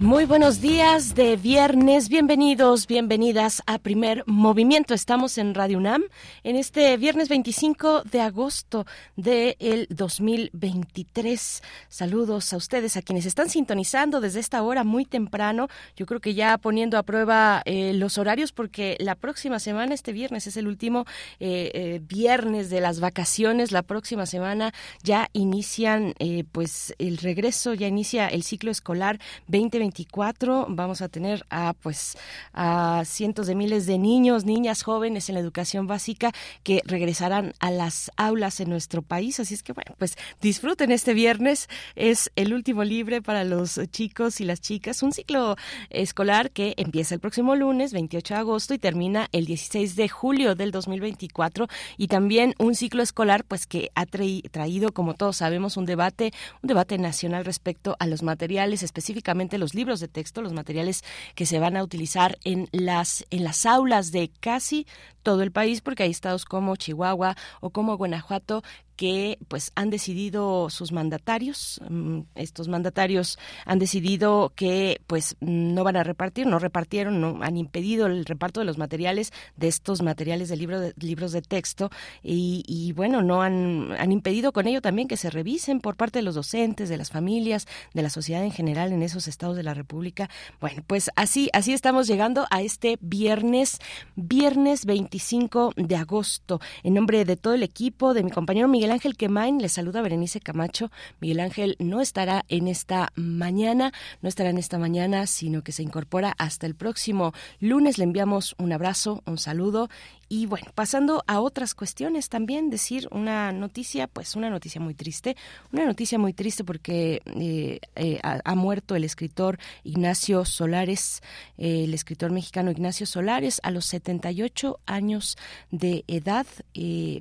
Muy buenos días de viernes, bienvenidos, bienvenidas a Primer Movimiento. Estamos en Radio UNAM en este viernes 25 de agosto del 2023. Saludos a ustedes, a quienes están sintonizando desde esta hora muy temprano. Yo creo que ya poniendo a prueba eh, los horarios porque la próxima semana, este viernes es el último eh, eh, viernes de las vacaciones. La próxima semana ya inician pues el regreso, ya inicia el ciclo escolar 2020 vamos a tener a pues a cientos de miles de niños, niñas, jóvenes en la educación básica que regresarán a las aulas en nuestro país, así es que bueno, pues disfruten este viernes, es el último libre para los chicos y las chicas, un ciclo escolar que empieza el próximo lunes 28 de agosto y termina el 16 de julio del 2024 y también un ciclo escolar pues que ha traído como todos sabemos un debate, un debate nacional respecto a los materiales, específicamente los libros de texto, los materiales que se van a utilizar en las, en las aulas de casi todo el país, porque hay estados como Chihuahua o como Guanajuato que pues han decidido sus mandatarios, mm, estos mandatarios han decidido que pues no van a repartir, no repartieron, no han impedido el reparto de los materiales de estos materiales de, libro de libros de texto y, bueno, no han, han impedido con ello también que se revisen por parte de los docentes, de las familias, de la sociedad en general en esos estados de la República. Bueno, pues así, así estamos llegando a este viernes, viernes 25 de agosto. En nombre de todo el equipo, de mi compañero Miguel Miguel Ángel Quemain le saluda Berenice Camacho. Miguel Ángel no estará en esta mañana, no estará en esta mañana, sino que se incorpora hasta el próximo lunes. Le enviamos un abrazo, un saludo y bueno, pasando a otras cuestiones también, decir una noticia, pues una noticia muy triste, una noticia muy triste porque eh, eh, ha, muerto el escritor Ignacio Solares, eh, el escritor mexicano Ignacio Solares a los 78 años de edad,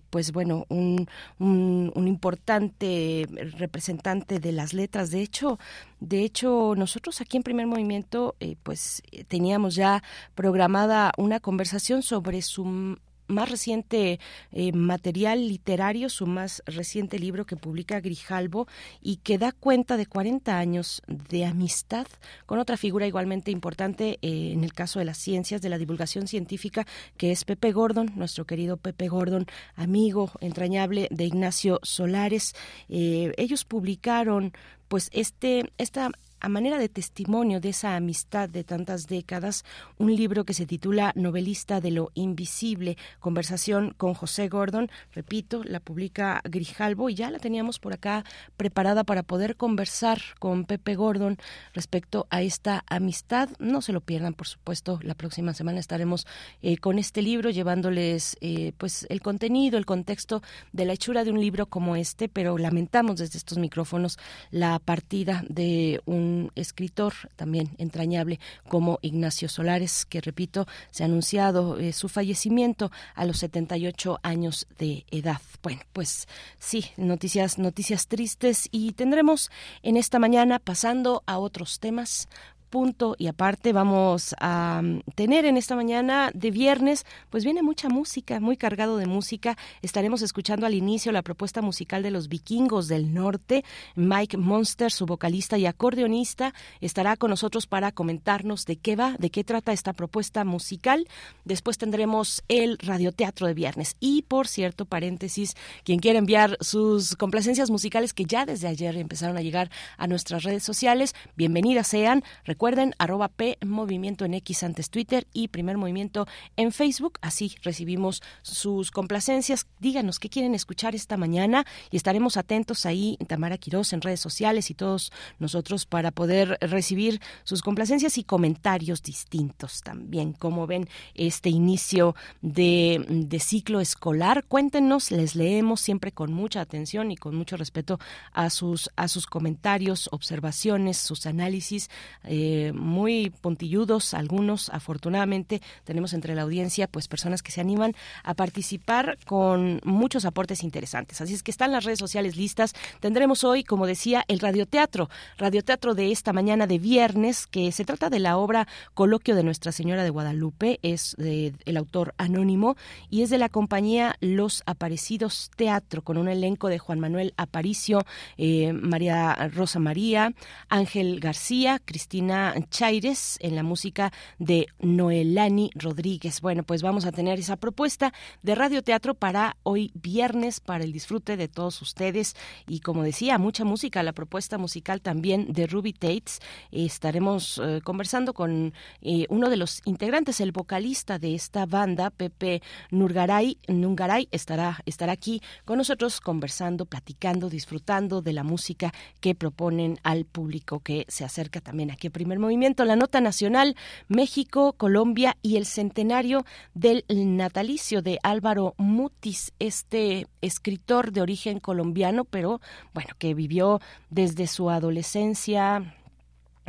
pues bueno, un, un, un, importante representante de las letras, de hecho, de hecho nosotros aquí en Primer Movimiento, pues teníamos ya programada una conversación sobre su más reciente eh, material literario, su más reciente libro que publica Grijalbo y que da cuenta de 40 años de amistad con otra figura igualmente importante eh, en el caso de las ciencias, de la divulgación científica, que es Pepe Gordon, nuestro querido Pepe Gordon, amigo entrañable de Ignacio Solares. Eh, ellos publicaron pues este esta a manera de testimonio de esa amistad de tantas décadas, un libro que se titula Novelista de lo Invisible, conversación con José Gordon, repito, la publica Grijalbo y ya la teníamos por acá preparada para poder conversar con Pepe Gordon respecto a esta amistad. No se lo pierdan, por supuesto, la próxima semana estaremos eh, con este libro llevándoles eh, pues el contenido, el contexto de la hechura de un libro como este, pero lamentamos desde estos micrófonos la partida de un escritor también entrañable como Ignacio Solares, que repito, se ha anunciado eh, su fallecimiento a los 78 años de edad. Bueno, pues sí, noticias, noticias tristes y tendremos en esta mañana, pasando a otros temas, punto y aparte vamos a mm, tener en esta mañana de viernes, pues viene mucha música, muy cargado de música. Estaremos escuchando al inicio la propuesta musical de los vikingos del norte. Mike Monster, su vocalista y acordeonista, estará con nosotros para comentarnos de qué va, de qué trata esta propuesta musical. Después tendremos el radioteatro de viernes. Y por cierto, paréntesis, quien quiera enviar sus complacencias musicales que ya desde ayer empezaron a llegar a nuestras redes sociales, bienvenidas sean. Recuerden, arroba P en X antes Twitter y Primer Movimiento en Facebook. Así recibimos sus complacencias. Díganos qué quieren escuchar esta mañana y estaremos atentos ahí, Tamara Quiroz, en redes sociales y todos nosotros para poder recibir sus complacencias y comentarios distintos también. Como ven este inicio de, de ciclo escolar, cuéntenos, les leemos siempre con mucha atención y con mucho respeto a sus, a sus comentarios, observaciones, sus análisis. Eh, eh, muy puntilludos, algunos afortunadamente tenemos entre la audiencia pues personas que se animan a participar con muchos aportes interesantes. Así es que están las redes sociales listas. Tendremos hoy, como decía, el radioteatro, radioteatro de esta mañana de viernes, que se trata de la obra Coloquio de Nuestra Señora de Guadalupe, es de, el autor anónimo y es de la compañía Los Aparecidos Teatro, con un elenco de Juan Manuel Aparicio, eh, María Rosa María, Ángel García, Cristina Chaires, en la música de Noelani Rodríguez. Bueno, pues vamos a tener esa propuesta de radioteatro para hoy viernes, para el disfrute de todos ustedes. Y como decía, mucha música, la propuesta musical también de Ruby Tates. estaremos eh, conversando con eh, uno de los integrantes, el vocalista de esta banda, Pepe Nurgaray. Nungaray estará, estará aquí con nosotros conversando, platicando, disfrutando de la música que proponen al público que se acerca también aquí a Primer Movimiento. La nota nacional, México, Colombia y el centenario del natalicio de Álvaro Mutis, este escritor de origen colombiano, pero bueno, que vivió desde su adolescencia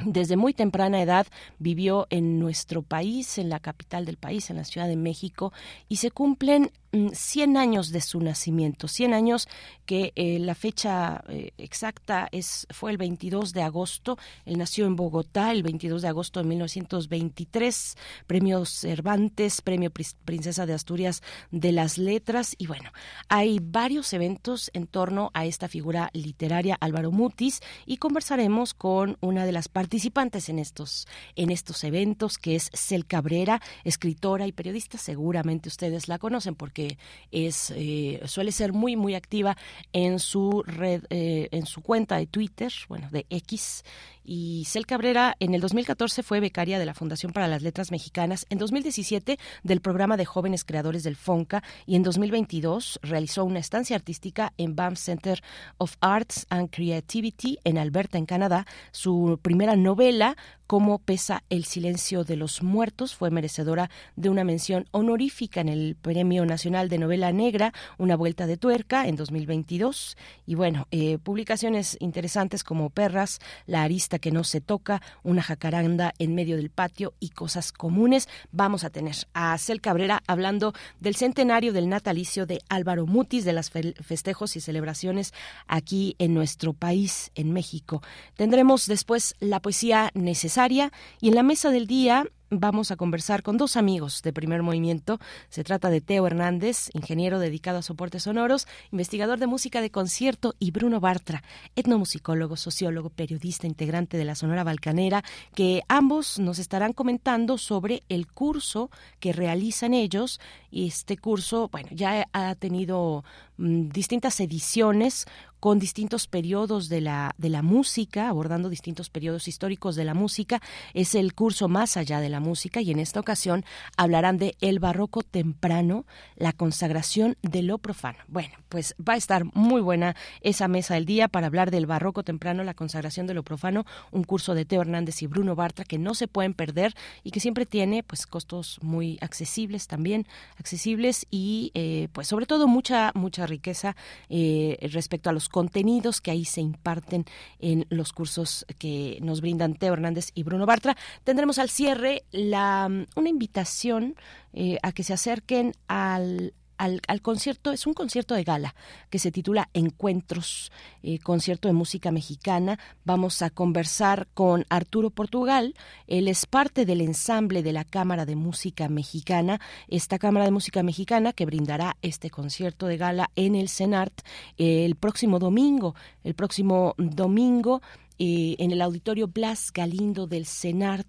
desde muy temprana edad vivió en nuestro país, en la capital del país, en la Ciudad de México, y se cumplen 100 mm, años de su nacimiento, 100 años que eh, la fecha eh, exacta es fue el 22 de agosto. Él nació en Bogotá el 22 de agosto de 1923, Premio Cervantes, Premio Princesa de Asturias de las Letras y bueno, hay varios eventos en torno a esta figura literaria Álvaro Mutis y conversaremos con una de las participantes en estos en estos eventos que es Cel Cabrera, escritora y periodista, seguramente ustedes la conocen porque es eh, suele ser muy muy activa en su red eh, en su cuenta de Twitter bueno de X. Y Cel Cabrera en el 2014 fue becaria de la Fundación para las Letras Mexicanas, en 2017 del programa de jóvenes creadores del FONCA. Y en 2022 realizó una estancia artística en Banff Center of Arts and Creativity en Alberta, en Canadá. Su primera novela, Cómo pesa el silencio de los muertos, fue merecedora de una mención honorífica en el Premio Nacional de Novela Negra, Una Vuelta de Tuerca, en 2022. Y bueno, eh, publicaciones interesantes como Perras, La Arista que no se toca, una jacaranda en medio del patio y cosas comunes. Vamos a tener a Cel Cabrera hablando del centenario del natalicio de Álvaro Mutis, de las festejos y celebraciones aquí en nuestro país, en México. Tendremos después la poesía necesaria y en la mesa del día vamos a conversar con dos amigos de primer movimiento. Se trata de Teo Hernández, ingeniero dedicado a soportes sonoros, investigador de música de concierto, y Bruno Bartra, etnomusicólogo, sociólogo, periodista, integrante de la Sonora Balcanera, que ambos nos estarán comentando sobre el curso que realizan ellos. Y este curso, bueno, ya ha tenido mm, distintas ediciones con distintos periodos de la, de la música, abordando distintos periodos históricos de la música. Es el curso Más allá de la música y en esta ocasión hablarán de el barroco temprano, la consagración de lo profano. Bueno, pues va a estar muy buena esa mesa del día para hablar del barroco temprano, la consagración de lo profano, un curso de Teo Hernández y Bruno Bartra que no se pueden perder y que siempre tiene pues costos muy accesibles también, accesibles y eh, pues sobre todo mucha, mucha riqueza eh, respecto a los contenidos que ahí se imparten en los cursos que nos brindan Teo Hernández y Bruno Bartra. Tendremos al cierre la, una invitación eh, a que se acerquen al, al, concierto, es un concierto de gala que se titula Encuentros, eh, concierto de música mexicana. Vamos a conversar con Arturo Portugal, él es parte del ensamble de la Cámara de Música Mexicana, esta Cámara de Música Mexicana que brindará este concierto de gala en el CENART el próximo domingo, el próximo domingo eh, en el auditorio Blas Galindo del CENART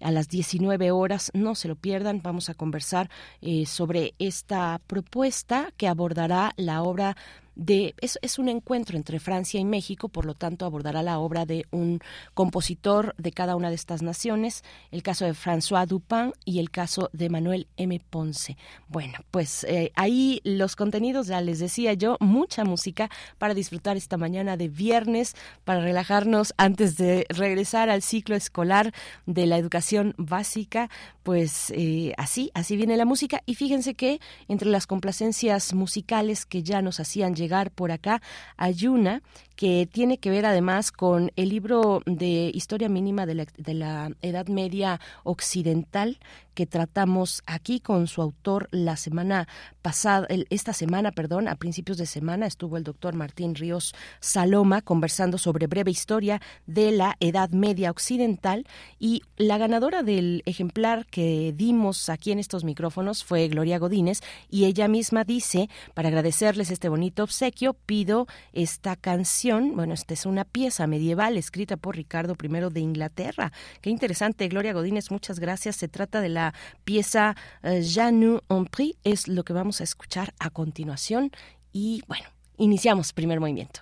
a las 19 horas. No se lo pierdan, vamos a conversar eh, sobre esta propuesta que abordará la obra es, es, un encuentro entre Francia y México, por lo tanto abordará la obra de un compositor de cada una de estas naciones, el caso de François Dupin y el caso de Manuel M. Ponce. Bueno, pues eh, ahí los contenidos, ya les decía yo, mucha música para disfrutar esta mañana de viernes, para relajarnos antes de regresar al ciclo escolar de la educación básica, pues eh, así, así viene la música y fíjense que entre las complacencias musicales que ya nos hacían llegar por acá. Ayuna, que tiene que ver además con el libro de Historia Mínima de la, de la Edad Media Occidental que tratamos aquí con su autor la semana pasada, esta semana, perdón, a principios de semana estuvo el doctor Martín Ríos Saloma conversando sobre breve historia de la Edad Media Occidental y la ganadora del ejemplar que dimos aquí en estos micrófonos fue Gloria Godínez y ella misma dice, para agradecerles este bonito obsequio, pido esta canción, bueno, esta es una pieza medieval escrita por Ricardo I de Inglaterra. Qué interesante, Gloria Godínez, muchas gracias. Se trata de la pieza eh, Janu en Prix, es lo que vamos a escuchar a continuación. Y bueno, iniciamos primer movimiento.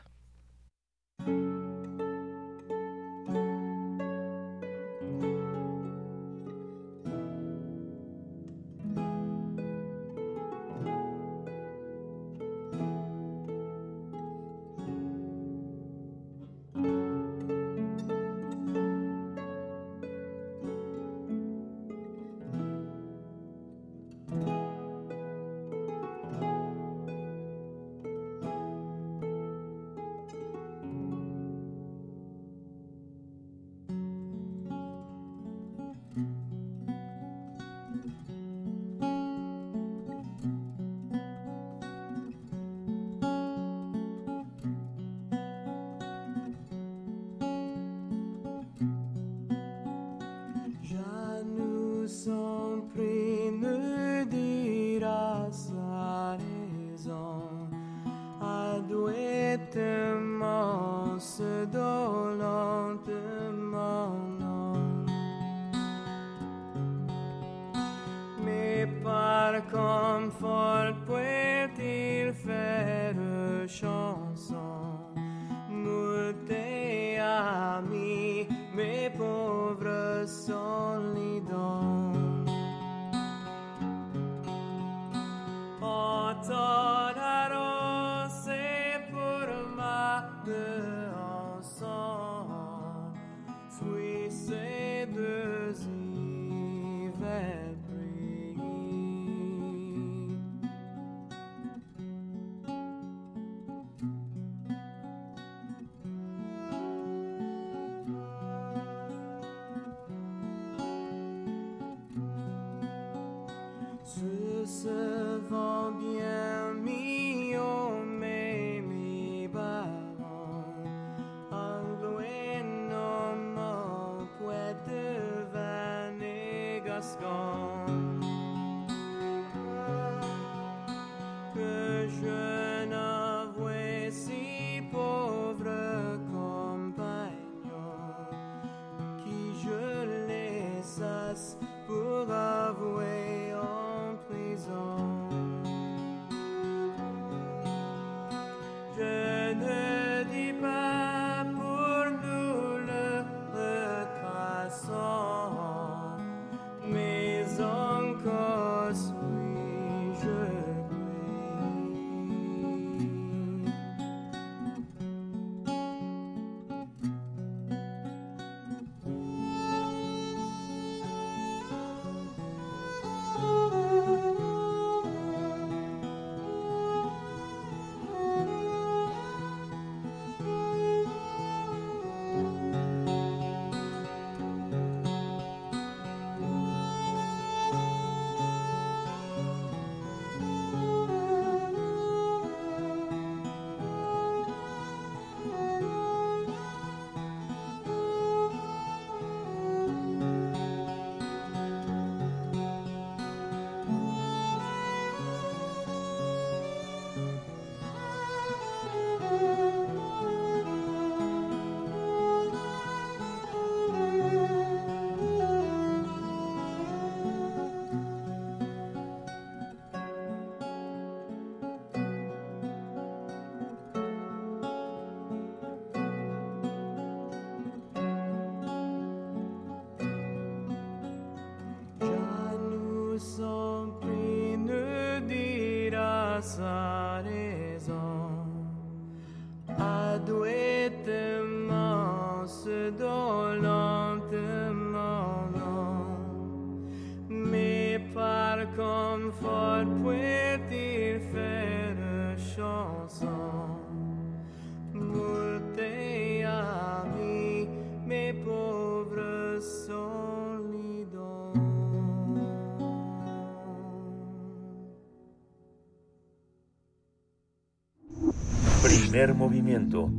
Primer movimiento.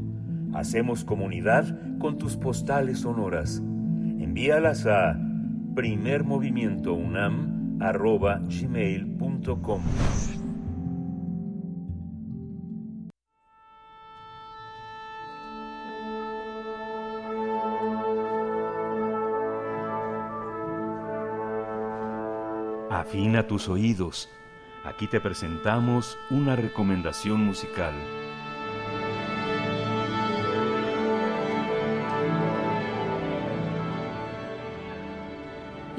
Hacemos comunidad con tus postales sonoras. Envíalas a primermovimientounam.gmail.com Afina tus oídos. Aquí te presentamos una recomendación musical.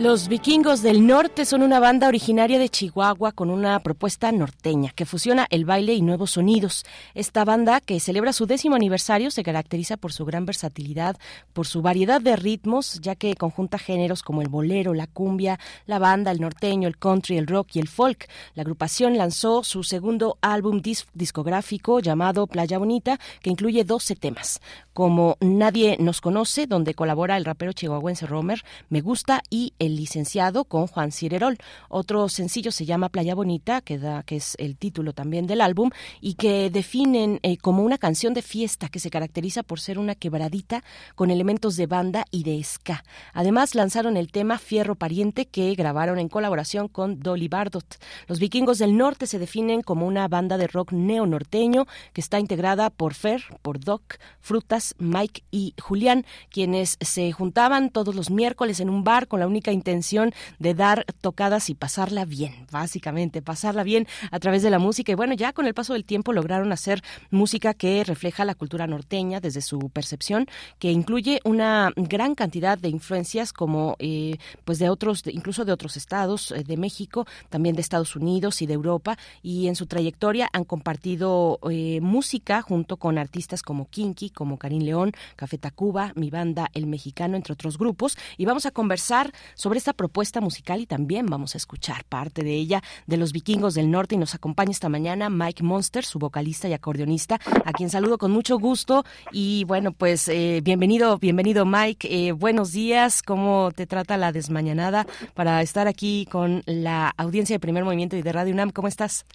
Los Vikingos del Norte son una banda originaria de Chihuahua con una propuesta norteña que fusiona el baile y nuevos sonidos. Esta banda, que celebra su décimo aniversario, se caracteriza por su gran versatilidad, por su variedad de ritmos, ya que conjunta géneros como el bolero, la cumbia, la banda, el norteño, el country, el rock y el folk. La agrupación lanzó su segundo álbum discográfico llamado Playa Bonita, que incluye 12 temas, como Nadie nos conoce, donde colabora el rapero chihuahuense Romer, Me gusta y El licenciado con Juan Cirerol. Otro sencillo se llama Playa Bonita, que, da, que es el título también del álbum, y que definen eh, como una canción de fiesta que se caracteriza por ser una quebradita con elementos de banda y de ska. Además, lanzaron el tema Fierro Pariente que grabaron en colaboración con Dolly Bardot. Los vikingos del norte se definen como una banda de rock neo-norteño que está integrada por Fer, por Doc, Frutas, Mike y Julián, quienes se juntaban todos los miércoles en un bar con la única intención de dar tocadas y pasarla bien, básicamente, pasarla bien a través de la música. Y bueno, ya con el paso del tiempo lograron hacer música que refleja la cultura norteña desde su percepción, que incluye una gran cantidad de influencias como eh, pues de otros, incluso de otros estados, eh, de México, también de Estados Unidos y de Europa. Y en su trayectoria han compartido eh, música junto con artistas como Kinky, como Karim León, Café Tacuba, mi banda El Mexicano, entre otros grupos. Y vamos a conversar sobre esta propuesta musical y también vamos a escuchar parte de ella de los vikingos del norte y nos acompaña esta mañana Mike Monster, su vocalista y acordeonista, a quien saludo con mucho gusto y bueno, pues eh, bienvenido, bienvenido Mike, eh, buenos días, ¿cómo te trata la desmañanada para estar aquí con la audiencia de Primer Movimiento y de Radio UNAM? ¿Cómo estás?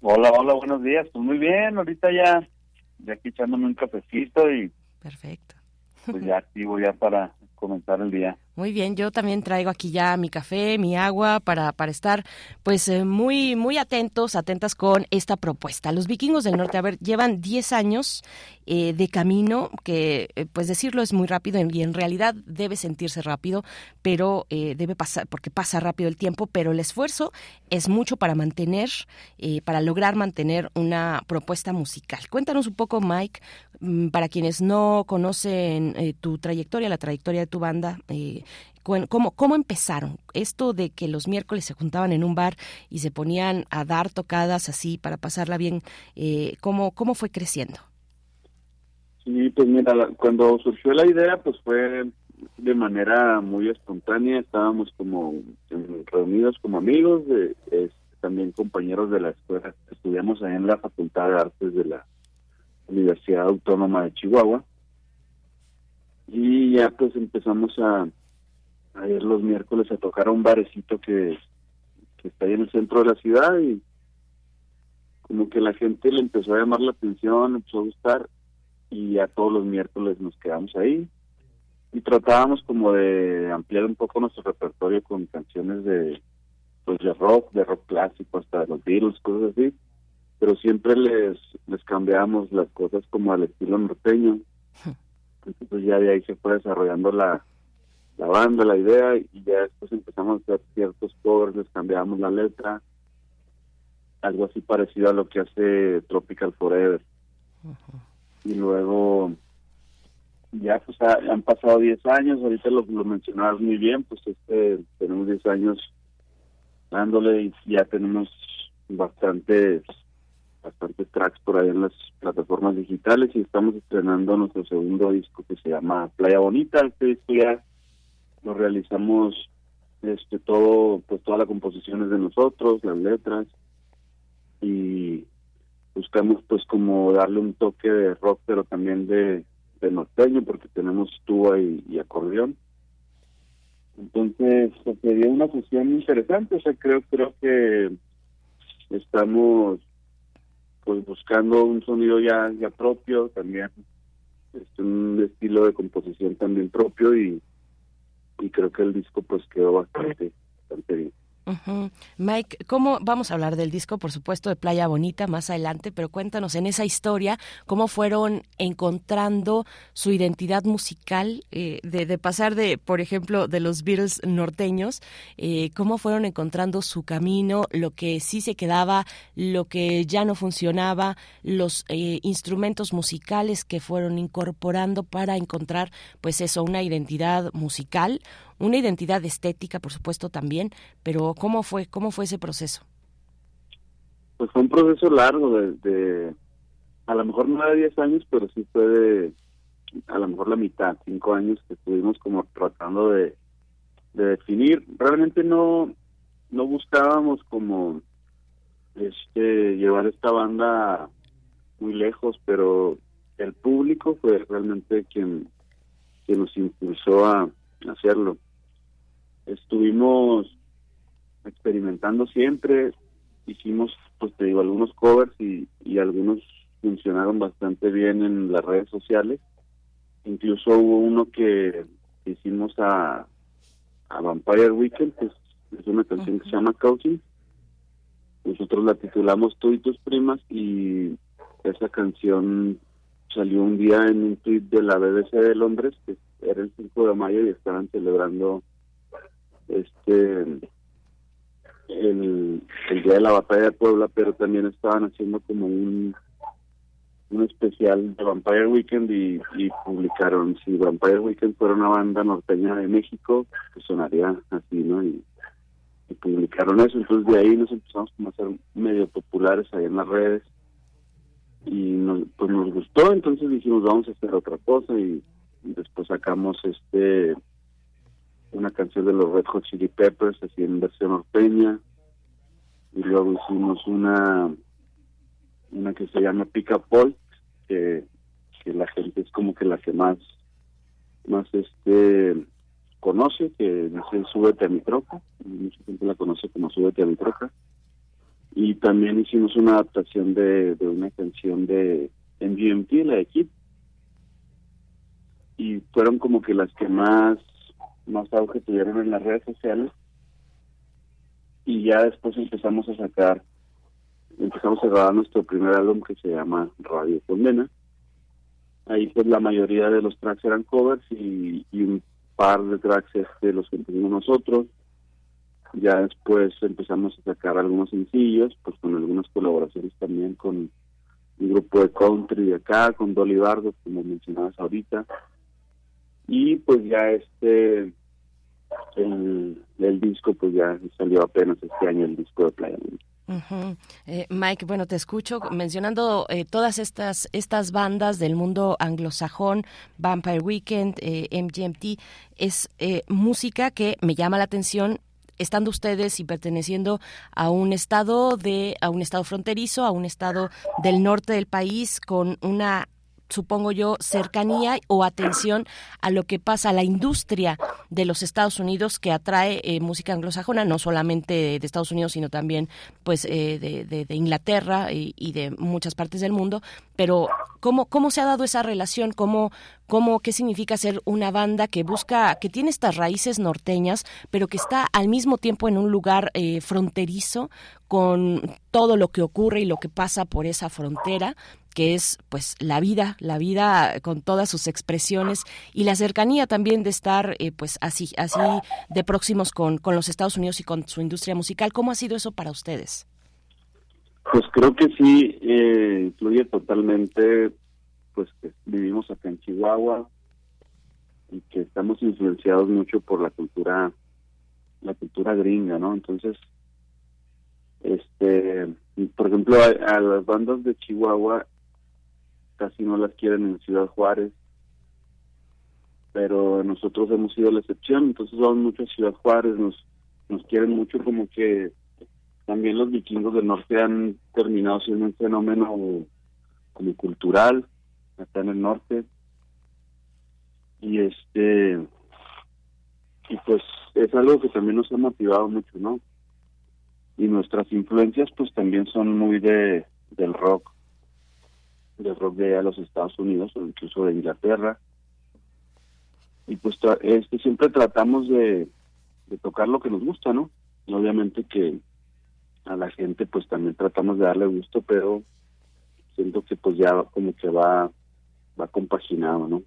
Hola, hola, buenos días, pues muy bien, ahorita ya, ya aquí echándome un cafecito y... Perfecto. Pues ya activo ya para comenzar el día. Muy bien, yo también traigo aquí ya mi café, mi agua para, para estar pues eh, muy muy atentos, atentas con esta propuesta. Los vikingos del norte, a ver, llevan 10 años eh, de camino, que eh, pues decirlo es muy rápido y en realidad debe sentirse rápido, pero debe pasar, porque pasa rápido el tiempo, pero el esfuerzo es mucho para mantener, para lograr mantener una propuesta musical. Cuéntanos un poco, Mike, mm, para quienes no conocen tu trayectoria, la trayectoria de tu banda, ¿Cómo, ¿Cómo empezaron? Esto de que los miércoles se juntaban en un bar y se ponían a dar tocadas así para pasarla bien, eh, ¿cómo, ¿cómo fue creciendo? Sí, pues mira, cuando surgió la idea, pues fue de manera muy espontánea, estábamos como reunidos como amigos, de, también compañeros de la escuela, estudiamos ahí en la Facultad de Artes de la Universidad Autónoma de Chihuahua, y ya pues empezamos a, ayer los miércoles a tocar a un barecito que, está ahí en el centro de la ciudad y como que la gente le empezó a llamar la atención, empezó a gustar y a todos los miércoles nos quedamos ahí y tratábamos como de ampliar un poco nuestro repertorio con canciones de pues de rock, de rock clásico, hasta de los Beatles, cosas así, pero siempre les les cambiábamos las cosas como al estilo norteño. Entonces ya de ahí se fue desarrollando la la banda, la idea, y ya después empezamos a hacer ciertos covers, les cambiamos la letra, algo así parecido a lo que hace Tropical Forever. Y luego, ya pues han pasado 10 años, ahorita lo, lo mencionabas muy bien, pues este tenemos 10 años dándole y ya tenemos bastantes bastantes tracks por ahí en las plataformas digitales y estamos estrenando nuestro segundo disco que se llama Playa Bonita. Este disco ya lo realizamos este todo pues toda la composición es de nosotros las letras y buscamos pues como darle un toque de rock pero también de, de norteño porque tenemos tuba y, acordeón. Entonces pues, sería una fusión interesante o sea creo creo que estamos pues buscando un sonido ya ya propio también este, un estilo de composición también propio y y creo que el disco pues quedó bastante bastante bien Mike, ¿cómo vamos a hablar del disco, por supuesto, de Playa Bonita más adelante, pero cuéntanos en esa historia cómo fueron encontrando su identidad musical, eh, de, pasar de, por ejemplo, de los Beatles norteños, eh, cómo fueron encontrando su camino, lo que sí se quedaba, lo que ya no funcionaba, los eh, instrumentos musicales que fueron incorporando para encontrar, pues eso, una identidad musical, una identidad estética, por supuesto, también, pero ¿cómo fue, cómo fue ese proceso? Pues fue un proceso largo de, a lo mejor no de 10 años, pero sí fue de, a lo mejor la mitad, 5 años que estuvimos como tratando de, de definir. Realmente no, no buscábamos como este llevar esta banda muy lejos, pero el público fue realmente quien, quien nos impulsó a hacerlo estuvimos experimentando siempre, hicimos, pues te digo, algunos covers y, y algunos funcionaron bastante bien en las redes sociales. Incluso hubo uno que hicimos a, a Vampire Weekend, que es, una canción que se llama Coaching. Nosotros la titulamos Tú y tus primas y esa canción salió un día en un tweet de la BBC de Londres, que era el 5 de mayo y estaban celebrando este el, día de la batalla de Puebla, pero también estaban haciendo como un un especial de Vampire Weekend y, publicaron si Vampire Weekend fuera una banda norteña de México, pues sonaría así, ¿no? Y, publicaron eso, entonces de ahí nos empezamos como a ser medio populares ahí en las redes y nos, pues nos gustó, entonces dijimos vamos a hacer otra cosa y después sacamos este una canción de los Red Hot Chili Peppers, así en versión norteña, y luego hicimos una una que se llama Pica Paul, que, que la gente es como que la que más más este conoce, que dice Súbete a mi troca, mucha gente la conoce como Súbete a mi troca, y también hicimos una adaptación de, de una canción de MGMT, la de Kid, y fueron como que las que más más auge tuvieron en las redes sociales. Y ya después empezamos a sacar empezamos a grabar nuestro primer álbum que se llama Radio Condena. Ahí pues la mayoría de los tracks eran covers y, un par de tracks este los compusimos nosotros. Ya después empezamos a sacar algunos sencillos pues con algunas colaboraciones también con un grupo de country de acá con Dolly Bardo como mencionabas ahorita y pues ya este el, disco pues ya salió apenas este año el disco de Playa eh, Mike, bueno, te escucho mencionando eh, todas estas estas bandas del mundo anglosajón, Vampire Weekend, eh, MGMT, es música que me llama la atención estando ustedes y perteneciendo a un estado de a un estado fronterizo, a un estado del norte del país con una supongo yo, cercanía o atención a lo que pasa a la industria de los Estados Unidos que atrae eh, música anglosajona, no solamente de, Estados Unidos, sino también pues eh, de, Inglaterra y, de muchas partes del mundo. Pero ¿cómo, cómo se ha dado esa relación? ¿Cómo, cómo, ¿Qué significa ser una banda que busca, que tiene estas raíces norteñas, pero que está al mismo tiempo en un lugar eh, fronterizo con todo lo que ocurre y lo que pasa por esa frontera, que es pues la vida, la vida con todas sus expresiones y la cercanía también de estar eh, pues así, así de próximos con, con los Estados Unidos y con su industria musical. ¿Cómo ha sido eso para ustedes? Pues creo que sí, eh, influye totalmente, pues que vivimos acá en Chihuahua y que estamos influenciados mucho por la cultura, la cultura gringa, ¿no? Entonces, este, por ejemplo, a las bandas de Chihuahua casi no las quieren en Ciudad Juárez, pero nosotros hemos sido la excepción, entonces vamos mucho a Ciudad Juárez, nos, nos quieren mucho como que también los vikingos del norte han terminado siendo un fenómeno como cultural acá en el norte. Y este y pues es algo que también nos ha motivado mucho no y nuestras influencias pues también son muy de del rock del rock de los Estados Unidos o incluso de Inglaterra. Y pues este siempre tratamos de, de tocar lo que nos gusta no y obviamente que a la gente pues también tratamos de darle gusto pero siento que pues ya como que va va compaginado no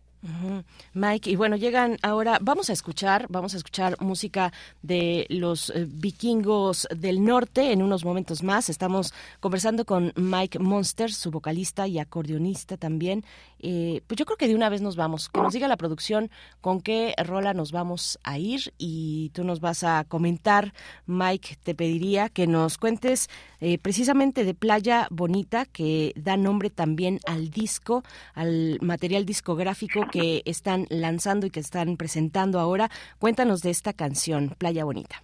Mike, y bueno, llegan ahora, vamos a escuchar, vamos a escuchar música de los eh, vikingos del norte en unos momentos más. Estamos conversando con Mike Monster, su vocalista y acordeonista también. Eh, pues yo creo que de una vez nos vamos, que nos diga la producción con qué rola nos vamos a ir y tú nos vas a comentar, Mike, te pediría que nos cuentes eh, precisamente de Playa Bonita, que da nombre también al disco, al material discográfico que están lanzando y que están presentando ahora. Cuéntanos de esta canción, Playa Bonita.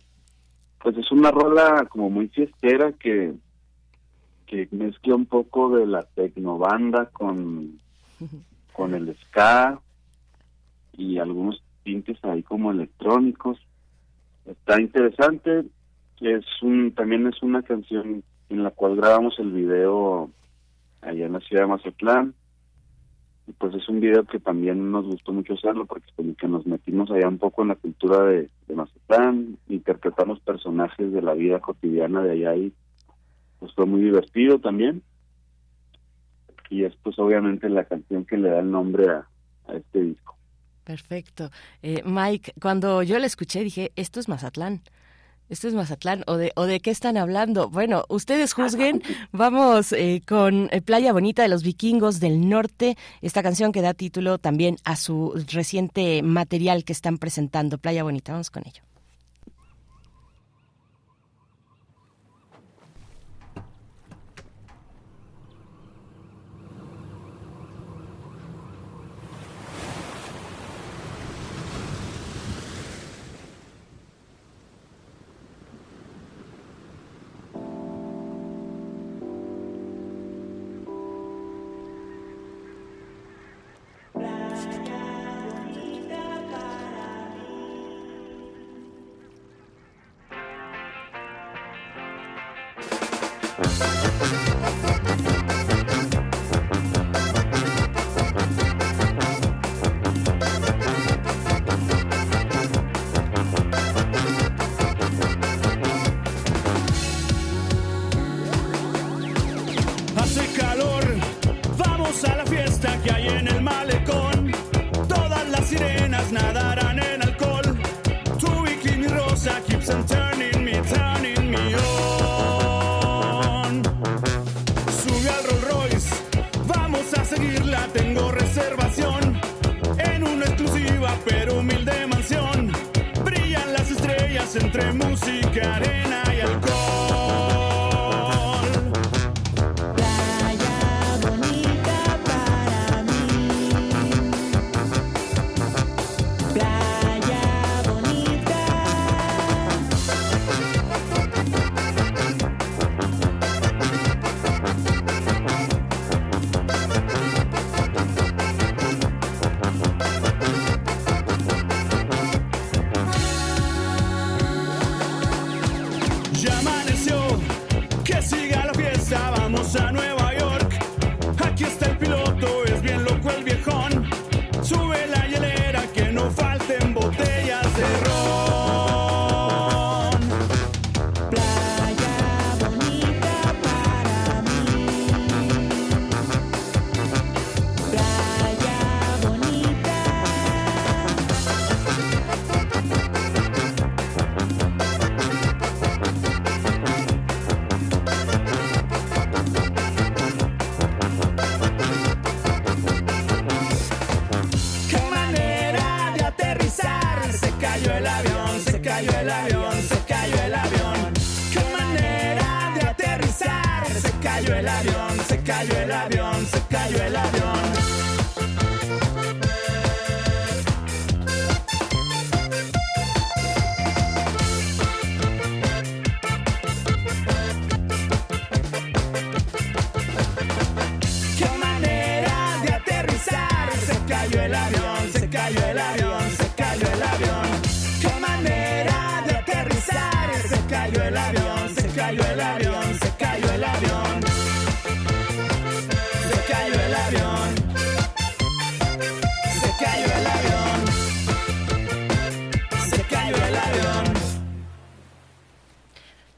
Pues es una rola como muy fiestera que, que mezcla un poco de la tecnobanda con, con el ska y algunos tintes ahí como electrónicos. Está interesante. Es un, también es una canción en la cual grabamos el video allá en la ciudad de Mazatlán pues es un video que también nos gustó mucho hacerlo porque como que nos metimos allá un poco en la cultura de, de Mazatlán, interpretamos personajes de la vida cotidiana de allá y pues fue muy divertido también. Y es pues obviamente la canción que le da el nombre a, a este disco. Perfecto. Eh, Mike, cuando yo la escuché dije, esto es Mazatlán. Esto es Mazatlán, ¿o de, o de qué están hablando? Bueno, ustedes juzguen. Vamos eh, con eh, Playa Bonita de los Vikingos del Norte, esta canción que da título también a su reciente material que están presentando. Playa Bonita, vamos con ello. entre música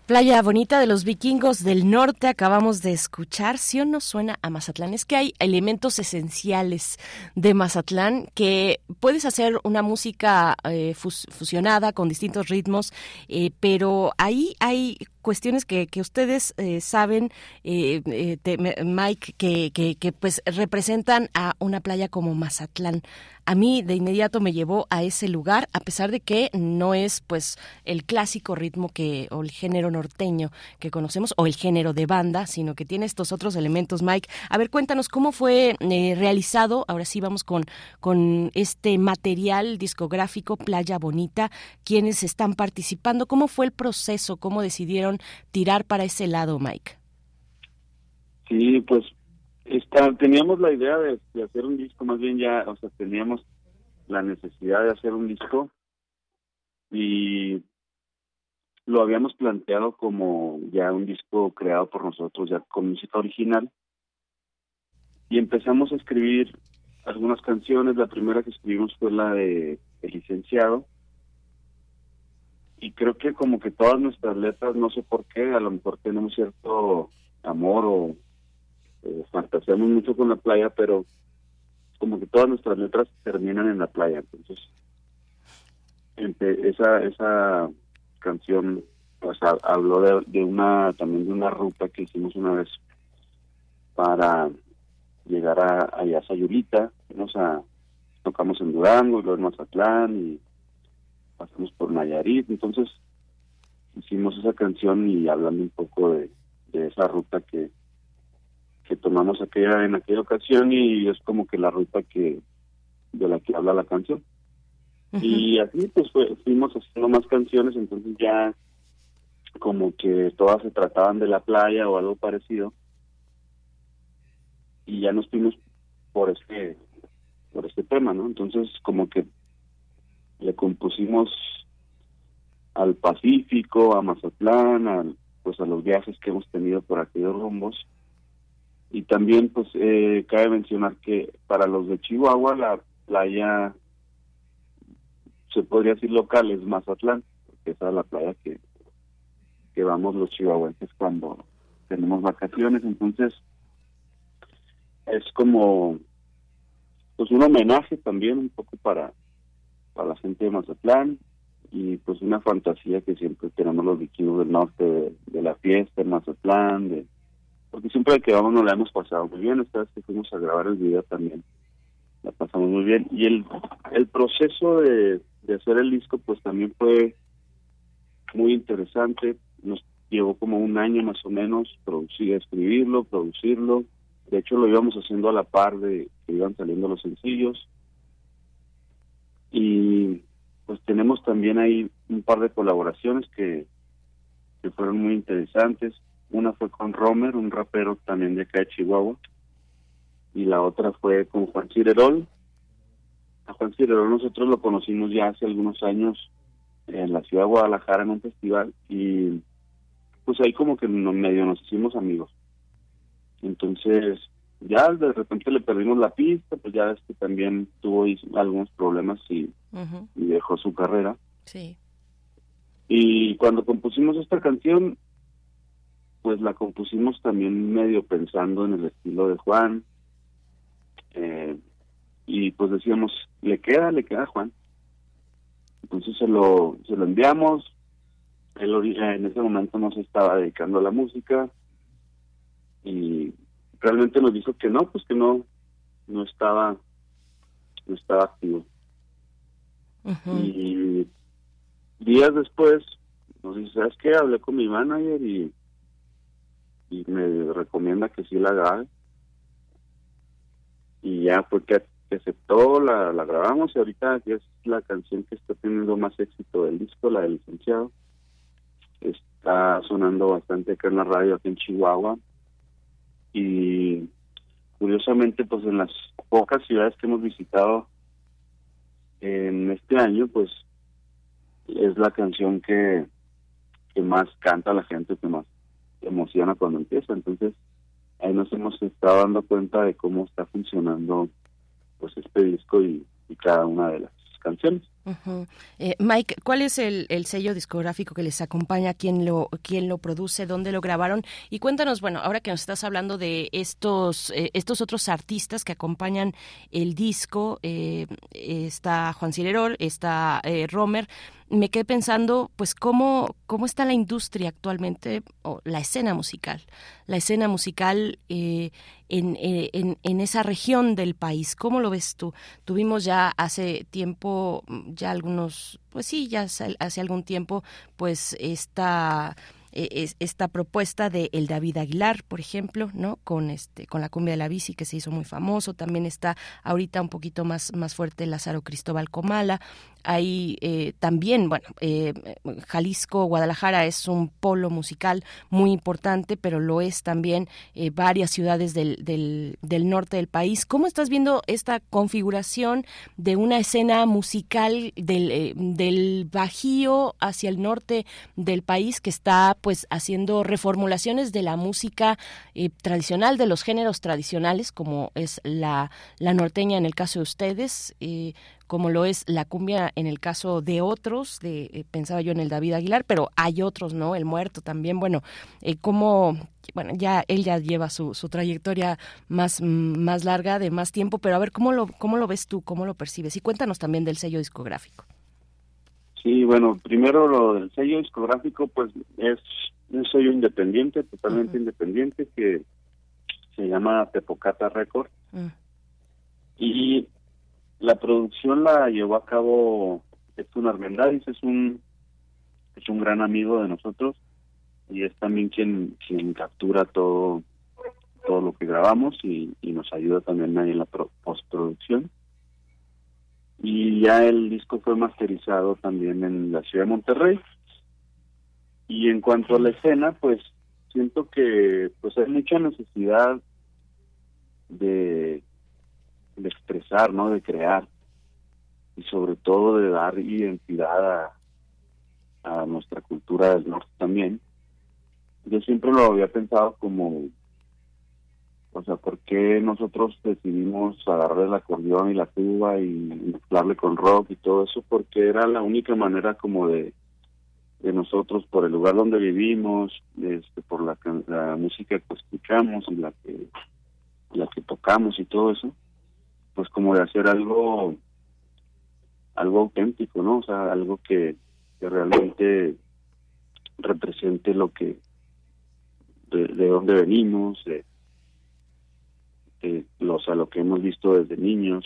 Playa bonita de los vikingos del norte, acabamos de escuchar. Si o no suena a Mazatlán, es que hay elementos esenciales de Mazatlán que puedes hacer una música eh, fus- fusionada con distintos ritmos, eh, pero ahí hay cuestiones que, que ustedes eh, saben, eh, eh, Mike, que, que, pues representan a una playa como Mazatlán. A mí de inmediato me llevó a ese lugar, a pesar de que no es pues el clásico ritmo que o el género norteño que conocemos o el género de banda, sino que tiene estos otros elementos. Mike, a ver, cuéntanos cómo fue eh, realizado. Ahora sí vamos con con este material discográfico Playa Bonita. ¿Quiénes están participando? ¿Cómo fue el proceso? ¿Cómo decidieron tirar para ese lado, Mike? Sí, pues teníamos la idea de, de hacer un disco, más bien ya, o sea, teníamos la necesidad de hacer un disco y lo habíamos planteado como ya un disco creado por nosotros, ya con música original. Y empezamos a escribir algunas canciones. La primera que escribimos fue la de El Licenciado. Y creo que como que todas nuestras letras, no sé por qué, a lo mejor tenemos cierto amor o eh, fantaseamos mucho con la playa, pero como que todas nuestras letras terminan en la playa. Entonces, esa esa canción o sea, habló de, una también de una ruta que hicimos una vez para llegar a, allá a Sayulita, fuimos a tocamos en Durango luego en Mazatlán y pasamos por Nayarit, entonces hicimos esa canción y hablando un poco de, de esa ruta que que tomamos aquella en aquella ocasión y es como que la ruta que de la que habla la canción. Y así pues fue- fuimos haciendo más canciones entonces ya como que todas se trataban de la playa o algo parecido. Y ya nos fuimos por este por este tema no entonces como que le compusimos al Pacífico a Mazatlán al, pues a los viajes que hemos tenido por aquellos rumbos. Y también pues eh, cabe mencionar que para los de Chihuahua la playa se podría decir local es Mazatlán porque esa es la playa que que vamos los chihuahuenses cuando tenemos vacaciones. Entonces es como pues un homenaje también un poco para para la gente de Mazatlán y pues una fantasía que siempre tenemos los vikingos del norte de, la fiesta en Mazatlán de porque siempre que vamos nos la hemos pasado muy bien esta vez que fuimos a grabar el video también la pasamos muy bien y el el proceso de, de hacer el disco pues también fue muy interesante nos llevó como un año más o menos producir escribirlo producirlo de hecho lo íbamos haciendo a la par de que iban saliendo los sencillos y pues tenemos también ahí un par de colaboraciones que, que fueron muy interesantes. Una fue con Romer un rapero también de acá de Chihuahua y la otra fue con Juan Cirerol. A Juan Cirerol nosotros lo conocimos ya hace algunos años en la ciudad de Guadalajara en un festival y pues ahí como que medio nos hicimos amigos. Entonces ya de repente le perdimos la pista pues ya es que también tuvo algunos problemas y, y dejó su carrera. Sí. y cuando compusimos esta canción pues la compusimos también medio pensando en el estilo de Juan eh, y pues decíamos le queda le queda a Juan entonces se lo se lo enviamos. Él en ese momento no se estaba dedicando a la música y realmente nos dijo que no pues que no no estaba no estaba activo. Y días después nos dice sabes qué hablé con mi manager y y me recomienda que sí la grabe. Y ya fue que aceptó la, la grabamos y ahorita ya es la canción que está teniendo más éxito del disco la del licenciado. Está sonando bastante acá en la radio aquí en Chihuahua y curiosamente pues en las pocas ciudades que hemos visitado en este año pues es la canción que que más canta la gente, que más emociona cuando empieza. Entonces, ahí nos hemos estado dando cuenta de cómo está funcionando pues este disco y, y cada una de las canciones. Eh, Mike, ¿cuál es el, sello discográfico que les acompaña? ¿Quién lo, quién lo produce? ¿Dónde lo grabaron? Y cuéntanos, bueno, ahora que nos estás hablando de estos, eh, estos otros artistas que acompañan el disco, eh, está Juan Cirerol, está Romer, me quedé pensando, pues, cómo, cómo está la industria actualmente, o la escena musical, la escena musical eh, eh, en, en, esa región del país. ¿Cómo lo ves tú? Tuvimos ya hace tiempo, ya algunos, pues sí, ya hace algún tiempo, pues esta eh, esta propuesta de el David Aguilar, por ejemplo, ¿no? Con este con la cumbia de la bici que se hizo muy famoso, también está ahorita un poquito más más fuerte Lázaro Cristóbal Comala, hay eh, también, bueno, eh, Jalisco, Guadalajara es un polo musical muy importante, pero lo es también eh, varias ciudades del, del, del, norte del país. ¿Cómo estás viendo esta configuración de una escena musical del, del Bajío hacia el norte del país que está pues haciendo reformulaciones de la música tradicional, de los géneros tradicionales, como es la, la norteña en el caso de ustedes? Como lo es la cumbia en el caso de otros, de, eh, pensaba yo en el David Aguilar, pero hay otros, ¿no? El muerto también, bueno, eh, como, bueno, ya él ya lleva su, su trayectoria más, más larga, de más tiempo, pero a ver, ¿cómo lo, ¿cómo lo ves tú? ¿Cómo lo percibes? Y cuéntanos también del sello discográfico. Sí, bueno, primero lo del sello discográfico, pues es un sello independiente, totalmente independiente, que se llama Tepocata Record. Mm. Y la producción la llevó a cabo Héctor Armendáriz, es un es un gran amigo de nosotros y es también quien quien captura todo todo lo que grabamos y, nos ayuda también ahí en la postproducción. Y ya el disco fue masterizado también en la ciudad de Monterrey. Y en cuanto a la escena, pues siento que pues hay mucha necesidad de de expresar, ¿no? De crear y sobre todo de dar identidad a, nuestra cultura del norte también. Yo siempre lo había pensado como, o sea, ¿por qué nosotros decidimos agarrar el acordeón y la tuba y mezclarle con rock y todo eso? Porque era la única manera como de, de nosotros, por el lugar donde vivimos, este, por la, la música que escuchamos y la que, la que tocamos y todo eso, pues como de hacer algo algo auténtico, ¿no? O sea, algo que, realmente represente lo que de, de dónde venimos, de, de los a lo que hemos visto desde niños.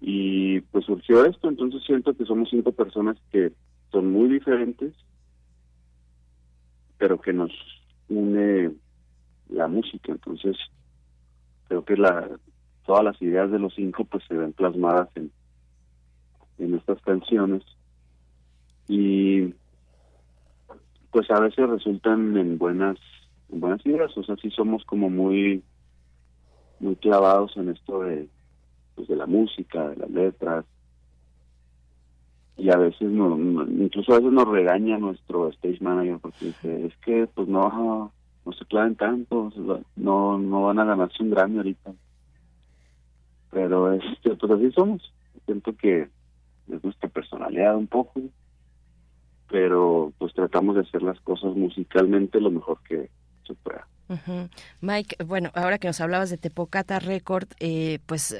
Y pues surgió esto, entonces siento que somos cinco personas que son muy diferentes, pero que nos une la música, entonces creo que la todas las ideas de los cinco pues se ven plasmadas en, en estas canciones. Y pues a veces resultan en buenas en buenas ideas. O sea sí somos como muy muy clavados en esto de pues de la música de las letras. Y a veces no, incluso a veces nos regaña nuestro stage manager porque dice es que pues no no se claven tanto no no van a ganarse un Grammy ahorita pero este pues así somos. Siento que es nuestra personalidad un poco pero pues tratamos de hacer las cosas musicalmente lo mejor que se pueda. Mike, bueno, ahora que nos hablabas de Tepocata Record, eh, pues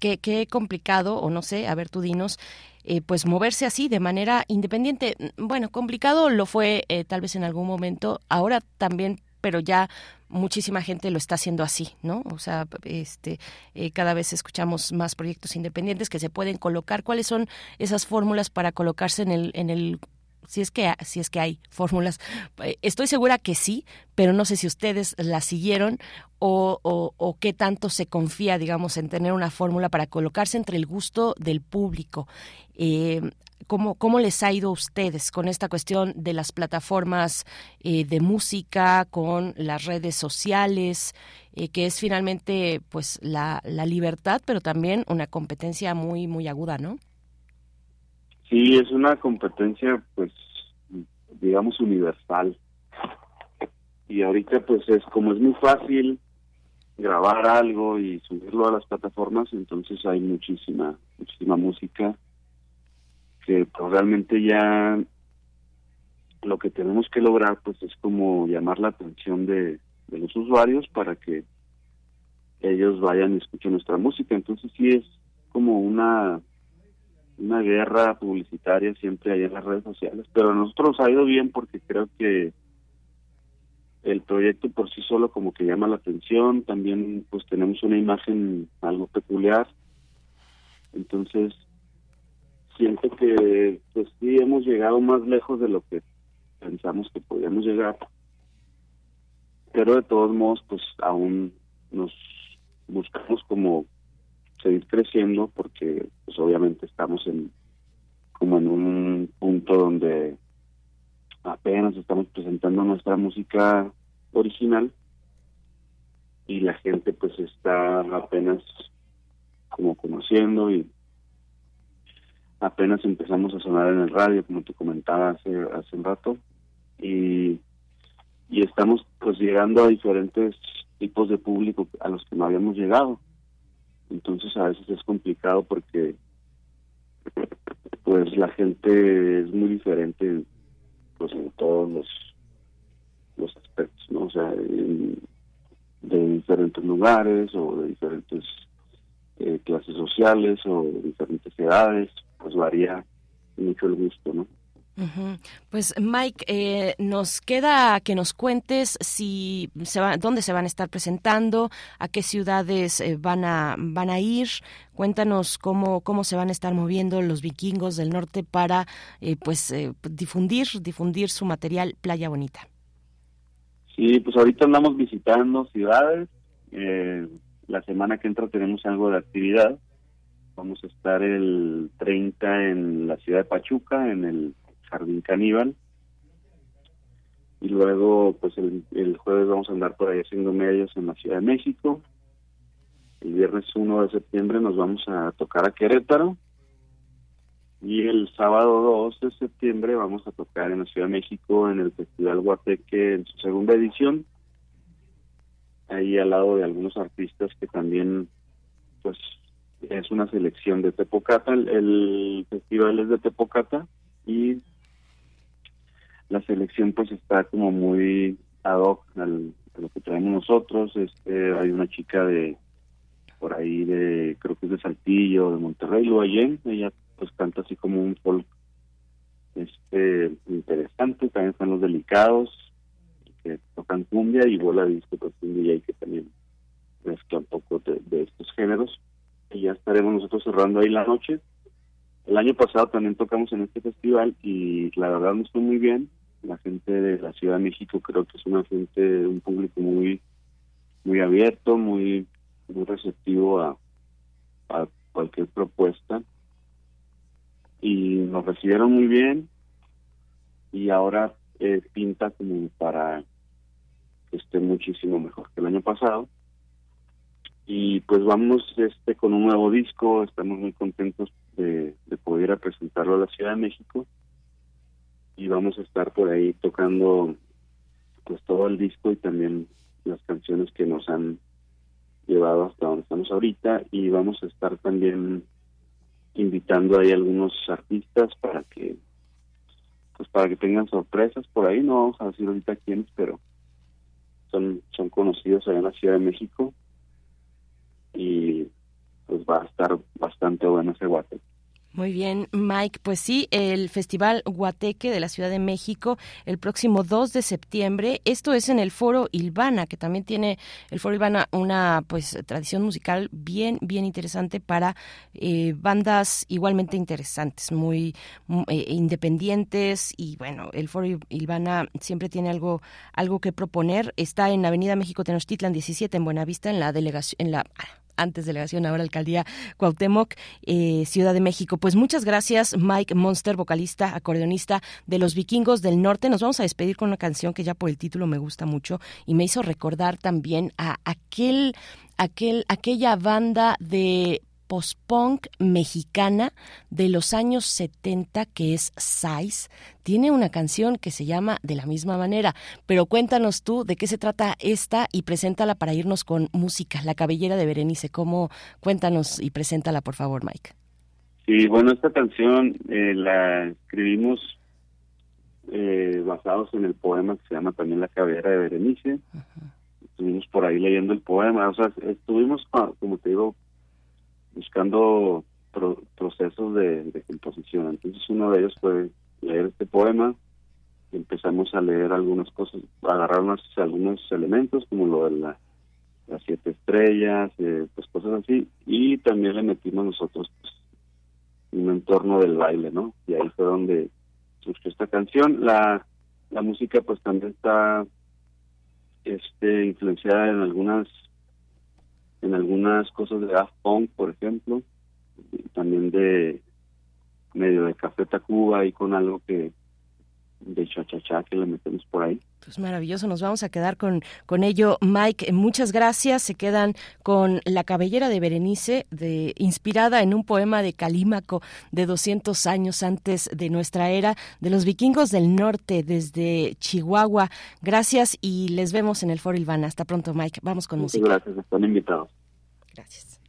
qué, qué complicado, o no sé, a ver tú dinos, eh, pues moverse así de manera independiente. Bueno, complicado lo fue eh, tal vez en algún momento, ahora también pero ya muchísima gente lo está haciendo así, ¿no? O sea, este, eh, cada vez escuchamos más proyectos independientes que se pueden colocar. ¿Cuáles son esas fórmulas para colocarse en el, en el si es que si es que hay fórmulas eh, estoy segura que sí pero no sé si ustedes las siguieron o, qué tanto se confía digamos en tener una fórmula para colocarse entre el gusto del público eh, ¿Cómo, ¿Cómo les ha ido a ustedes con esta cuestión de las plataformas eh, de música, con las redes sociales, eh, que es finalmente pues la, la libertad, pero también una competencia muy muy aguda, ¿no? Sí, es una competencia pues digamos, universal. Y ahorita pues es como es muy fácil grabar algo y subirlo a las plataformas, entonces hay muchísima, muchísima música que pues, realmente ya lo que tenemos que lograr pues es como llamar la atención de, los usuarios para que ellos vayan y escuchen nuestra música. Entonces sí es como una una guerra publicitaria siempre ahí en las redes sociales, pero a nosotros ha ido bien porque creo que el proyecto por sí solo como que llama la atención, también pues tenemos una imagen algo peculiar, entonces siento que pues sí hemos llegado más lejos de lo que pensamos que podíamos llegar, pero de todos modos pues aún nos buscamos como seguir creciendo porque pues obviamente estamos en como en un punto donde apenas estamos presentando nuestra música original y la gente pues está apenas como conociendo y apenas empezamos a sonar en el radio como te comentaba hace hace un rato y y estamos pues llegando a diferentes tipos de público a los que no habíamos llegado. Entonces a veces es complicado porque pues la gente es muy diferente pues en todos los los aspectos no o sea de diferentes lugares o de diferentes eh, clases sociales o de diferentes edades pues varía mucho el gusto no pues Mike, eh, nos queda que nos cuentes si se va, dónde se van a estar presentando, a qué ciudades eh, van a van a ir. Cuéntanos cómo cómo se van a estar moviendo los vikingos del norte para eh, pues difundir difundir su material Playa Bonita. Sí, pues ahorita andamos visitando ciudades. la semana que entra tenemos algo de actividad. Vamos a estar el 30 en la ciudad de Pachuca, en el Jardín Caníbal. Y luego, pues el, jueves vamos a andar por ahí haciendo medios en la Ciudad de México. El viernes 1 de septiembre nos vamos a tocar a Querétaro. Y el sábado 2 de septiembre vamos a tocar en la Ciudad de México en el Festival Guateque en su segunda edición. Ahí al lado de algunos artistas que también, pues, es una selección de Tepocata. El, el festival es de Tepocata y la selección pues está como muy ad hoc al, a lo que traemos nosotros. Este, hay una chica de por ahí de, creo que es de Saltillo, de Monterrey, Luayén, ella pues canta así como un folk este interesante, también están los delicados que tocan cumbia y bola disco pues un DJ que también mezcla un poco de, de estos géneros y ya estaremos nosotros cerrando ahí la noche. El año pasado también tocamos en este festival y la verdad nos fue muy bien. La gente de la Ciudad de México creo que es una gente, un público muy muy abierto, muy muy receptivo a, a cualquier propuesta. Y nos recibieron muy bien. Y ahora eh, pinta como para que esté muchísimo mejor que el año pasado y pues vamos este con un nuevo disco estamos muy contentos de, de poder presentarlo a la Ciudad de México y vamos a estar por ahí tocando pues todo el disco y también las canciones que nos han llevado hasta donde estamos ahorita y vamos a estar también invitando ahí algunos artistas para que pues para que tengan sorpresas por ahí no vamos a decir ahorita quiénes pero son son conocidos allá en la Ciudad de México y pues va a estar bastante bueno ese guate muy bien, Mike. Pues sí, el Festival Guateque de la Ciudad de México el próximo 2 de septiembre. Esto es en el Foro Ilvana, que también tiene el Foro Ilvana una pues tradición musical bien, bien interesante para eh, bandas igualmente interesantes, muy eh, independientes y bueno, el Foro Ilvana siempre tiene algo, algo que proponer. Está en Avenida México Tenochtitlan 17 en Buenavista, en la delegación, en la antes delegación, ahora alcaldía Cuauhtémoc, eh, Ciudad de México. Pues muchas gracias, Mike Monster, vocalista, acordeonista de los Vikingos del Norte. Nos vamos a despedir con una canción que ya por el título me gusta mucho y me hizo recordar también a aquel, aquel, aquella banda de post-punk mexicana de los años 70 que es Size. Tiene una canción que se llama de la misma manera, pero cuéntanos tú de qué se trata esta y preséntala para irnos con música, La cabellera de Berenice. ¿Cómo? Cuéntanos y preséntala, por favor, Mike. Sí, bueno, esta canción eh, la escribimos eh, basados en el poema que se llama también La cabellera de Berenice. Estuvimos por ahí leyendo el poema, o sea, estuvimos, ah, como te digo, buscando procesos de, composición. Entonces uno de ellos fue leer este poema y empezamos a leer algunas cosas, agarrar algunos elementos como lo de la, las siete estrellas, eh, pues cosas así, y también le metimos nosotros pues, un entorno del baile, ¿no? Y ahí fue donde surgió esta canción. La, la música pues también está este influenciada en algunas en algunas cosas de Daft por ejemplo, también de medio de Café Tacuba y con algo que de cha que le metemos por ahí. Pues maravilloso, nos vamos a quedar con, con ello. Mike, muchas gracias. Se quedan con La cabellera de Berenice, de, inspirada en un poema de Calímaco de 200 años antes de nuestra era, de los vikingos del norte, desde Chihuahua. Gracias y les vemos en el Foro Ilvana. Hasta pronto, Mike. Vamos con música. Gracias, están invitados. Gracias.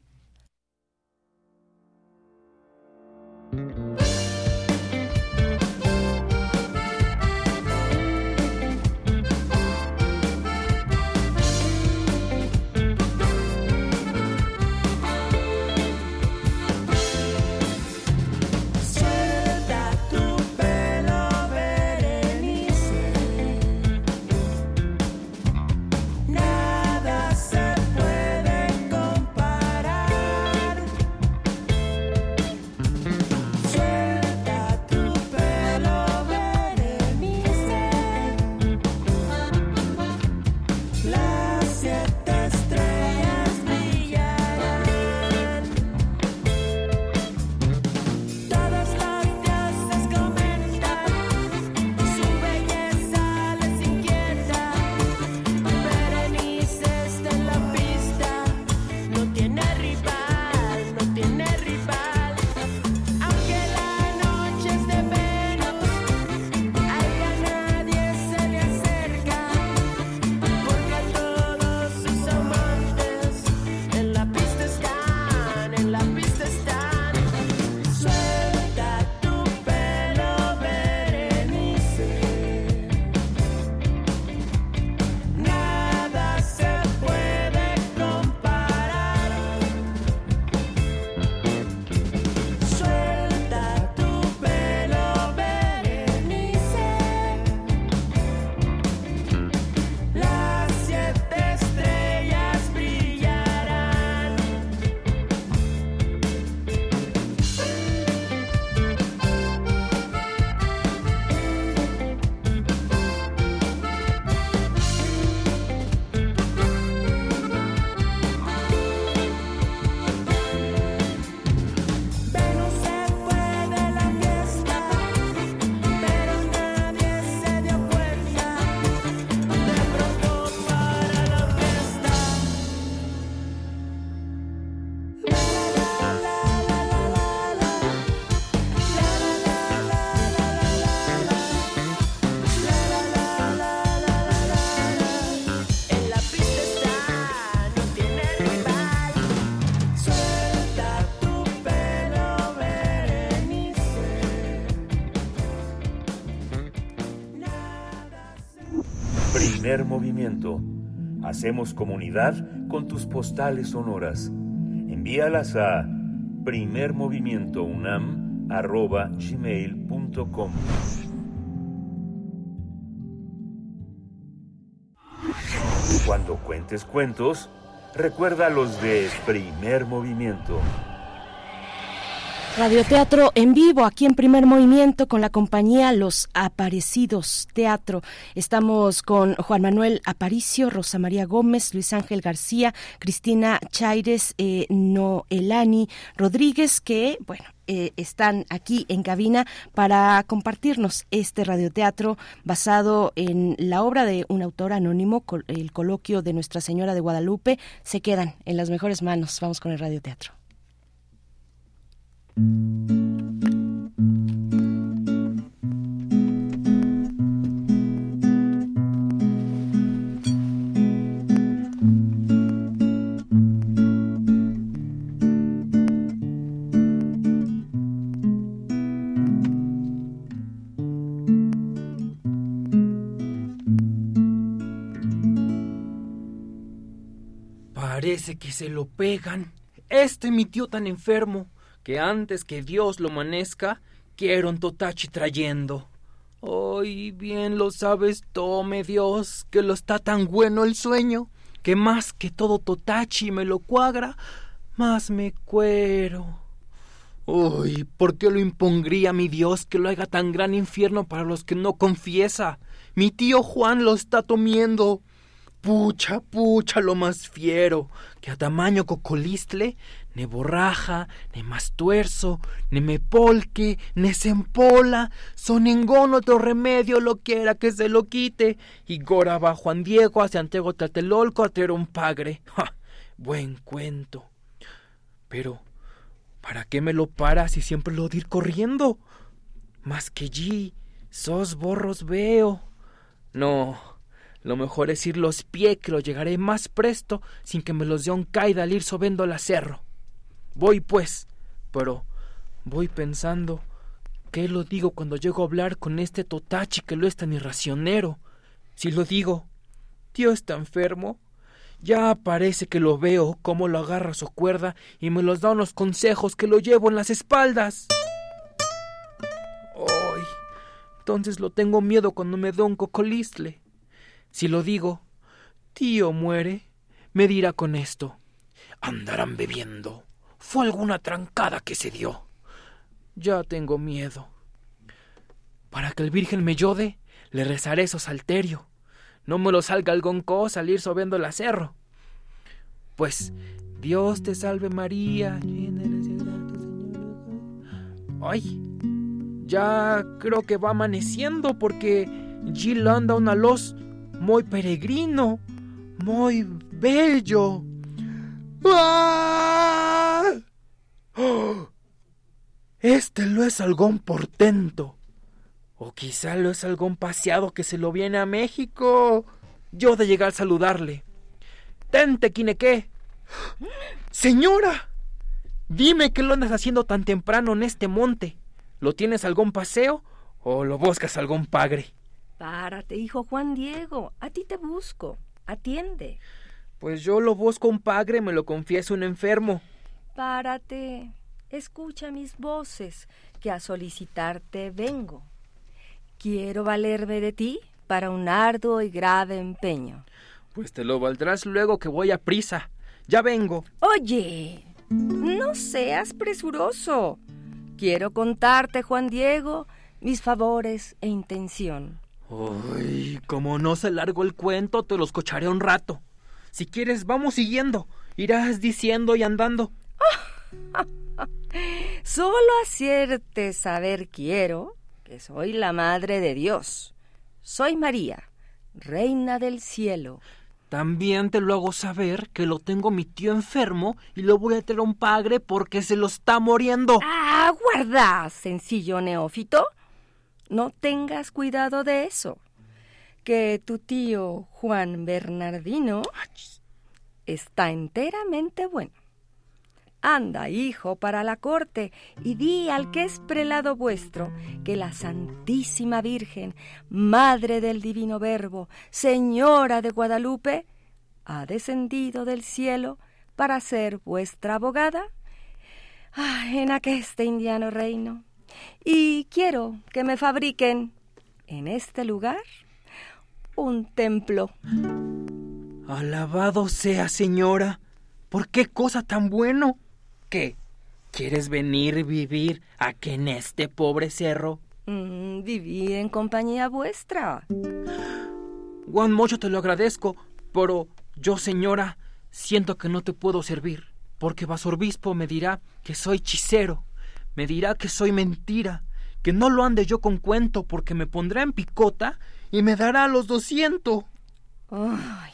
Hacemos comunidad con tus postales sonoras. Envíalas a primermovimientounam.gmail.com Cuando cuentes cuentos, recuerda los de primer movimiento. Radioteatro en vivo aquí en primer movimiento con la compañía Los Aparecidos Teatro. Estamos con Juan Manuel Aparicio, Rosa María Gómez, Luis Ángel García, Cristina Chaires, eh, Noelani Rodríguez, que, bueno, eh, están aquí en cabina para compartirnos este radioteatro basado en la obra de un autor anónimo, el coloquio de Nuestra Señora de Guadalupe. Se quedan en las mejores manos. Vamos con el radioteatro. Parece que se lo pegan. Este mi tío tan enfermo que antes que Dios lo amanezca, quiero un totachi trayendo. Hoy bien lo sabes, tome Dios, que lo está tan bueno el sueño, que más que todo totachi me lo cuagra, más me cuero. Uy, ¿por qué lo impondría mi Dios que lo haga tan gran infierno para los que no confiesa? Mi tío Juan lo está tomiendo. Pucha, pucha, lo más fiero, que a tamaño cocolistle, ne borraja, ne más tuerzo, ne me polque, ne se empola, son engón otro remedio lo quiera que se lo quite, y gora va Juan Diego hacia Antego Tlatelolco a un pagre. ¡Ja! Buen cuento. Pero, ¿para qué me lo para si siempre lo dir corriendo? Más que allí, sos borros veo. No, lo mejor es ir los pie que lo llegaré más presto sin que me los dé un caida al ir sobendo la cerro. Voy pues, pero voy pensando ¿qué lo digo cuando llego a hablar con este totachi que lo es tan irracionero? Si lo digo, tío está enfermo, ya parece que lo veo cómo lo agarra su cuerda y me los da unos consejos que lo llevo en las espaldas. ¡Ay! Entonces lo tengo miedo cuando me da un cocolistle. Si lo digo, tío muere, me dirá con esto. Andarán bebiendo. Fue alguna trancada que se dio. Ya tengo miedo. Para que el Virgen me yode, le rezaré su salterio. No me lo salga algún co salir sobiendo el acerro. Pues, Dios te salve María. Ay, ya creo que va amaneciendo porque Jill anda una luz muy peregrino, muy bello. ¡Ah! Este lo es algún portento. O quizá lo es algún paseado que se lo viene a México. Yo de llegar a saludarle. Tente, Quinequé. Señora. Dime qué lo andas haciendo tan temprano en este monte. ¿Lo tienes algún paseo o lo buscas algún pagre? Párate, hijo Juan Diego. A ti te busco. Atiende. Pues yo lo busco un padre, me lo confieso un enfermo. Párate. Escucha mis voces, que a solicitarte vengo. Quiero valerme de ti para un arduo y grave empeño. Pues te lo valdrás luego que voy a prisa. Ya vengo. Oye, no seas presuroso. Quiero contarte, Juan Diego, mis favores e intención. Ay, como no se largo el cuento, te los cocharé un rato. Si quieres, vamos siguiendo. Irás diciendo y andando. Solo hacerte saber quiero que soy la Madre de Dios. Soy María, Reina del Cielo. También te lo hago saber que lo tengo mi tío enfermo y lo voy a tener un padre porque se lo está muriendo. ¡Ah, guarda, sencillo neófito! No tengas cuidado de eso. Que tu tío Juan Bernardino está enteramente bueno. Anda, hijo, para la corte y di al que es prelado vuestro que la Santísima Virgen, Madre del Divino Verbo, Señora de Guadalupe, ha descendido del cielo para ser vuestra abogada en aqueste indiano reino y quiero que me fabriquen en este lugar un templo. Alabado sea, señora. ¿Por qué cosa tan bueno? ¿Qué? ¿Quieres venir vivir aquí en este pobre cerro? Mm, vivir en compañía vuestra. Juan Mocho te lo agradezco, pero yo, señora, siento que no te puedo servir, porque Basorbispo me dirá que soy hechicero me dirá que soy mentira, que no lo ande yo con cuento porque me pondrá en picota y me dará los doscientos. Ay,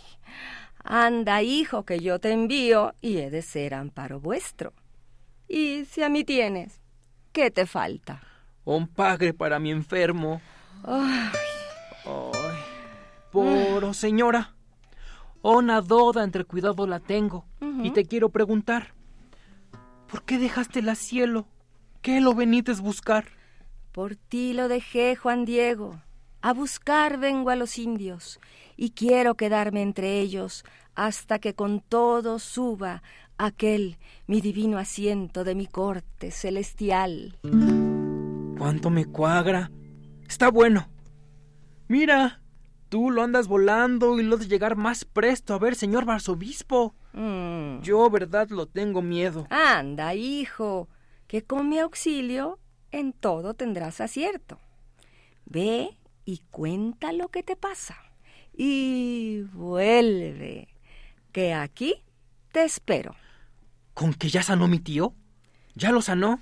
anda, hijo, que yo te envío y he de ser amparo vuestro. Y si a mí tienes, ¿Qué te falta? Un pagre para mi enfermo. Ay. Ay. Poro, señora. Una doda entre cuidado la tengo. Y te quiero preguntar. ¿Por qué dejaste la cielo? ¿Qué lo venites buscar? Por ti lo dejé, Juan Diego. A buscar vengo a los indios, y quiero quedarme entre ellos hasta que con todo suba aquel mi divino asiento de mi corte celestial. ¿Cuánto me cuagra? Está bueno. Mira, tú lo andas volando y lo de llegar más presto a ver, señor arzobispo. Mm. Yo, verdad, lo tengo miedo. Anda, hijo, que con mi auxilio en todo tendrás acierto. Ve y cuenta lo que te pasa. Y vuelve, que aquí te espero. ¿Con que ya sanó mi tío? ¿Ya lo sanó?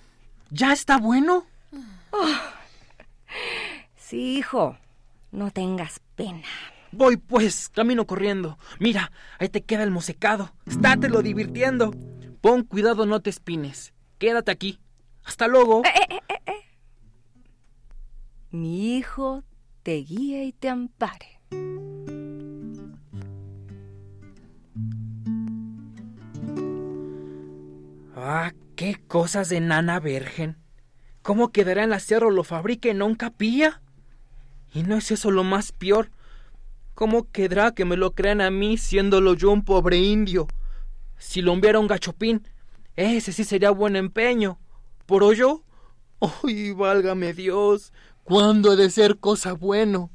¿Ya está bueno? Sí, hijo, no tengas pena. Voy pues, camino corriendo. Mira, ahí te queda el mosecado. Estátelo divirtiendo. Pon cuidado, no te espines. Quédate aquí. Hasta luego. Mi hijo te guíe y te ampare. Ah, qué cosas de nana virgen. ¿Cómo quedará en la cerro lo fabrique en un capilla? Y no es eso lo más peor. ¿Cómo quedará que me lo crean a mí siéndolo yo un pobre indio? Si lo enviara un gachopín, ese sí sería buen empeño. ¿Por hoyo? ¡Ay, válgame Dios! ¿Cuándo he de ser cosa bueno?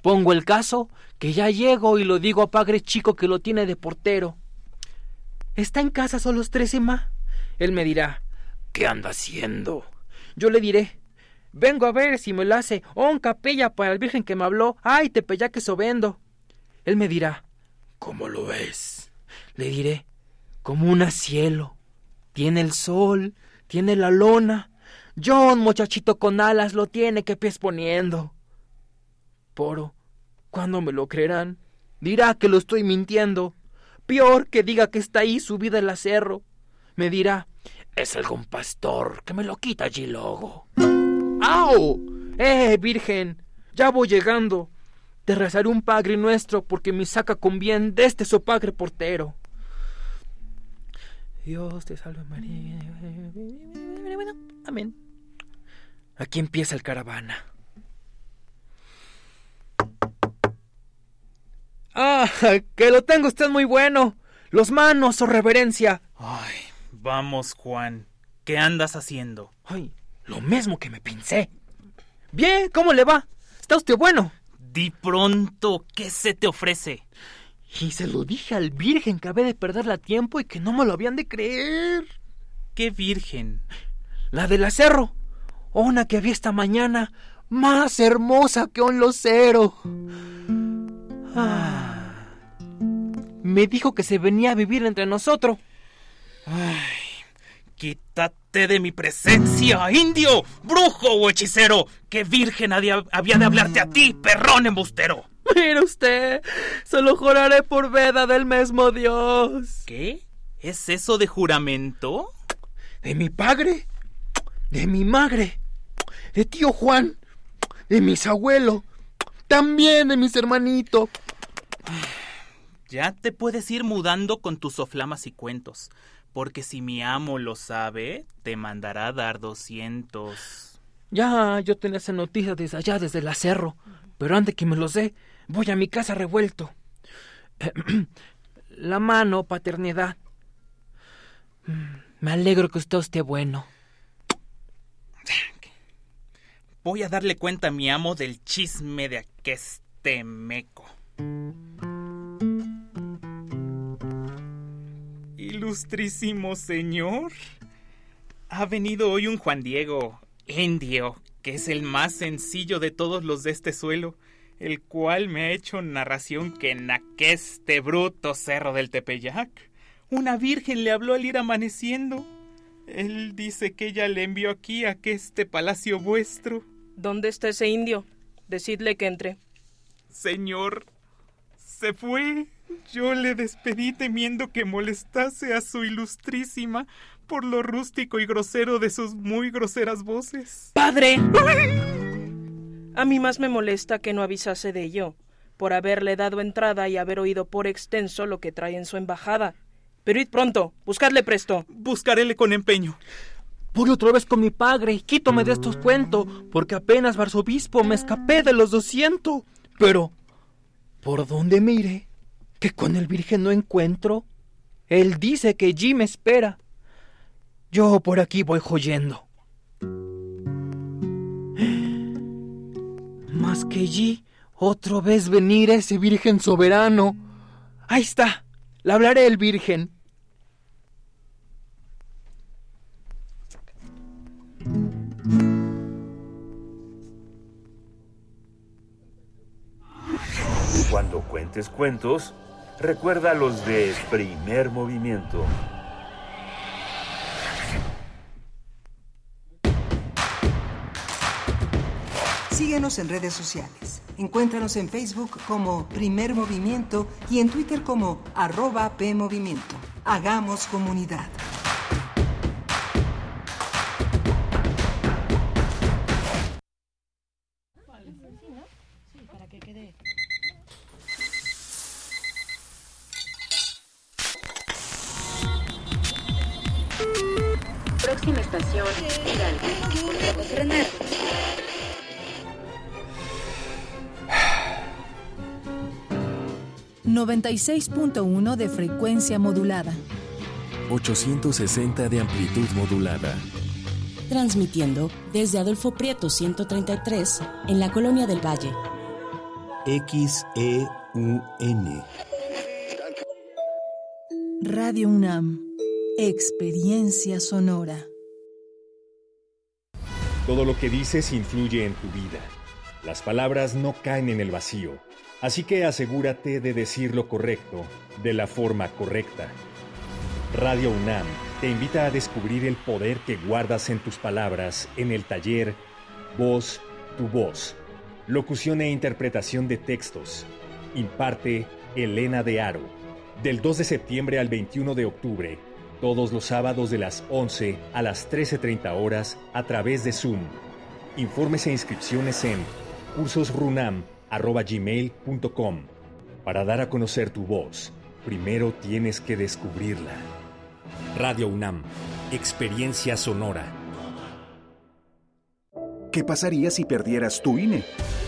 Pongo el caso que ya llego y lo digo a padre chico que lo tiene de portero. ¿Está en casa solos tres y ma? Él me dirá, ¿qué anda haciendo? Yo le diré, vengo a ver si me lo hace un capella para el virgen que me habló, ay, te que sobendo. Él me dirá, ¿cómo lo ves? Le diré, como un cielo. Tiene el sol, tiene la lona. John, muchachito con alas, lo tiene que pies poniendo. Poro, ¿cuándo me lo creerán? Dirá que lo estoy mintiendo. Peor que diga que está ahí subida el acerro. Me dirá, es algún pastor que me lo quita allí luego. ¡Au! ¡Eh, virgen! Ya voy llegando. Te rezaré un padre nuestro porque me saca con bien de este sopagre portero. Dios te salve María. Amén. Aquí empieza el caravana. ¡Ah! ¡Que lo tengo usted muy bueno! ¡Los manos, oh reverencia! Ay, vamos, Juan. ¿Qué andas haciendo? Ay, lo mismo que me pincé. Bien, ¿cómo le va? ¿Está usted bueno? Di pronto, ¿qué se te ofrece? Y se lo dije al virgen que había de perderla tiempo y que no me lo habían de creer. ¿Qué virgen? La del acerro. Una que había esta mañana, más hermosa que un lucero. Ah me dijo que se venía a vivir entre nosotros. Ay, quítate de mi presencia, indio, brujo o hechicero. ¡Qué virgen había, de hablarte a ti, perrón embustero! Mire usted, se lo juraré por veda del mismo Dios. ¿Qué? ¿Es eso de juramento? De mi padre, de mi madre, de tío Juan, de mis abuelos, también de mis hermanitos. Ya te puedes ir mudando con tus soflamas y cuentos, porque si mi amo lo sabe, te mandará dar doscientos. Ya, yo tenía esa noticia desde allá, desde el acerro, pero antes que me lo sé, voy a mi casa revuelto. La mano, paternidad. Me alegro que usted esté bueno. Voy a darle cuenta a mi amo del chisme de aqueste meco. Ilustrísimo señor. Ha venido hoy un Juan Diego, indio, que es el más sencillo de todos los de este suelo, el cual me ha hecho narración que en aqueste bruto cerro del Tepeyac una virgen le habló al ir amaneciendo. Él dice que ella le envió aquí a este palacio vuestro. ¿Dónde está ese indio? Decidle que entre. Señor, se fue. Yo le despedí temiendo que molestase a su ilustrísima, por lo rústico y grosero de sus muy groseras voces. ¡Padre! A mí más me molesta que no avisase de ello, por haberle dado entrada y haber oído por extenso lo que trae en su embajada. Pero id pronto, buscadle presto. Buscaréle con empeño. Voy otra vez con mi padre, quítome de estos cuentos, porque apenas, arzobispo, me escapé de los doscientos. Pero, ¿por dónde mire? Que con el Virgen no encuentro. Él dice que allí me espera. Yo por aquí voy joyendo. Más que allí, otra vez venir ese Virgen soberano. Ahí está, le hablaré el Virgen. Cuentes cuentos, recuerda los de primer movimiento. Síguenos en redes sociales. Encuéntranos en Facebook como Primer Movimiento y en Twitter como arroba PMovimiento. Hagamos comunidad. Próxima estación, Hidalgo. Frenar. ...96.1 de frecuencia modulada. 860 de amplitud modulada. Transmitiendo desde Adolfo Prieto 133 en la Colonia del Valle. XEUN. Radio UNAM. Experiencia sonora. Todo lo que dices influye en tu vida. Las palabras no caen en el vacío, así que asegúrate de decir lo correcto de la forma correcta. Radio UNAM te invita a descubrir el poder que guardas en tus palabras en el taller Voz, tu voz. Locución e interpretación de textos. Imparte Elena de Aro. Del 2 de septiembre al 21 de octubre, todos los sábados de las 11 a las 13.30 horas a través de Zoom. Informes e inscripciones en cursosrunam.gmail.com. Para dar a conocer tu voz, primero tienes que descubrirla. Radio UNAM, Experiencia Sonora. ¿Qué pasaría si perdieras tu INE?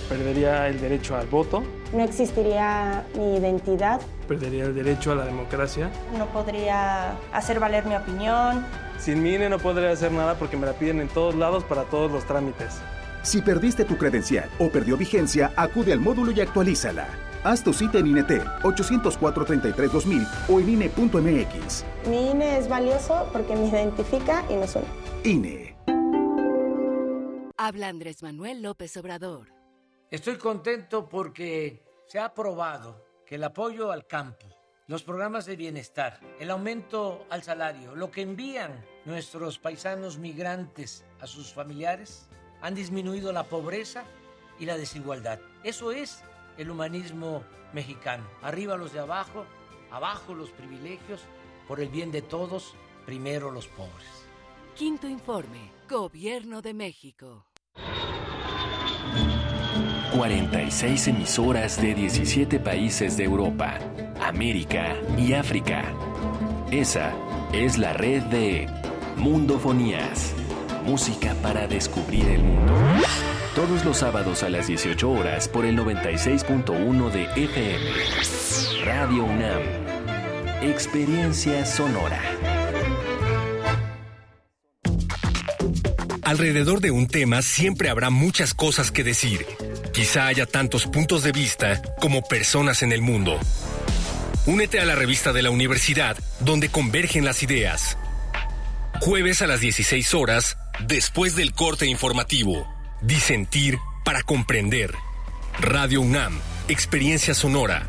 Perdería el derecho al voto. No existiría mi identidad. Perdería el derecho a la democracia. No podría hacer valer mi opinión. Sin mi INE no podría hacer nada porque me la piden en todos lados para todos los trámites. Si perdiste tu credencial o perdió vigencia, acude al módulo y actualízala. Haz tu cita en INETEL 804-33-2000 o en INE.mx. Mi INE es valioso porque me identifica y nos une. INE. Habla Andrés Manuel López Obrador. Estoy contento porque se ha aprobado que el apoyo al campo, los programas de bienestar, el aumento al salario, lo que envían nuestros paisanos migrantes a sus familiares, han disminuido la pobreza y la desigualdad. Eso es el humanismo mexicano. Arriba los de abajo, abajo los privilegios, por el bien de todos, primero los pobres. Quinto informe, Gobierno de México. 46 emisoras de 17 países de Europa, América y África. Esa es la red de Mundofonías. Música para descubrir el mundo. Todos los sábados a las 18 horas por el 96.1 de FM. Radio UNAM. Experiencia sonora. Alrededor de un tema siempre habrá muchas cosas que decir. Quizá haya tantos puntos de vista como personas en el mundo. Únete a la revista de la universidad donde convergen las ideas. Jueves a las 16 horas, después del corte informativo. Disentir para comprender. Radio UNAM, Experiencia Sonora.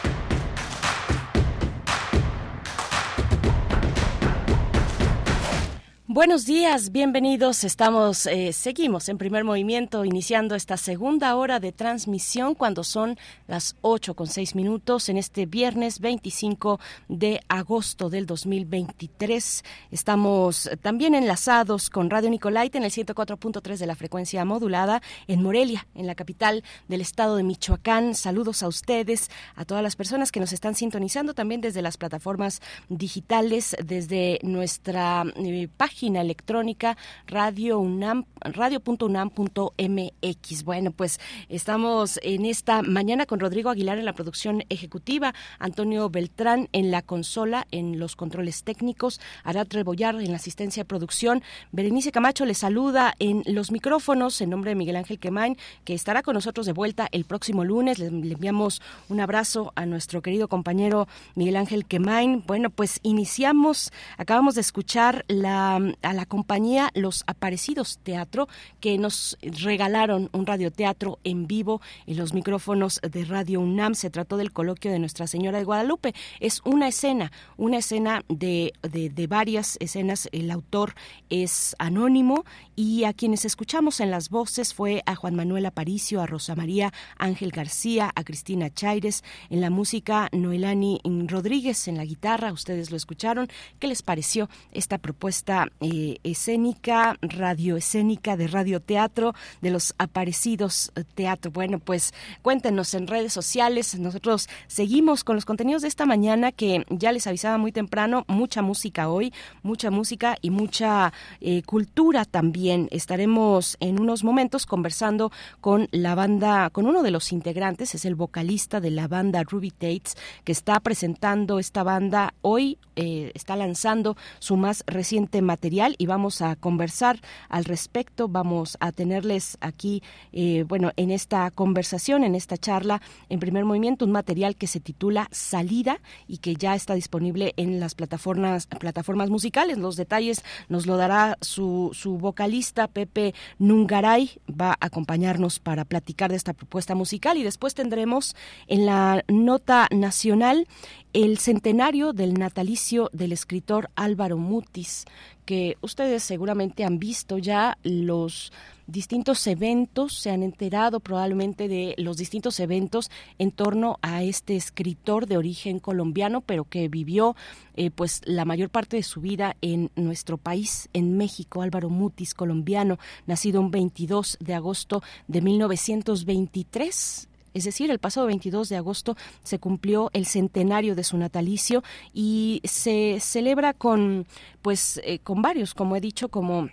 Buenos días, bienvenidos. Estamos, eh, seguimos en primer movimiento, iniciando esta segunda hora de transmisión cuando son las 8 con 6 minutos en este viernes 25 de agosto del 2023. Estamos también enlazados con Radio Nicolaita en el 104.3 de la frecuencia modulada en Morelia, en la capital del estado de Michoacán. Saludos a ustedes, a todas las personas que nos están sintonizando también desde las plataformas digitales, desde nuestra eh, página electrónica radio unam radio.unam.mx. Bueno, pues estamos en esta mañana con Rodrigo Aguilar en la producción ejecutiva, Antonio Beltrán en la consola, en los controles técnicos, Arad Rebollar en la asistencia de producción, Berenice Camacho le saluda en los micrófonos en nombre de Miguel Ángel Quemain, que estará con nosotros de vuelta el próximo lunes. Le, enviamos un abrazo a nuestro querido compañero Miguel Ángel Quemain. Bueno, pues iniciamos, acabamos de escuchar la a la compañía Los Aparecidos Teatro, que nos regalaron un radioteatro en vivo en los micrófonos de Radio UNAM. Se trató del coloquio de Nuestra Señora de Guadalupe. Es una escena, una escena de, de, varias escenas. El autor es anónimo y a quienes escuchamos en las voces fue a Juan Manuel Aparicio, a Rosa María Ángel García, a Cristina Chaires, en la música Noelani Rodríguez, en la guitarra, ustedes lo escucharon. ¿Qué les pareció esta propuesta eh, escénica, radioescénica de radioteatro de los aparecidos teatro. Bueno, pues cuéntenos en redes sociales. Nosotros seguimos con los contenidos de esta mañana que ya les avisaba muy temprano, mucha música hoy, mucha música y mucha eh, cultura también. Estaremos en unos momentos conversando con la banda, con uno de los integrantes, es el vocalista de la banda Ruby Tates, que está presentando esta banda hoy, eh, está lanzando su más reciente material y vamos a conversar al respecto. Vamos a tenerles aquí, eh, bueno, en esta conversación, en esta charla, en primer movimiento, un material que se titula Salida y que ya está disponible en las plataformas, plataformas musicales. Los detalles nos lo dará su, su vocalista Pepe Nungaray. Va a acompañarnos para platicar de esta propuesta musical y después tendremos en la nota nacional el centenario del natalicio del escritor Álvaro Mutis, que ustedes seguramente han visto ya los distintos eventos, se han enterado probablemente de los distintos eventos en torno a este escritor de origen colombiano, pero que vivió eh, pues la mayor parte de su vida en nuestro país, en México, Álvaro Mutis, colombiano, nacido un 22 de agosto de 1923 es decir, el pasado 22 de agosto se cumplió el centenario de su natalicio y se celebra con, pues, eh, con varios, como he dicho, como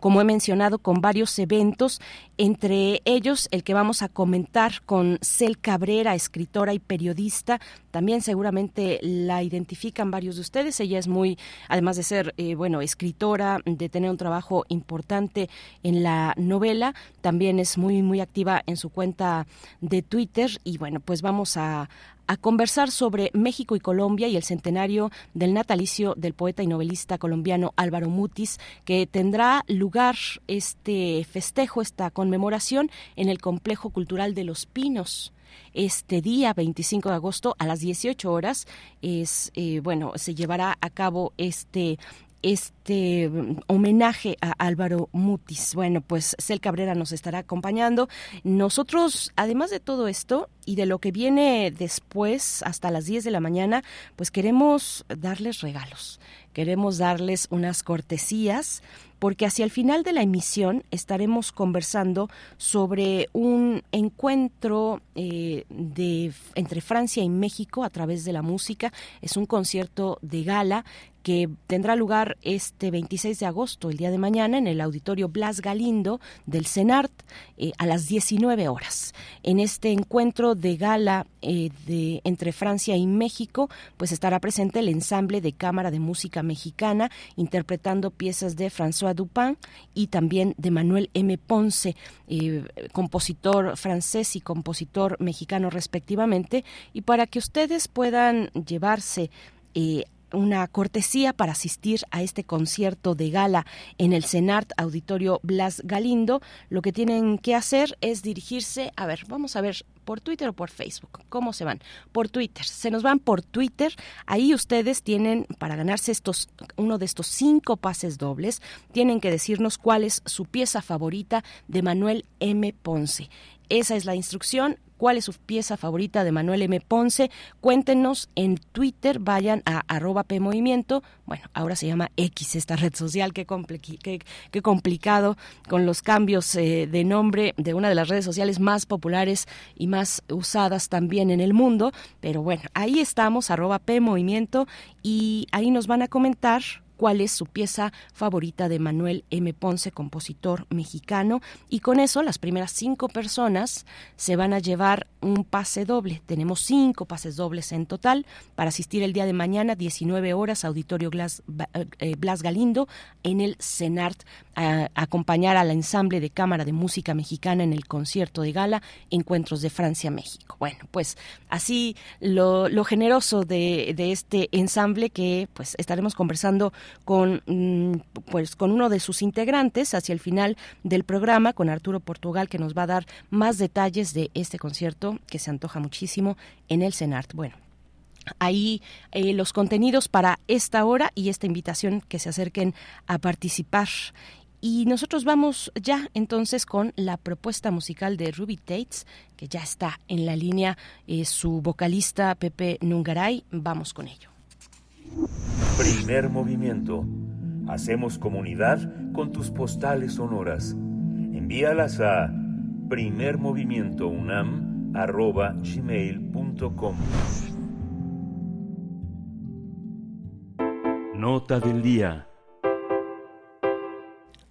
como he mencionado, con varios eventos, entre ellos el que vamos a comentar con Cel Cabrera, escritora y periodista. También seguramente la identifican varios de ustedes. Ella es muy, además de ser, eh, bueno, escritora, de tener un trabajo importante en la novela, también es muy, muy activa en su cuenta de Twitter. Y bueno, pues vamos a, a conversar sobre México y Colombia y el centenario del natalicio del poeta y novelista colombiano Álvaro Mutis, que tendrá lugar este festejo, esta conmemoración en el Complejo Cultural de Los Pinos este día 25 de agosto a las 18 horas es eh, bueno se llevará a cabo este este mm, homenaje a Álvaro Mutis. Bueno, pues Cel Cabrera nos estará acompañando. Nosotros, además de todo esto y de lo que viene después, hasta las 10 de la mañana, pues queremos darles regalos, queremos darles unas cortesías porque hacia el final de la emisión estaremos conversando sobre un encuentro eh, de, entre Francia y México a través de la música. Es un concierto de gala que tendrá lugar este 26 de agosto, el día de mañana, en el auditorio Blas Galindo del CENART eh, a las 19 horas. En este encuentro de gala eh, de, entre Francia y México, pues estará presente el ensamble de Cámara de Música Mexicana interpretando piezas de François Dupin y también de Manuel M. Ponce, eh, compositor francés y compositor mexicano respectivamente, y para que ustedes puedan llevarse una cortesía para asistir a este concierto de gala en el CENART Auditorio Blas Galindo. Lo que tienen que hacer es dirigirse, a ver, vamos a ver por Twitter o por Facebook. ¿Cómo se van? Por Twitter. Se nos van por Twitter. Ahí ustedes tienen para ganarse estos uno de estos cinco pases dobles, tienen que decirnos cuál es su pieza favorita de Manuel M. Ponce. Esa es la instrucción cuál es su pieza favorita de Manuel M. Ponce. Cuéntenos en Twitter, vayan a arroba PMovimiento. Bueno, ahora se llama X esta red social, qué, qué, complicado con los cambios eh, de nombre de una de las redes sociales más populares y más usadas también en el mundo. Pero bueno, ahí estamos, arroba PMovimiento, y ahí nos van a comentar cuál es su pieza favorita de Manuel M. Ponce, compositor mexicano. Y con eso las primeras cinco personas se van a llevar un pase doble. Tenemos cinco pases dobles en total para asistir el día de mañana, 19 horas, Auditorio Blas, eh, Blas Galindo, en el CENART, a, acompañar al ensamble de Cámara de Música Mexicana en el concierto de gala Encuentros de Francia-México. Bueno, pues así lo, generoso de, de este ensamble que pues estaremos conversando con, mm, pues, con uno de sus integrantes hacia el final del programa, con Arturo Portugal, que nos va a dar más detalles de este concierto que se antoja muchísimo en el CENART. Bueno, ahí eh, los contenidos para esta hora y esta invitación que se acerquen a participar. Y nosotros vamos ya entonces con la propuesta musical de Ruby Tates, que ya está en la línea eh, su vocalista Pepe Nungaray. Vamos con ello. Primer movimiento. Hacemos comunidad con tus postales sonoras. Envíalas a primermovimientounam.gmail.com Nota del día.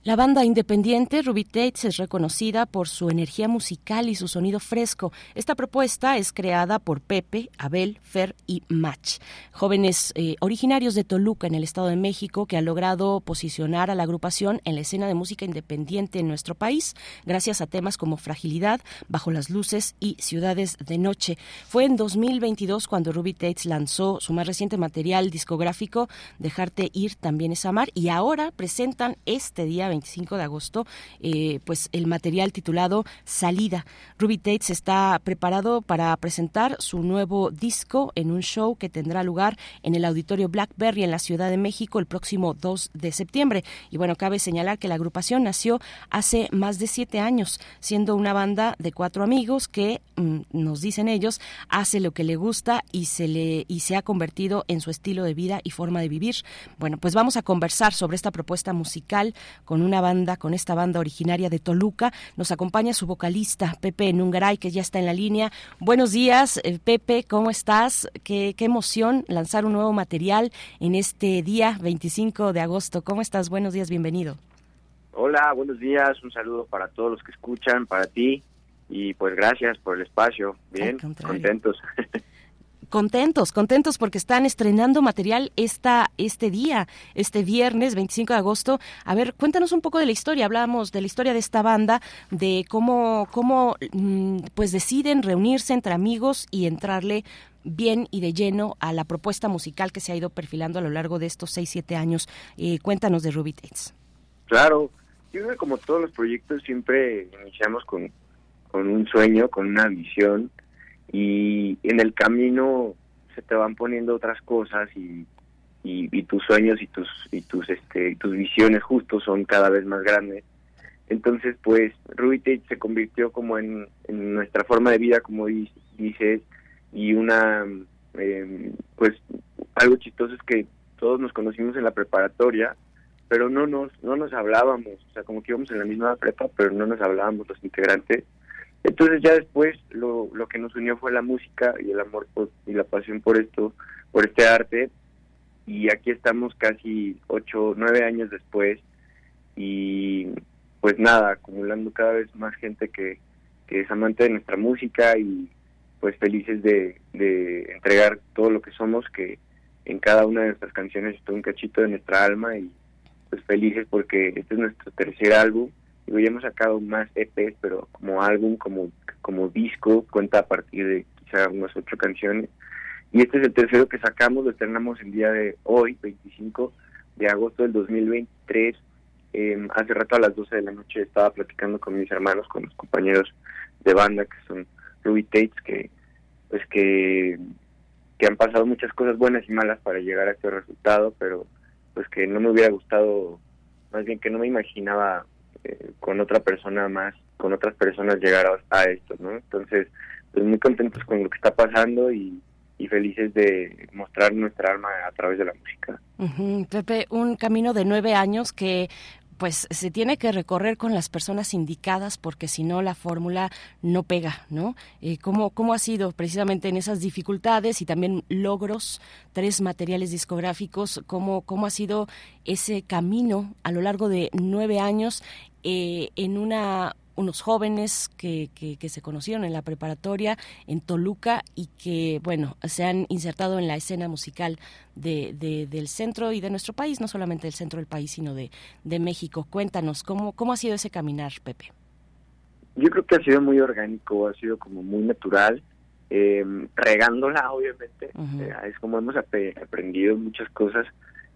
La banda independiente Ruby Tates es reconocida por su energía musical y su sonido fresco. Esta propuesta es creada por Pepe, Abel, Fer y Match, jóvenes eh, originarios de Toluca en el Estado de México que han logrado posicionar a la agrupación en la escena de música independiente en nuestro país gracias a temas como Fragilidad, Bajo las Luces y Ciudades de Noche. Fue en 2022 cuando Ruby Tates lanzó su más reciente material discográfico Dejarte ir también es amar y ahora presentan este día 25 de agosto, eh, pues el material titulado Salida. Ruby Tates está preparado para presentar su nuevo disco en un show que tendrá lugar en el Auditorio Blackberry en la Ciudad de México el próximo 2 de septiembre. Y bueno, cabe señalar que la agrupación nació hace más de siete años, siendo una banda de cuatro amigos que, mm, nos dicen ellos, hace lo que le gusta y se le y se ha convertido en su estilo de vida y forma de vivir. Bueno, pues vamos a conversar sobre esta propuesta musical con una banda, con esta banda originaria de Toluca. Nos acompaña su vocalista, Pepe Nungaray, que ya está en la línea. Buenos días, eh, Pepe, ¿cómo estás? Qué, qué emoción lanzar un nuevo material en este día 25 de agosto. ¿Cómo estás? Buenos días, bienvenido. Hola, buenos días, un saludo para todos los que escuchan, para ti y pues gracias por el espacio. Bien, contentos. Contentos, contentos porque están estrenando material esta, este día, este viernes 25 de agosto. A ver, cuéntanos un poco de la historia. Hablábamos de la historia de esta banda, de cómo, cómo mm, pues deciden reunirse entre amigos y entrarle bien y de lleno a la propuesta musical que se ha ido perfilando a lo largo de estos 6, 7 años. Eh, cuéntanos de Ruby Tates. Claro, yo creo que como todos los proyectos siempre iniciamos con, con un sueño, con una visión y en el camino se te van poniendo otras cosas y, y, tus sueños y tus y tus este tus visiones justo son cada vez más grandes. Entonces pues Ruby se convirtió como en, nuestra forma de vida como dices y una em, pues algo chistoso es que todos nos conocimos en la preparatoria pero no nos no nos hablábamos. O sea como que íbamos en la misma prepa pero no nos hablábamos los integrantes entonces ya después lo, lo que nos unió fue la música y el amor y la pasión por esto, por este arte. Y aquí estamos casi ocho, nueve años después y pues nada, acumulando cada vez más gente que, que es amante de nuestra música y pues felices de, de entregar todo lo que somos, que en cada una de nuestras canciones está un cachito de nuestra alma y pues felices porque este es nuestro tercer álbum Digo, ya hemos sacado más EPs, pero como álbum, como, como disco, cuenta a partir de quizá unas ocho canciones. Y este es el tercero que sacamos, lo estrenamos el día de hoy, 25 de agosto del 2023. Eh, hace rato a las 12 de la noche estaba platicando con mis hermanos, con los compañeros de banda que son Ruby Tates, que pues que, que han pasado muchas cosas buenas y malas para llegar a este resultado, pero pues que no me hubiera gustado, más bien que no me imaginaba eh, con otra persona más, con otras personas llegar a, esto, ¿no? Entonces, pues muy contentos con lo que está pasando y felices de mostrar nuestra alma a través de la música. Pepe, un camino de nueve años que pues se tiene que recorrer con las personas indicadas porque si no la fórmula no pega, ¿no? Eh, ¿cómo, ¿Cómo ha sido precisamente en esas dificultades y también logros, tres materiales discográficos, cómo, cómo ha sido ese camino a lo largo de nueve años eh, en una unos jóvenes que, que, se conocieron en la preparatoria en Toluca y que, bueno, se han insertado en la escena musical de, del centro y de nuestro país, no solamente del centro del país, sino de, de México. Cuéntanos, ¿cómo, ¿cómo ha sido ese caminar, Pepe? Yo creo que ha sido muy orgánico, ha sido como muy natural, eh, regándola, obviamente. Eh, es como hemos aprendido muchas cosas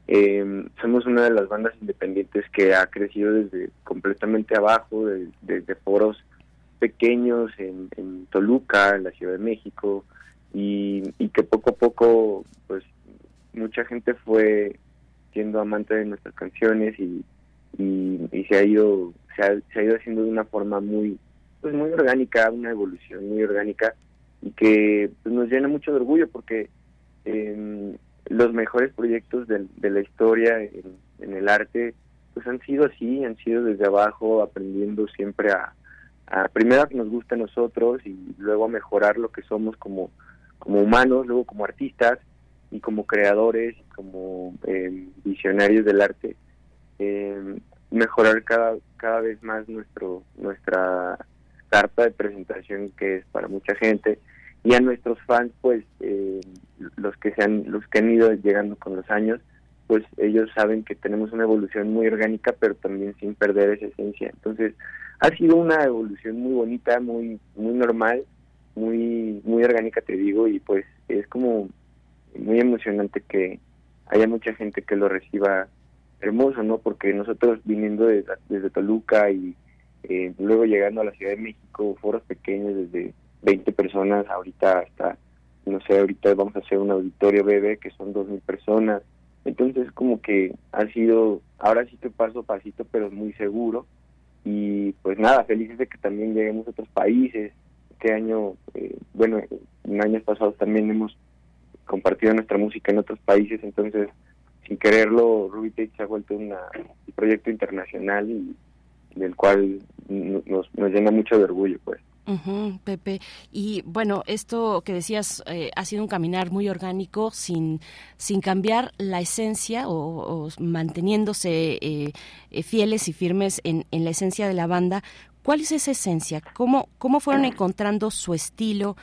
eh, somos una de las bandas independientes que ha crecido desde completamente abajo, desde foros pequeños en, Toluca, en la Ciudad de México, y, que poco a poco, pues, mucha gente fue siendo amante de nuestras canciones y, y, se ha ido se ha, ido haciendo de una forma muy pues muy orgánica una evolución muy orgánica y que pues, nos llena mucho de orgullo porque eh, los mejores proyectos de, la historia en, el arte pues han sido así, han sido desde abajo aprendiendo siempre a, primero a que nos guste a nosotros y luego a mejorar lo que somos como, como humanos, luego como artistas y como creadores, como eh, visionarios del arte, eh, mejorar cada, cada vez más nuestro nuestra carta de presentación que es para mucha gente y a nuestros fans pues eh, los que se han los que han ido llegando con los años pues ellos saben que tenemos una evolución muy orgánica pero también sin perder esa esencia. Entonces ha sido una evolución muy bonita muy muy normal muy muy orgánica te digo y pues es como muy emocionante que haya mucha gente que lo reciba hermoso no porque nosotros viniendo desde, desde Toluca y eh, luego llegando a la Ciudad de México foros pequeños desde 20 personas, ahorita hasta, no sé, ahorita vamos a hacer un auditorio bebé que son 2.000 personas. Entonces como que ha sido, ahora sí que paso a pasito, pero muy seguro. Y pues nada, felices de que también lleguemos a otros países. Este año, eh, bueno, en años pasados también hemos compartido nuestra música en otros países, entonces sin quererlo, Ruby Tate se ha vuelto un proyecto internacional y del cual nos, nos llena mucho de orgullo, pues. Pepe. Y bueno, esto que decías eh, ha sido un caminar muy orgánico, sin, sin cambiar la esencia o, manteniéndose eh, eh, fieles y firmes en, en, la esencia de la banda. ¿Cuál es esa esencia? ¿Cómo, cómo fueron encontrando su estilo?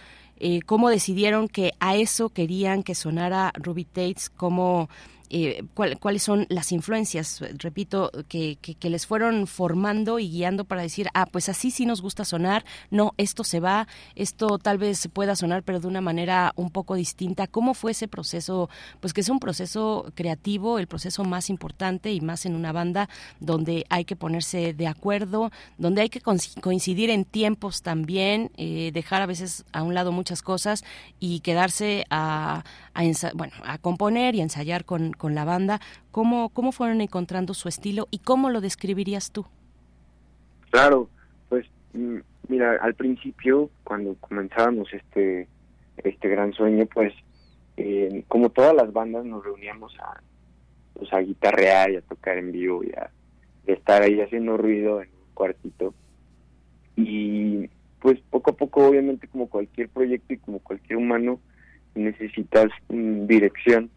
¿Cómo decidieron que a eso querían que sonara Ruby Tates? ¿Cómo eh, cuáles son las influencias, repito, que, que, les fueron formando y guiando para decir, ah, pues así sí nos gusta sonar, no, esto se va, esto tal vez pueda sonar, pero de una manera un poco distinta. ¿Cómo fue ese proceso? Pues que es un proceso creativo, el proceso más importante y más en una banda donde hay que ponerse de acuerdo, donde hay que coincidir en tiempos también, eh, dejar a veces a un lado muchas cosas y quedarse a, a, bueno, a componer y ensayar con, con la banda, ¿cómo, ¿cómo fueron encontrando su estilo y cómo lo describirías tú? Claro, pues mm, mira, al principio, cuando comenzábamos este, este gran sueño, pues eh, como todas las bandas nos reuníamos a, pues, a guitarrear y a tocar en vivo y a, estar ahí haciendo ruido en un cuartito. Y pues poco a poco, obviamente, como cualquier proyecto y como cualquier humano, necesitas mm, dirección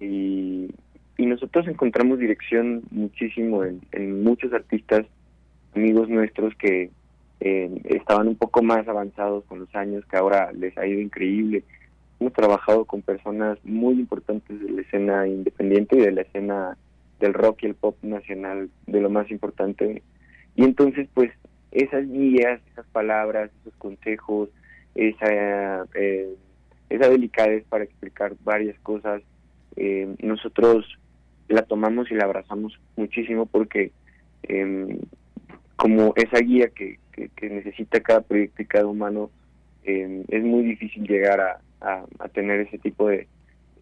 y, nosotros encontramos dirección muchísimo en, muchos artistas, amigos nuestros que eh, estaban un poco más avanzados con los años, que ahora les ha ido increíble. Hemos trabajado con personas muy importantes de la escena independiente y de la escena del rock y el pop nacional, de lo más importante. Y entonces, pues, esas guías, esas palabras, esos consejos, esa, eh, esa delicadez para explicar varias cosas. Eh, nosotros la tomamos y la abrazamos muchísimo porque em, como esa guía que, necesita cada proyecto y cada humano, em, es muy difícil llegar a, a, tener ese tipo de...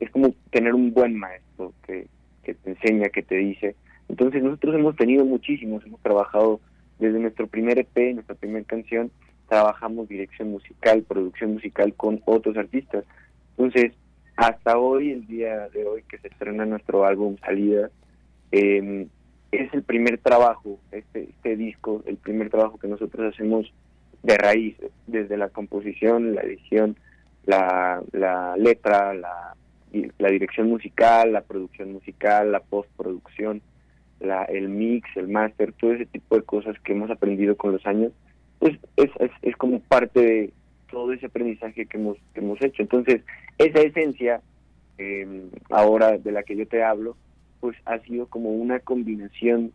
Es como tener un buen maestro que, que te enseña, que te dice. Entonces nosotros hemos tenido muchísimos, hemos trabajado desde nuestro primer EP, nuestra primera canción, trabajamos dirección musical, producción musical con otros artistas. Entonces, hasta hoy, el día de hoy que se estrena nuestro álbum Salida, eh, es el primer trabajo, este, este disco, el primer trabajo que nosotros hacemos de raíz, desde la composición, la edición, la, la letra, la, dirección musical, la producción musical, la postproducción, la, el mix, el máster, todo ese tipo de cosas que hemos aprendido con los años, pues es, es, es como parte de todo ese aprendizaje que hemos, que hemos hecho. Entonces, esa esencia, eh, ahora de la que yo te hablo, pues ha sido como una combinación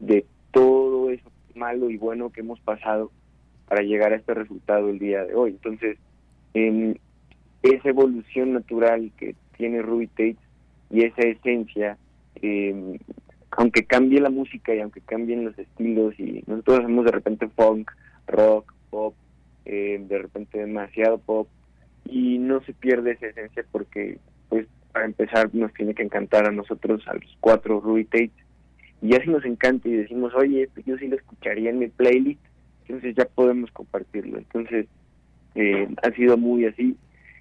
de todo eso malo y bueno que hemos pasado para llegar a este resultado el día de hoy. Entonces, en esa evolución natural que tiene Ruby Tate y esa esencia, eh, aunque cambie la música y aunque cambien los estilos y nosotros hacemos de repente funk, rock, pop, eh, de repente demasiado pop y no se pierde esa esencia porque pues para empezar nos tiene que encantar a nosotros, a los cuatro Ruby Tate y ya si nos encanta y decimos, oye, pues yo sí lo escucharía en mi playlist, entonces ya podemos compartirlo. Entonces, eh, ha sido muy así.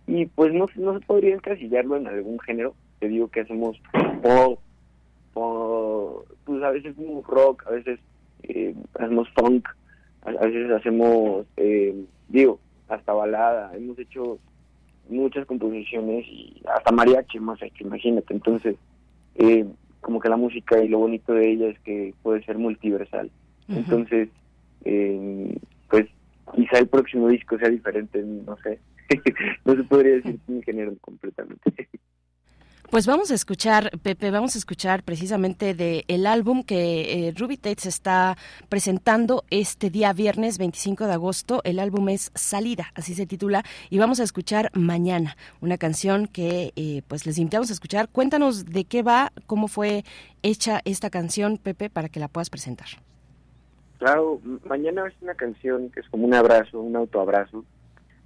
Y pues no, no se podría encasillarlo en algún género. Te digo que hacemos pop, pues a veces rock, a veces eh, hacemos funk, a, veces hacemos, eh, digo, hasta balada. Hemos hecho muchas composiciones y hasta mariachi hemos hecho, imagínate. Entonces, eh, como que la música y lo bonito de ella es que puede ser multiversal. Entonces, eh, pues quizá el próximo disco sea diferente, no sé. no se podría decir un género completamente. Pues vamos a escuchar, Pepe, vamos a escuchar precisamente de el álbum que eh, Ruby Tate está presentando este día viernes 25 de agosto. El álbum es Salida, así se titula, y vamos a escuchar Mañana, una canción que eh, pues les invitamos a escuchar. Cuéntanos de qué va, cómo fue hecha esta canción, Pepe, para que la puedas presentar. Claro, Mañana es una canción que es como un abrazo, un autoabrazo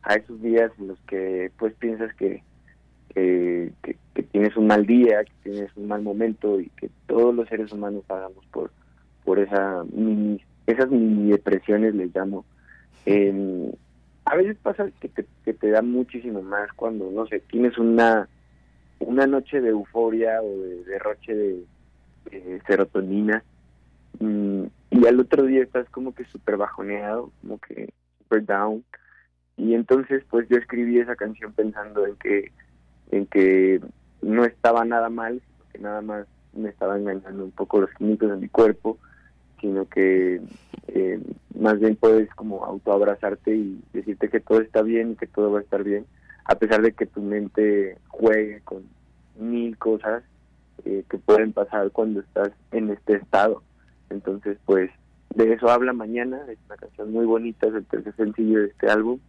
a esos días en los que pues piensas que que, tienes un mal día, que tienes un mal momento y que todos los seres humanos pagamos por por esa mini, esas mini depresiones les llamo. Eh, a veces pasa que te, que te da muchísimo más cuando, no sé, tienes una, una noche de euforia o de derroche de, serotonina mm, y al otro día estás como que súper bajoneado, como que súper down. Y entonces pues yo escribí esa canción pensando en que en que no estaba nada mal, que nada más me estaba engañando un poco los químicos de mi cuerpo, sino que eh, más bien puedes como autoabrazarte y decirte que todo está bien que todo va a estar bien, a pesar de que tu mente juegue con mil cosas eh, que pueden pasar cuando estás en este estado. Entonces, pues, de eso habla mañana, es una canción muy bonita, es el tercer sencillo de este álbum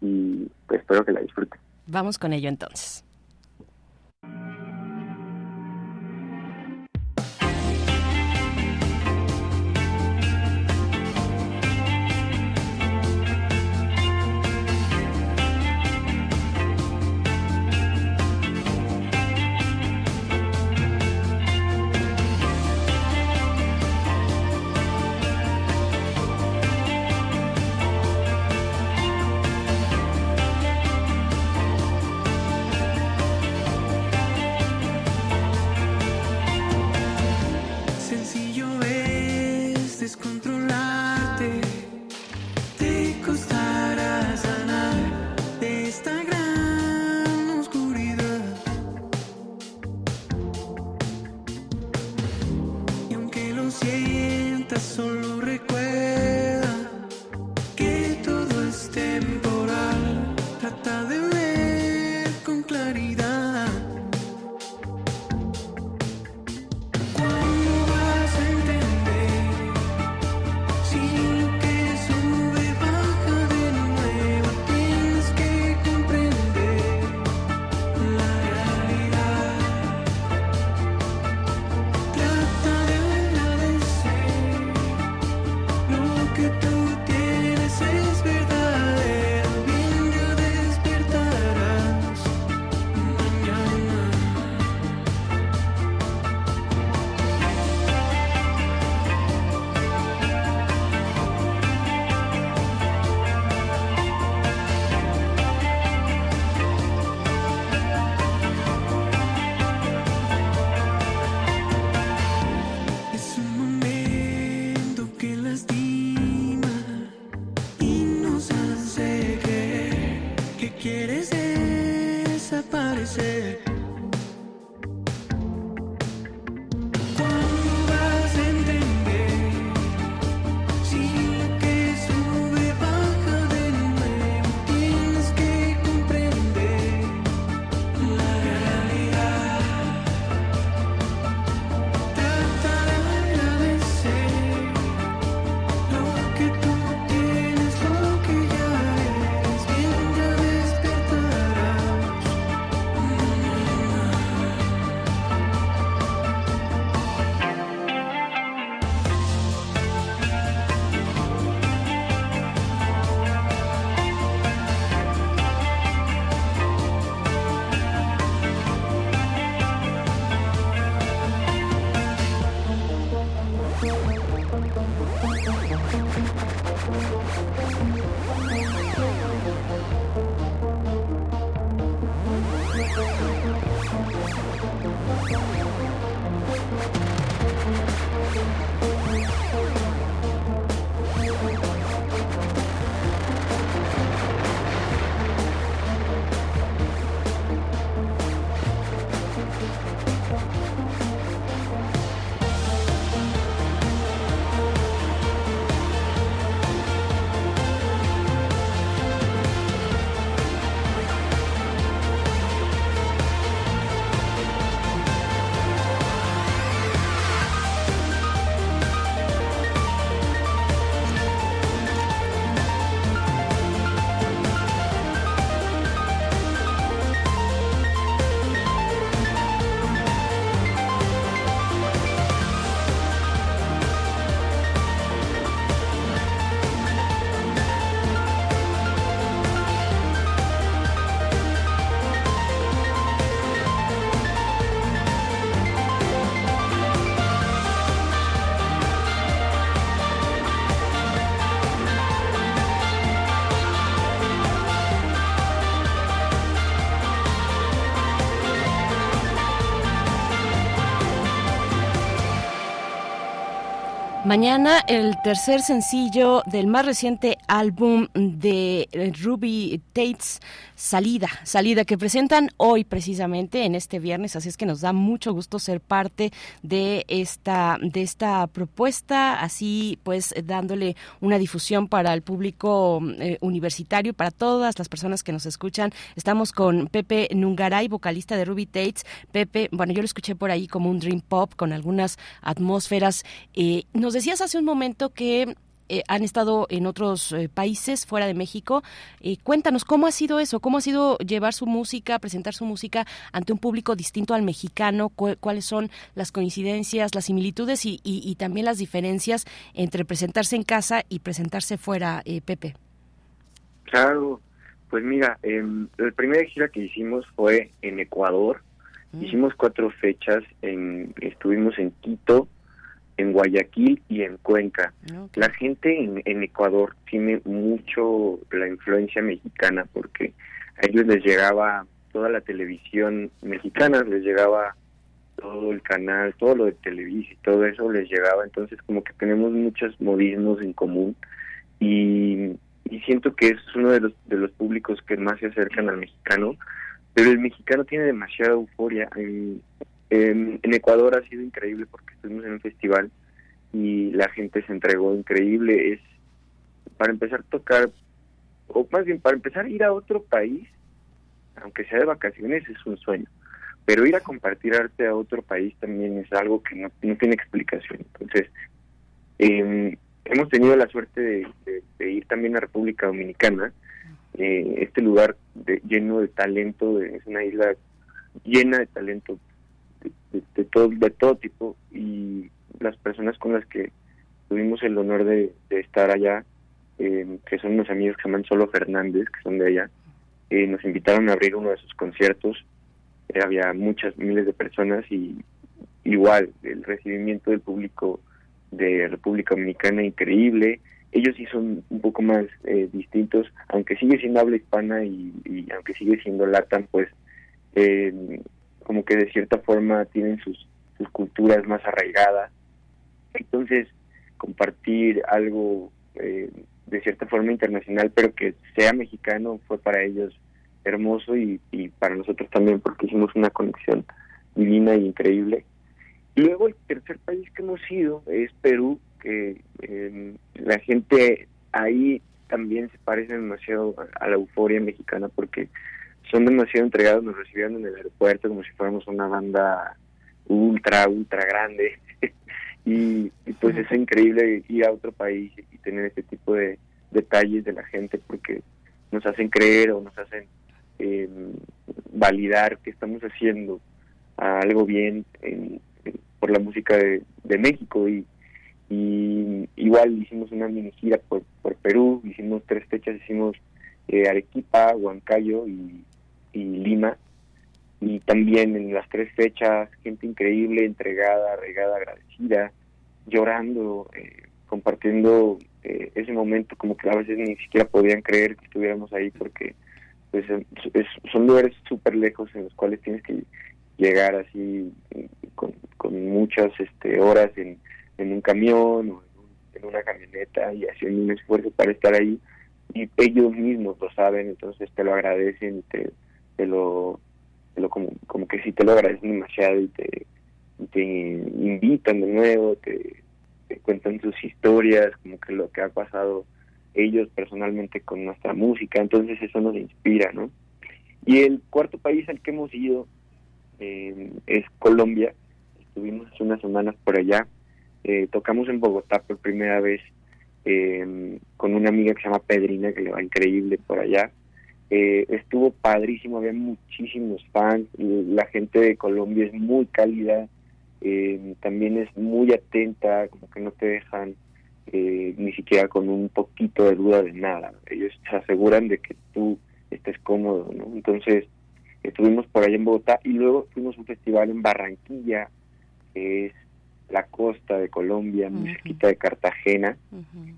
y pues espero que la disfruten. Vamos con ello entonces. Thank you. Mañana el tercer sencillo del más reciente álbum de eh, Ruby Tates, Salida, Salida, que presentan hoy precisamente en este viernes, así es que nos da mucho gusto ser parte de esta, de esta propuesta, así pues dándole una difusión para el público eh, universitario, para todas las personas que nos escuchan. Estamos con Pepe Nungaray, vocalista de Ruby Tates. Pepe, bueno, yo lo escuché por ahí como un dream pop con algunas atmósferas. Eh, nos decías hace un momento que eh, han estado en otros eh, países fuera de México. Eh, cuéntanos cómo ha sido eso, cómo ha sido llevar su música, presentar su música ante un público distinto al mexicano, cu- cuáles son las coincidencias, las similitudes y, y- y también las diferencias entre presentarse en casa y presentarse fuera, eh, Pepe. Claro, pues mira, em, la primera gira que hicimos fue en Ecuador. Hicimos cuatro fechas, en, estuvimos en Quito, en Guayaquil y en Cuenca. La gente en, en Ecuador tiene mucho la influencia mexicana porque a ellos les llegaba toda la televisión mexicana, les llegaba todo el canal, todo lo de Televisa y todo eso les llegaba, entonces como que tenemos muchos modismos en común y, y siento que es uno de los, de los públicos que más se acercan al mexicano, pero el mexicano tiene demasiada euforia. En, en, en Ecuador ha sido increíble porque estuvimos en un festival y la gente se entregó increíble. Es para empezar a tocar, o más bien para empezar a ir a otro país, aunque sea de vacaciones, es un sueño. Pero ir a compartir arte a otro país también es algo que no, no tiene explicación. Entonces, eh, hemos tenido la suerte de, ir también a República Dominicana. Eh, este lugar de- lleno de talento, es una isla llena de talento de, todo, de todo tipo y las personas con las que tuvimos el honor de, estar allá, eh, que son unos amigos que se llaman Solo Fernández, que son de allá, eh, nos invitaron a abrir uno de sus conciertos. Eh, había muchas miles de personas y igual el recibimiento del público de República Dominicana increíble. Ellos sí son un poco más eh, distintos, aunque sigue siendo habla hispana y, aunque sigue siendo LATAM, pues eh, como que de cierta forma tienen sus, sus culturas más arraigadas. Entonces, compartir algo eh, de cierta forma internacional, pero que sea mexicano, fue para ellos hermoso y, para nosotros también porque hicimos una conexión divina y increíble. Luego el tercer país que hemos ido es Perú, que eh, la gente ahí también se parece demasiado a la euforia mexicana porque son demasiado entregados, nos recibieron en el aeropuerto como si fuéramos una banda ultra, ultra grande. y, y pues es increíble ir a otro país y tener este tipo de detalles de la gente porque nos hacen creer o nos hacen eh, validar que estamos haciendo algo bien en- en- por la música de, de México y, y igual hicimos una mini gira por, por Perú, hicimos tres fechas, hicimos eh, Arequipa, Huancayo y, y Lima. Y también en las tres fechas gente increíble, entregada, regada, agradecida, llorando, eh, compartiendo eh, ese momento como que a veces ni siquiera podían creer que estuviéramos ahí porque pues es- son lugares súper lejos en los cuales tienes que llegar así eh, con, muchas este, horas en, en un camión o en una camioneta y haciendo un esfuerzo para estar ahí. Y ellos mismos lo saben entonces te lo agradecen y te, te lo te lo como, como que sí te lo agradecen demasiado y te, te invitan de nuevo te, cuentan sus historias como que lo que ha pasado ellos personalmente con nuestra música entonces eso nos inspira no y el cuarto país al que hemos ido eh, es Colombia. Estuvimos hace unas semanas por allá. Eh, tocamos en Bogotá por primera vez eh, con una amiga que se llama Pedrina, que le va increíble por allá. Eh, estuvo padrísimo, había muchísimos fans. La gente de Colombia es muy cálida, eh, también es muy atenta, como que no te dejan eh, ni siquiera con un poquito de duda de nada. Ellos se aseguran de que tú estés cómodo, ¿no? Entonces, estuvimos por allá en Bogotá y luego fuimos a un festival en Barranquilla, que es la costa de Colombia, muy cerquita de Cartagena.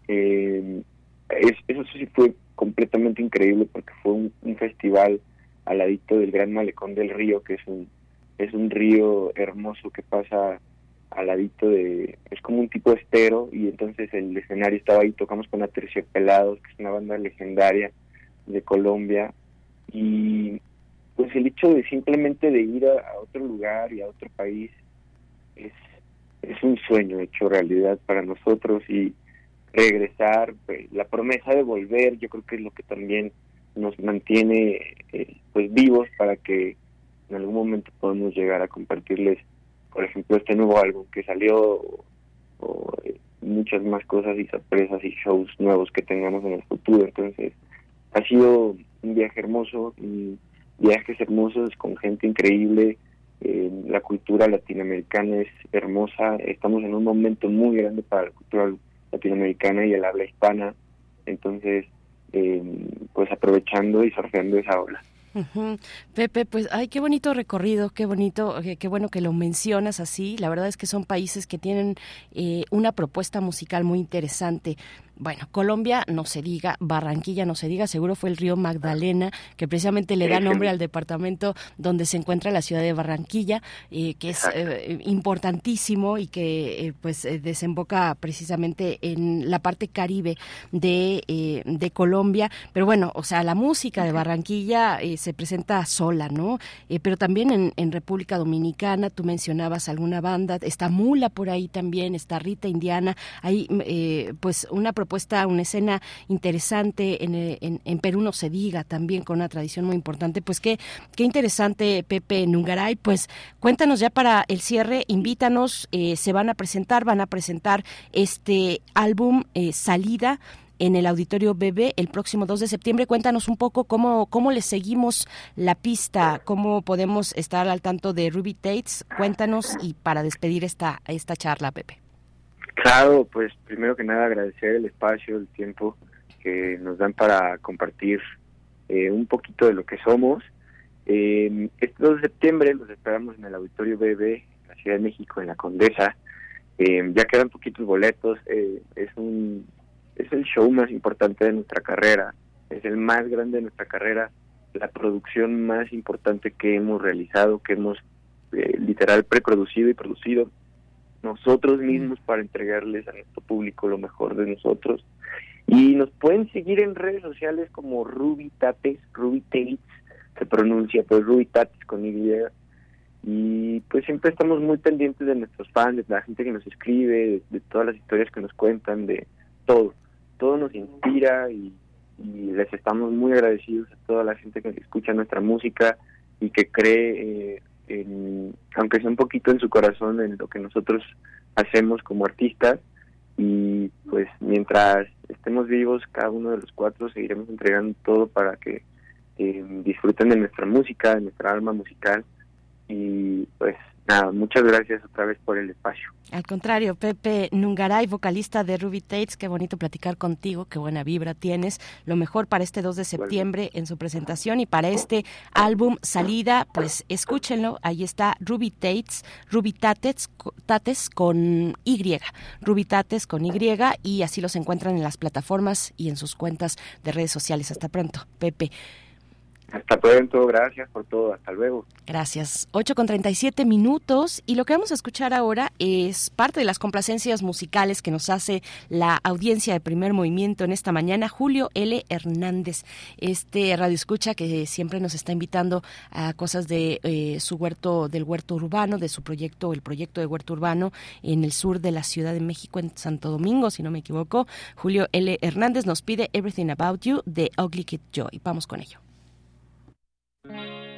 Eh, es- eso sí fue completamente increíble porque fue un, un festival al ladito del Gran Malecón del Río, que es un es un río hermoso que pasa al ladito de es como un tipo estero y entonces el escenario estaba ahí tocamos con Aterciopelados que es una banda legendaria de Colombia y pues el hecho de simplemente de ir a, a otro lugar y a otro país es es un sueño hecho realidad para nosotros y regresar pues, la promesa de volver yo creo que es lo que también nos mantiene eh, pues vivos para que en algún momento podamos llegar a compartirles por ejemplo este nuevo álbum que salió o, eh, muchas más cosas y sorpresas y shows nuevos que tengamos en el futuro. Entonces ha sido un viaje hermoso viajes hermosos con gente increíble. Eh, la cultura latinoamericana es hermosa. Estamos en un momento muy grande para la cultura latinoamericana y el habla hispana entonces eh, pues aprovechando y surfeando esa ola. Pepe, pues, ay, qué bonito recorrido, qué bonito, qué, qué bueno que lo mencionas así. La verdad es que son países que tienen eh, una propuesta musical muy interesante. Bueno, Colombia no se diga, Barranquilla no se diga, seguro fue el río Magdalena, que precisamente le da nombre al departamento donde se encuentra la ciudad de Barranquilla, eh, que es eh, importantísimo y que eh, pues desemboca precisamente en la parte caribe de, de Colombia. Pero bueno, o sea, la música de Barranquilla se presenta sola, ¿no? Pero también en, en República Dominicana, tú mencionabas alguna banda, está Mula por ahí también, está Rita Indiana, hay pues una propuesta, una escena interesante, en, eh, en, en Perú no se diga, también con una tradición muy importante, pues qué, qué interesante Pepe Nungaray, pues cuéntanos ya para el cierre, invítanos, eh, se van a presentar, van a presentar este álbum eh, Salida en el Auditorio BB el próximo 2 de septiembre. Cuéntanos un poco cómo, cómo le seguimos la pista, cómo podemos estar al tanto de Ruby Tates. Cuéntanos y para despedir esta, esta charla, Pepe. Claro, pues primero que nada agradecer el espacio, el tiempo que nos dan para compartir eh, un poquito de lo que somos. Eh, este 2 de septiembre los esperamos en el Auditorio BB, en la Ciudad de México, en la Condesa. Eh, ya quedan poquitos boletos. eh, es un es el show más importante de nuestra carrera. Es el más grande de nuestra carrera. La producción más importante que hemos realizado, que hemos eh, literal preproducido y producido nosotros mismos para entregarles a nuestro público lo mejor de nosotros. Y nos pueden seguir en redes sociales como Ruby Tates, Ruby Tates, se pronuncia, pues Ruby Tatis con Y. Y pues siempre estamos muy pendientes de nuestros fans, de la gente que nos escribe, de, de todas las historias que nos cuentan, de todo. Todo nos inspira y, y les estamos muy agradecidos a toda la gente que escucha nuestra música y que cree, eh, en, aunque sea un poquito en su corazón, en lo que nosotros hacemos como artistas. Y pues mientras estemos vivos, cada uno de los cuatro seguiremos entregando todo para que eh, disfruten de nuestra música, de nuestra alma musical. Y pues nada, muchas gracias otra vez por el espacio. Al contrario, Pepe Nungaray, vocalista de Ruby Tates, qué bonito platicar contigo, qué buena vibra tienes. Lo mejor para este 2 de septiembre en su presentación y para este álbum Salida, pues escúchenlo, ahí está Ruby Tates, Ruby Tates, Tates con Y, Ruby Tates con Y y así los encuentran en las plataformas y en sus cuentas de redes sociales. Hasta pronto, Pepe. Hasta pronto, gracias por todo, hasta luego. Gracias. 8 con 37 minutos y lo que vamos a escuchar ahora es parte de las complacencias musicales que nos hace la audiencia de primer movimiento en esta mañana, Julio L. Hernández, este radio escucha que siempre nos está invitando a cosas de eh, su huerto, del huerto urbano, de su proyecto, el proyecto de huerto urbano en el sur de la Ciudad de México, en Santo Domingo, si no me equivoco. Julio L. Hernández nos pide Everything About You de Ugly Kid Joy. Vamos con ello. Thank you.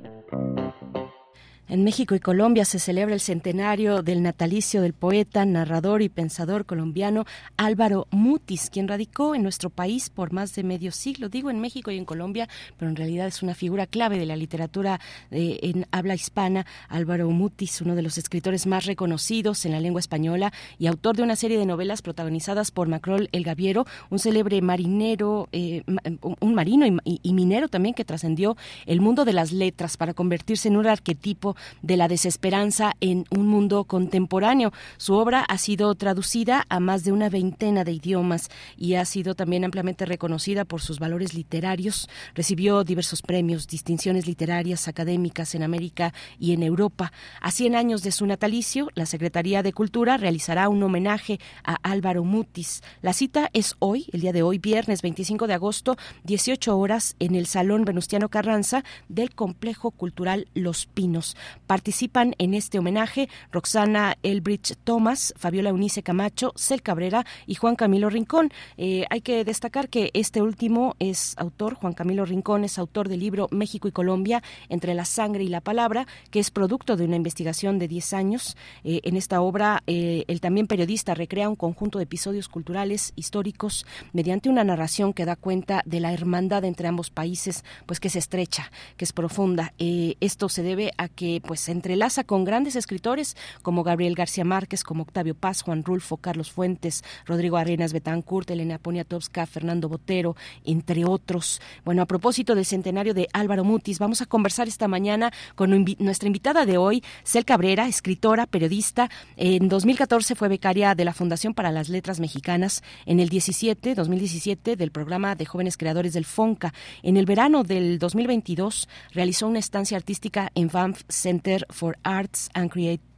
En México y Colombia se celebra el centenario del natalicio del poeta, narrador y pensador colombiano Álvaro Mutis, quien radicó en nuestro país por más de medio siglo. Digo en México y en Colombia, pero en realidad es una figura clave de la literatura eh, en habla hispana. Álvaro Mutis, uno de los escritores más reconocidos en la lengua española y autor de una serie de novelas protagonizadas por Macrol el Gaviero, un célebre marinero, eh, un marino y, y minero también que trascendió el mundo de las letras para convertirse en un arquetipo de la desesperanza en un mundo contemporáneo. Su obra ha sido traducida a más de una veintena de idiomas y ha sido también ampliamente reconocida por sus valores literarios. Recibió diversos premios, distinciones literarias, académicas en América y en Europa. A 100 años de su natalicio, la Secretaría de Cultura realizará un homenaje a Álvaro Mutis. La cita es hoy, el día de hoy, viernes 25 de agosto, 18 horas, en el Salón Venustiano Carranza del Complejo Cultural Los Pinos. Participan en este homenaje Roxana Elbridge Thomas, Fabiola Eunice Camacho, Cel Cabrera y Juan Camilo Rincón. Eh, hay que destacar que este último es autor, Juan Camilo Rincón es autor del libro México y Colombia, entre la sangre y la palabra, que es producto de una investigación de 10 años. Eh, en esta obra, eh, el también periodista recrea un conjunto de episodios culturales, históricos, mediante una narración que da cuenta de la hermandad entre ambos países, pues que se estrecha, que es profunda. esto se debe a que pues se entrelaza con grandes escritores como Gabriel García Márquez, como Octavio Paz, Juan Rulfo, Carlos Fuentes, Rodrigo Arenas Betancourt, Elena Poniatowska, Fernando Botero, entre otros. Bueno, a propósito del centenario de Álvaro Mutis, vamos a conversar esta mañana con nuestra invitada de hoy, Cel Cabrera, escritora, periodista. En 2014 fue becaria de la Fundación para las Letras Mexicanas. En el 17, 2017, del programa de jóvenes creadores del FONCA. En el verano del 2022 realizó una estancia artística en Banff Center for Arts and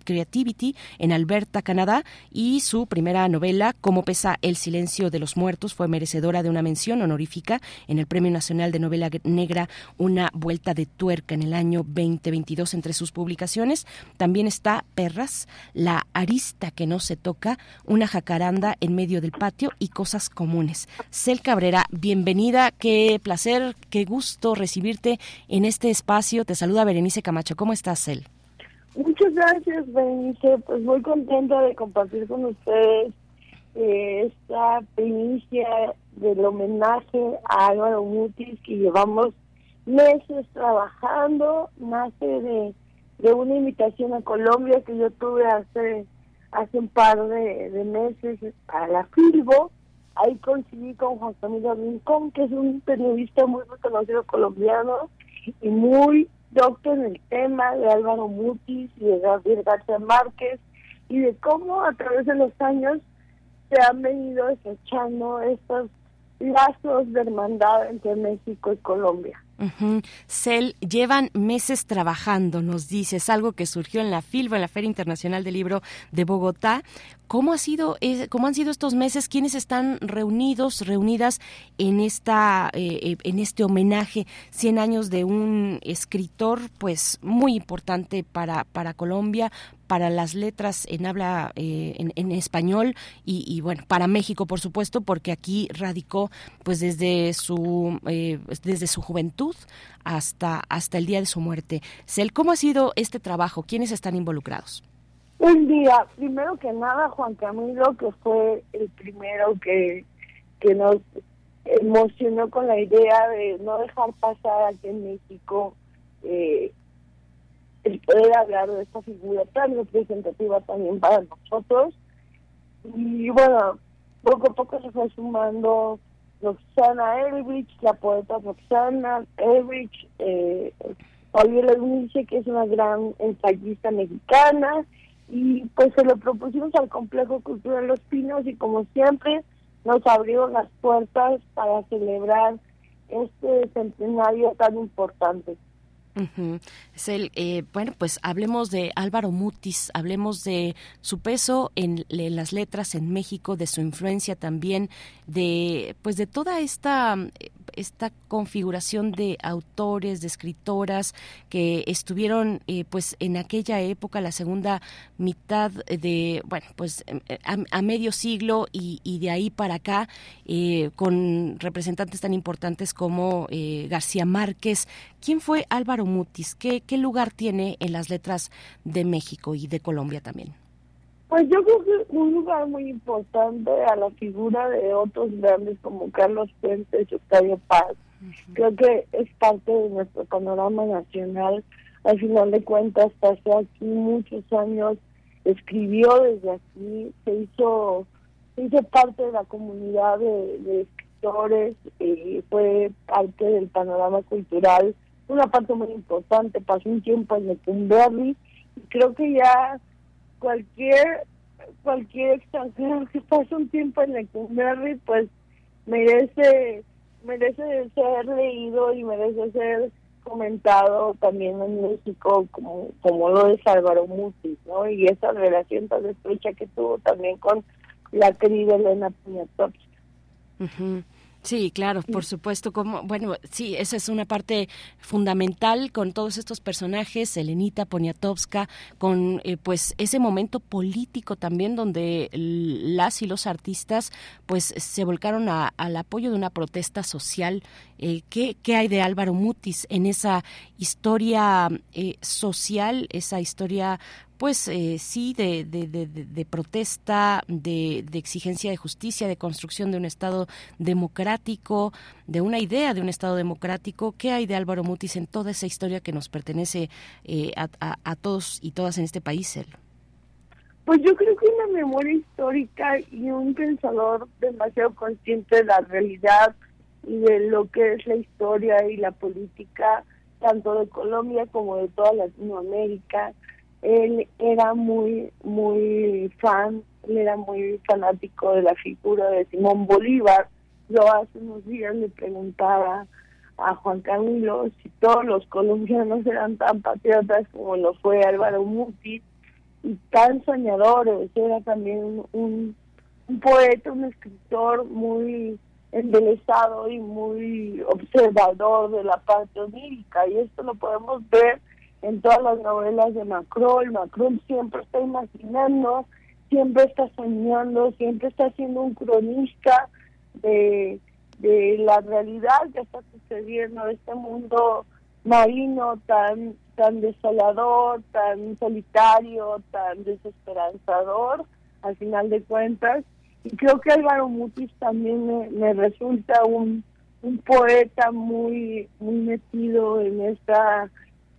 Creativity en Alberta, Canadá, y su primera novela, Cómo pesa el silencio de los muertos, fue merecedora de una mención honorífica en el Premio Nacional de Novela Negra, Una Vuelta de Tuerca en el año 2022. Entre sus publicaciones también está Perras, La Arista que no se toca, Una jacaranda en medio del patio y Cosas Comunes. Cel Cabrera, bienvenida, qué placer, qué gusto recibirte en este espacio. Te saluda Berenice Camacho. ¿Cómo estás, Cel? Muchas gracias, Benice. Pues muy contenta de compartir con ustedes eh, esta primicia del homenaje a Álvaro Mutis que llevamos meses trabajando. Nace de, de una invitación a Colombia que yo tuve hace hace un par de, meses a la Filbo. Ahí coincidí con Juan Camilo Rincón, que es un periodista muy reconocido colombiano y muy doctor en el tema de Álvaro Mutis y de Gabriel García Márquez y de cómo a través de los años se han venido desechando estos lazos de hermandad entre México y Colombia. Cel, llevan meses trabajando, nos dices, algo que surgió en la FILBO, en la Feria Internacional del Libro de Bogotá. ¿Cómo, ha sido, eh, ¿Cómo han sido estos meses? ¿Quiénes están reunidos, reunidas en, esta, eh, eh, en este homenaje 100 años de un escritor pues muy importante para, para Colombia, para las letras en habla en, español y, bueno para México por supuesto porque aquí radicó pues desde su desde su juventud hasta hasta el día de su muerte. Cel, ¿cómo ha sido este trabajo? ¿Quiénes están involucrados? Un día, primero que nada, Juan Camilo, que fue el primero que, que nos emocionó con la idea de no dejar pasar aquí en México eh, el poder hablar de esta figura tan representativa también para nosotros. Y bueno, poco a poco se fue sumando Roxana Elrich, la poeta Roxana Elrich, eh, Fabiola dice que es una gran ensayista mexicana, y pues se lo propusimos al Complejo Cultural Los Pinos y como siempre nos abrió las puertas para celebrar este centenario tan importante. Es el, eh, bueno, pues hablemos de Álvaro Mutis, hablemos de su peso en, las letras en México, de su influencia también, de pues de toda esta esta configuración de autores, de escritoras que estuvieron eh, pues en aquella época, la segunda mitad de, bueno, pues em, eh, a, medio siglo y, de ahí para acá, eh, con representantes tan importantes como García Márquez. ¿Quién fue Álvaro Mutis? ¿Qué, ¿Qué lugar tiene en las letras de México y de Colombia también? Pues yo creo que un lugar muy importante a la figura de otros grandes como Carlos Fuentes y Octavio Paz. Creo que es parte de nuestro panorama nacional. Al final de cuentas pasó aquí muchos años, escribió desde aquí, se hizo, se hizo parte de la comunidad de, escritores, y fue parte del panorama cultural, una parte muy importante, pasó un tiempo en Lecumberri, y creo que ya cualquier cualquier extranjero que pase un tiempo en Lecumberri pues merece merece ser leído y merece ser comentado también en México como como lo es Álvaro Mutis, ¿no? Y esa relación tan estrecha que tuvo también con la querida Elena Poniatowska. Sí, claro, por supuesto. Como, bueno, sí, esa es una parte fundamental con todos estos personajes, Elenita Poniatowska, con eh, pues ese momento político también donde las y los artistas pues se volcaron al apoyo de una protesta social. Eh, ¿qué, ¿qué, hay de Álvaro Mutis en esa historia eh, social, esa historia pues eh, sí, de, de, de, protesta, de, exigencia de justicia, de construcción de un Estado democrático, de una idea de un Estado democrático. ¿Qué hay de Álvaro Mutis en toda esa historia que nos pertenece eh, a, a, todos y todas en este país? Él? Pues yo creo que una memoria histórica y un pensador demasiado consciente de la realidad y de lo que es la historia y la política, tanto de Colombia como de toda Latinoamérica él era muy, muy fan, él era muy fanático de la figura de Simón Bolívar. Yo hace unos días le preguntaba a Juan Camilo si todos los colombianos eran tan patriotas como lo fue Álvaro Mutis y tan soñadores. Era también un, poeta, un escritor muy embelesado y muy observador de la parte onírica y esto lo podemos ver en todas las novelas de Macron. Macron siempre está imaginando, siempre está soñando, siempre está siendo un cronista de, de la realidad que está sucediendo, este mundo marino tan tan desolador, tan solitario, tan desesperanzador, al final de cuentas. Y creo que Álvaro Mutis también me, me resulta un, un poeta muy, muy metido en esta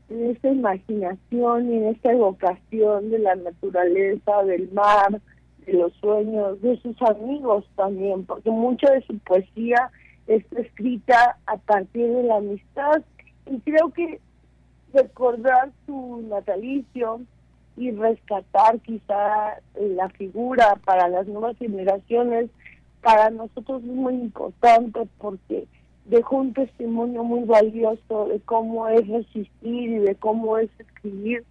en esta imaginación y en esta evocación de la naturaleza, del mar, de los sueños, de sus amigos también, porque mucha de su poesía está escrita a partir de la amistad. Y creo que recordar su natalicio y rescatar quizá la figura para las nuevas generaciones para nosotros es muy importante porque dejó un testimonio muy valioso de cómo es resistir y de cómo es escribir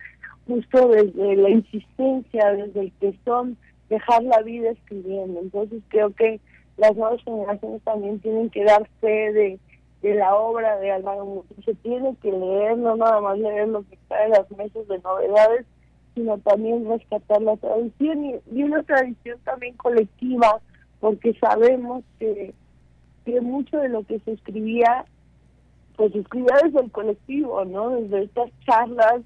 justo desde la insistencia, desde el que son dejar la vida escribiendo. Entonces creo que las nuevas generaciones también tienen que dar fe de, de la obra de Álvaro Mutis. Se tiene que leer, no nada más leer lo que está en las mesas de novedades, sino también rescatar la tradición y una tradición también colectiva, porque sabemos que que mucho de lo que se escribía, pues se escribía desde el colectivo, ¿no? Desde estas charlas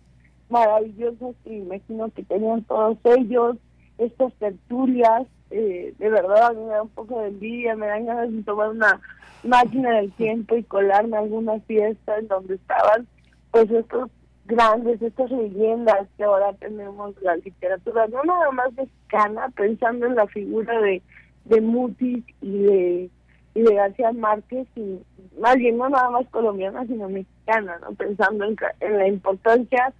maravillosas que imagino que tenían todos ellos, estas tertulias, eh, de verdad me da un poco de envidia, me dan ganas de tomar una máquina del tiempo y colarme a alguna fiesta en donde estaban pues estos grandes, estas leyendas que ahora tenemos la literatura, no nada más mexicana, pensando en la figura de, de Mutis y de y de García Márquez, y más bien no nada más colombiana, sino mexicana, ¿no? pensando en, la importancia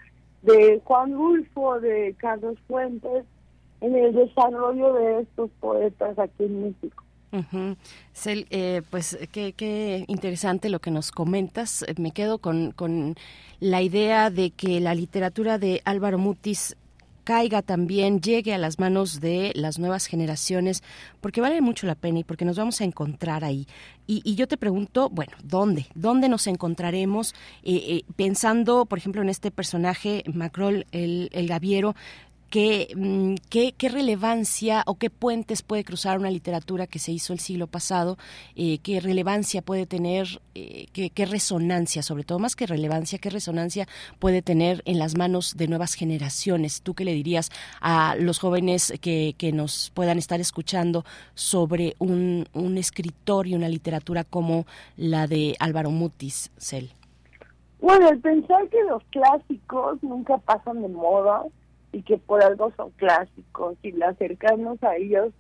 de Juan Rulfo, de Carlos Fuentes, en el desarrollo de estos poetas aquí en México. eh, pues qué, qué, interesante lo que nos comentas. Me quedo con, con la idea de que la literatura de Álvaro Mutis caiga también, llegue a las manos de las nuevas generaciones, porque vale mucho la pena y porque nos vamos a encontrar ahí. Y, yo te pregunto, bueno, ¿dónde? ¿Dónde nos encontraremos? Eh, eh, pensando, por ejemplo, en este personaje, Macrol, el, el Gaviero, Mm, qué, qué, relevancia o qué puentes puede cruzar una literatura que se hizo el siglo pasado, eh, qué relevancia puede tener, eh, qué, resonancia, sobre todo más que relevancia, qué resonancia puede tener en las manos de nuevas generaciones. ¿Tú qué le dirías a los jóvenes que, que nos puedan estar escuchando sobre un, un escritor y una literatura como la de Álvaro Mutis, Cel? Bueno, el pensar que los clásicos nunca pasan de moda, y que por algo son clásicos y acercarnos a ellos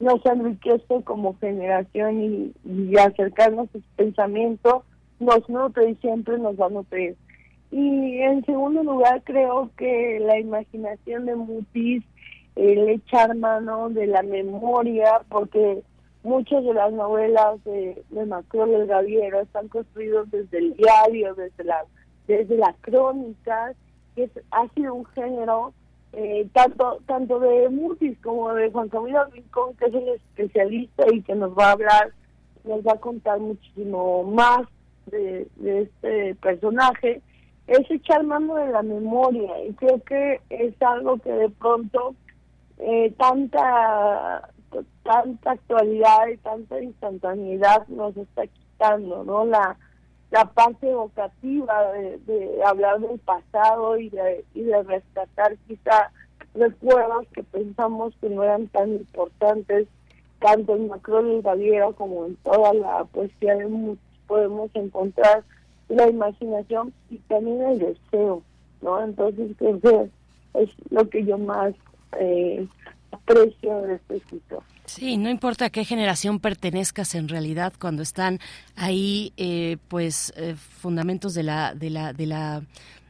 nos enriquece como generación y, acercarnos a su pensamiento nos nutre y siempre nos va a nutrir. Y en segundo lugar creo que la imaginación de Mutis, el echar mano de la memoria, porque muchas de las novelas de, de Macron el Gaviero están construidos desde el diario, desde la, desde la crónica, que ha sido un género eh, tanto tanto de Mutis como de Juan Camilo Rincón, que es el especialista y que nos va a hablar, nos va a contar muchísimo más de, este personaje, es echar mano de la memoria y creo que es algo que de pronto eh, tanta tanta actualidad y tanta instantaneidad nos está quitando, ¿no? La la parte evocativa de, hablar del pasado y de, y de rescatar quizá recuerdos que pensamos que no eran tan importantes tanto en Macron y Baviera como en toda la poesía de muchos podemos encontrar la imaginación y también el deseo, ¿no? Entonces creo es lo que yo más eh, aprecio de este escritor. Sí, no importa a qué generación pertenezcas en realidad cuando están ahí, eh, pues eh, fundamentos de la de la de la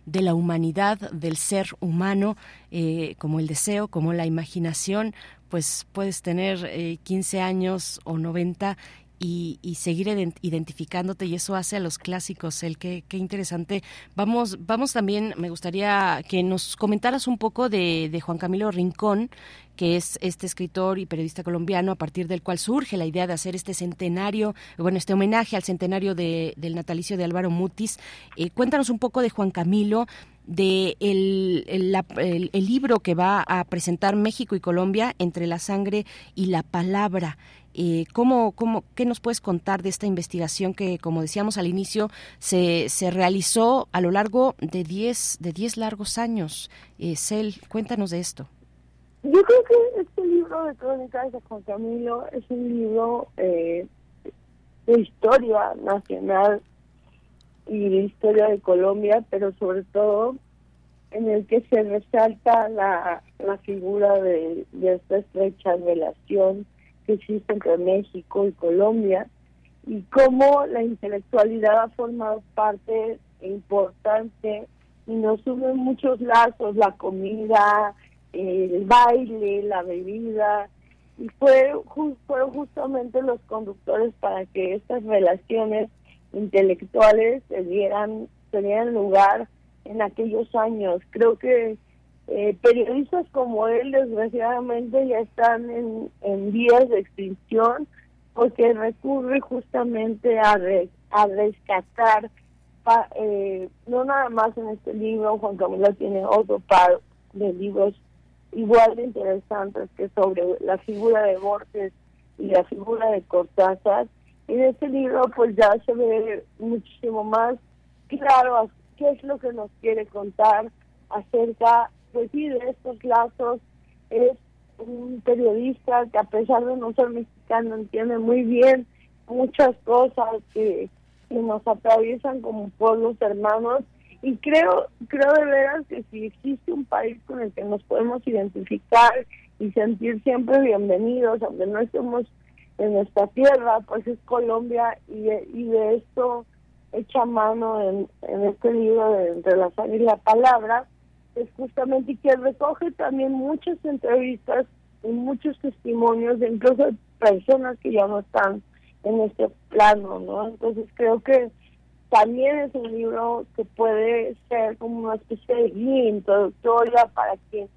de la humanidad, del ser humano, eh, como el deseo, como la imaginación, pues puedes tener 15 años o 90 y, seguir identificándote y eso hace a los clásicos el que qué interesante vamos vamos también me gustaría que nos comentaras un poco de, Juan Camilo Rincón que es este escritor y periodista colombiano a partir del cual surge la idea de hacer este centenario, bueno, este homenaje al centenario de, del natalicio de Álvaro Mutis. Eh, cuéntanos un poco de Juan Camilo, de el, el, libro que va a presentar México y Colombia entre la sangre y la palabra. Eh, ¿cómo, cómo, ¿Qué nos puedes contar de esta investigación que, como decíamos al inicio, se, se realizó a lo largo de 10 de diez largos años? Eh, Cel, cuéntanos de esto. Yo creo que este libro de crónicas de Juan Camilo es un libro eh, de historia nacional y de historia de Colombia, pero sobre todo en el que se resalta la, la figura de, de esta estrecha relación que existe entre México y Colombia y cómo la intelectualidad ha formado parte importante y nos une muchos lazos, la comida, el baile, la bebida, y fue, fueron justamente los conductores para que estas relaciones intelectuales se dieran, lugar en aquellos años. Creo que eh, periodistas como él, desgraciadamente, ya están en, en vías de extinción porque recurre justamente a, a rescatar, eh, no nada más en este libro, Juan Camilo tiene otro par de libros igual de interesantes que sobre la figura de Borges y la figura de Cortázar. En este libro pues ya se ve muchísimo más claro qué es lo que nos quiere contar acerca pues sí, de estos lazos. Es un periodista que a pesar de no ser mexicano entiende muy bien muchas cosas que, nos atraviesan como pueblos hermanos y creo creo de veras que si existe un país con el que nos podemos identificar y sentir siempre bienvenidos aunque no estemos en nuestra tierra pues es Colombia y de, y de esto echa mano en, en este libro de Entre la sangre y la palabra es justamente que recoge también muchas entrevistas y muchos testimonios de incluso personas que ya no están en este plano no entonces creo que también es un libro que puede ser como una especie de guía introductoria para quien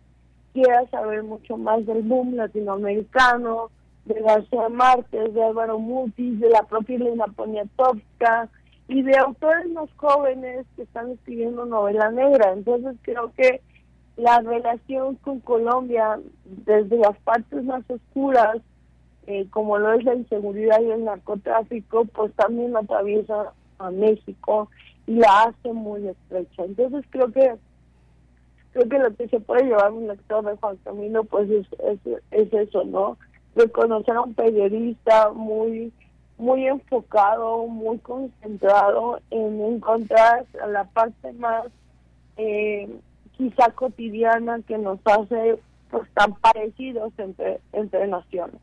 quiera saber mucho más del boom latinoamericano, de García Márquez, de Álvaro Mutis, de la propia Elena Poniatowska y de autores más jóvenes que están escribiendo novela negra. Entonces creo que la relación con Colombia desde las partes más oscuras, eh, como lo es la inseguridad y el narcotráfico, pues también atraviesa a México y la hace muy estrecha. Entonces creo que creo que lo que se puede llevar un lector de Juan Camilo pues es, es, es eso, ¿no? Reconocer a un periodista muy muy enfocado, muy concentrado en encontrar la parte más eh, quizá cotidiana que nos hace pues tan parecidos entre, entre naciones.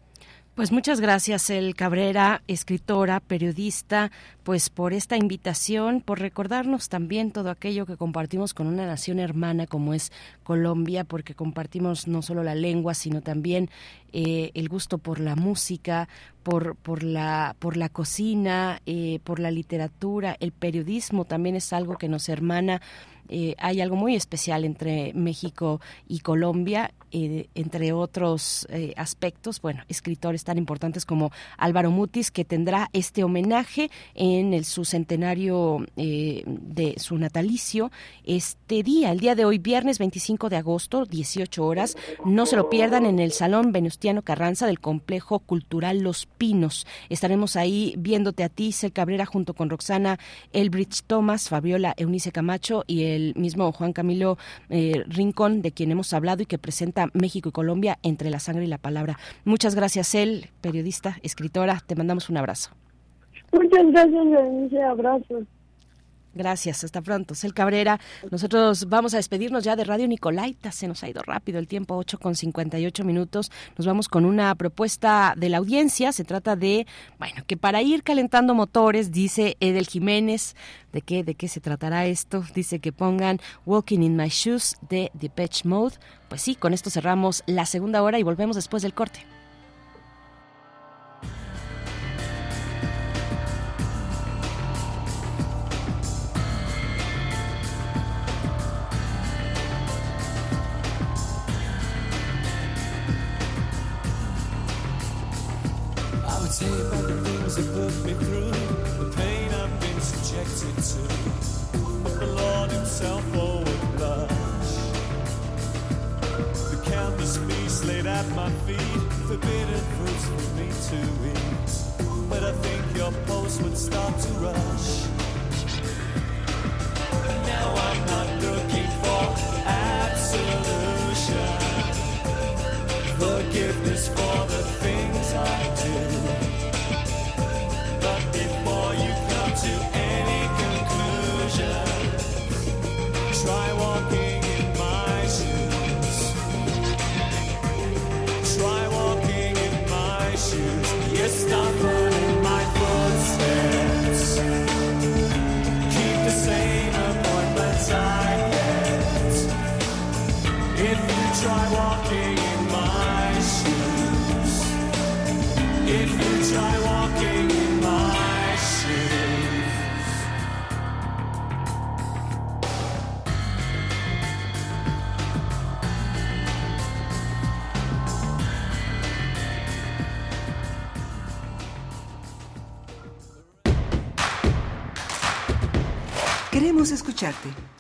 Pues muchas gracias, El Cabrera, escritora, periodista, pues por esta invitación, por recordarnos también todo aquello que compartimos con una nación hermana como es Colombia, porque compartimos no solo la lengua, sino también eh, el gusto por la música, por, por, la, por la cocina, eh, por la literatura, el periodismo también es algo que nos hermana. Eh, hay algo muy especial entre México y Colombia, eh, entre otros eh, aspectos, bueno, escritores tan importantes como Álvaro Mutis, que tendrá este homenaje en el su centenario de su natalicio este día, el día de hoy, viernes 25 de agosto, 18 horas. No se lo pierdan en el Salón Venustiano Carranza del Complejo Cultural Los Pinos. Estaremos ahí viéndote a ti, Cel Cabrera, junto con Roxana Elbridge Thomas, Fabiola Eunice Camacho y el el mismo Juan Camilo eh, Rincón, de quien hemos hablado y que presenta México y Colombia entre la sangre y la palabra. Muchas gracias, él, periodista, escritora. Te mandamos un abrazo. Muchas gracias, Abrazos. Gracias, hasta pronto. Cel Cabrera, nosotros vamos a despedirnos ya de Radio Nicolaita, se nos ha ido rápido el tiempo, 8 con 58 minutos. Nos vamos con una propuesta de la audiencia, se trata de, bueno, que para ir calentando motores, dice Edel Jiménez, ¿de qué, de qué se tratará esto? Dice que pongan Walking in My Shoes de Depeche Mode. Pues sí, con esto cerramos la segunda hora y volvemos después del corte. Himself oh, would blush. The countless laid at my feet, forbidden fruits for me to eat. But I think your pulse would start to rush. Now I'm not looking for absolution,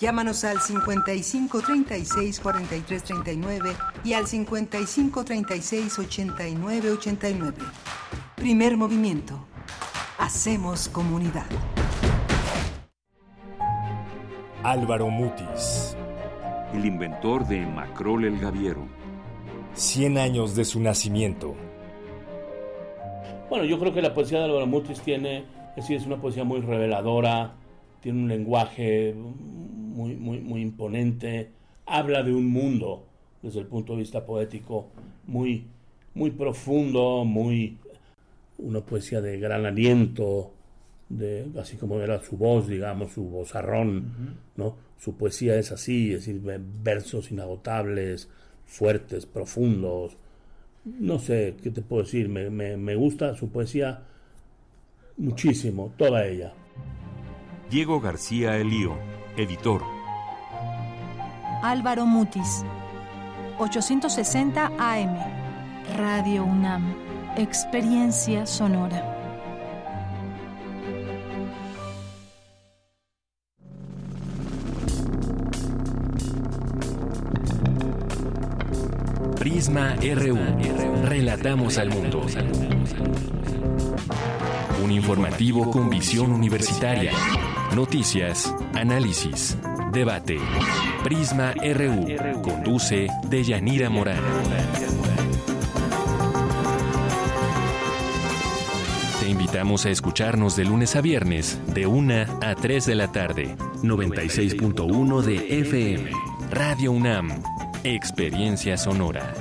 Llámanos al 55 36 43 39 y al 55 36 89 89. Primer movimiento. Hacemos comunidad. Álvaro Mutis. El inventor de Macrol el Gaviero. 100 años de su nacimiento. Bueno, yo creo que la poesía de Álvaro Mutis tiene, es decir, es una poesía muy reveladora, tiene un lenguaje muy, muy, muy imponente, habla de un mundo desde el punto de vista poético muy, muy profundo, muy una poesía de gran aliento, de, así como era su voz, digamos, su vozarrón, ¿no? Su poesía es así, es decir, versos inagotables, fuertes, profundos. No sé qué te puedo decir, me, me, me gusta su poesía muchísimo, toda ella. Diego García Elío, editor. Álvaro Mutis. 860 AM. Radio UNAM. Experiencia sonora. Prisma RU. Relatamos al mundo. Un informativo con visión universitaria. Noticias, análisis, debate. Prisma RU. Conduce Deyanira Morán. Te invitamos a escucharnos de lunes a viernes, de 1 a 3 de la tarde. 96.1 de FM. Radio UNAM. Experiencia sonora.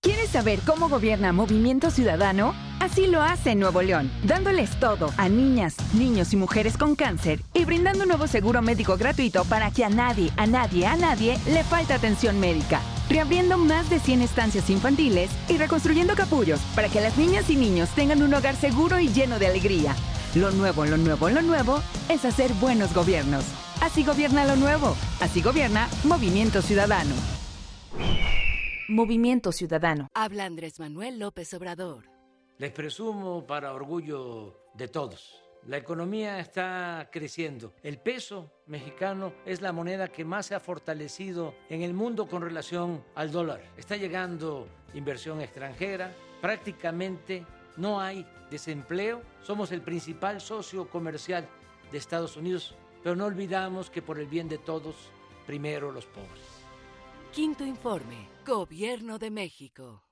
¿Quieres saber cómo gobierna Movimiento Ciudadano? Así lo hace en Nuevo León, dándoles todo a niñas, niños y mujeres con cáncer y brindando un nuevo seguro médico gratuito para que a nadie, a nadie, a nadie le falte atención médica. Reabriendo más de 100 estancias infantiles y reconstruyendo capullos para que las niñas y niños tengan un hogar seguro y lleno de alegría. Lo nuevo, lo nuevo, lo nuevo es hacer buenos gobiernos. Así gobierna lo nuevo. Así gobierna Movimiento Ciudadano. Movimiento Ciudadano. Habla Andrés Manuel López Obrador. Les presumo para orgullo de todos. La economía está creciendo. El peso mexicano es la moneda que más se ha fortalecido en el mundo con relación al dólar. Está llegando inversión extranjera. Prácticamente no hay desempleo. Somos el principal socio comercial de Estados Unidos. Pero no olvidamos que por el bien de todos, primero los pobres. Quinto informe. Gobierno de México.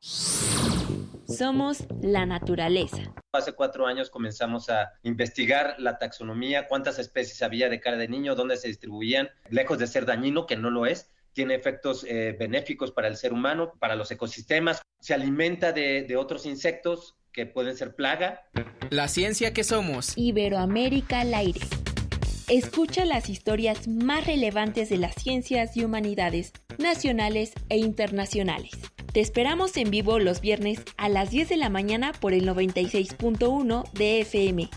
Somos la naturaleza. Hace cuatro años comenzamos a investigar la taxonomía, cuántas especies había de cara de niño, dónde se distribuían, lejos de ser dañino, que no lo es, tiene efectos eh, benéficos para el ser humano, para los ecosistemas, se alimenta de, de otros insectos que pueden ser plaga. La ciencia que somos. Iberoamérica al aire. Escucha las historias más relevantes de las ciencias y humanidades, nacionales e internacionales. Te esperamos en vivo los viernes a las 10 de la mañana por el 96.1 de FM.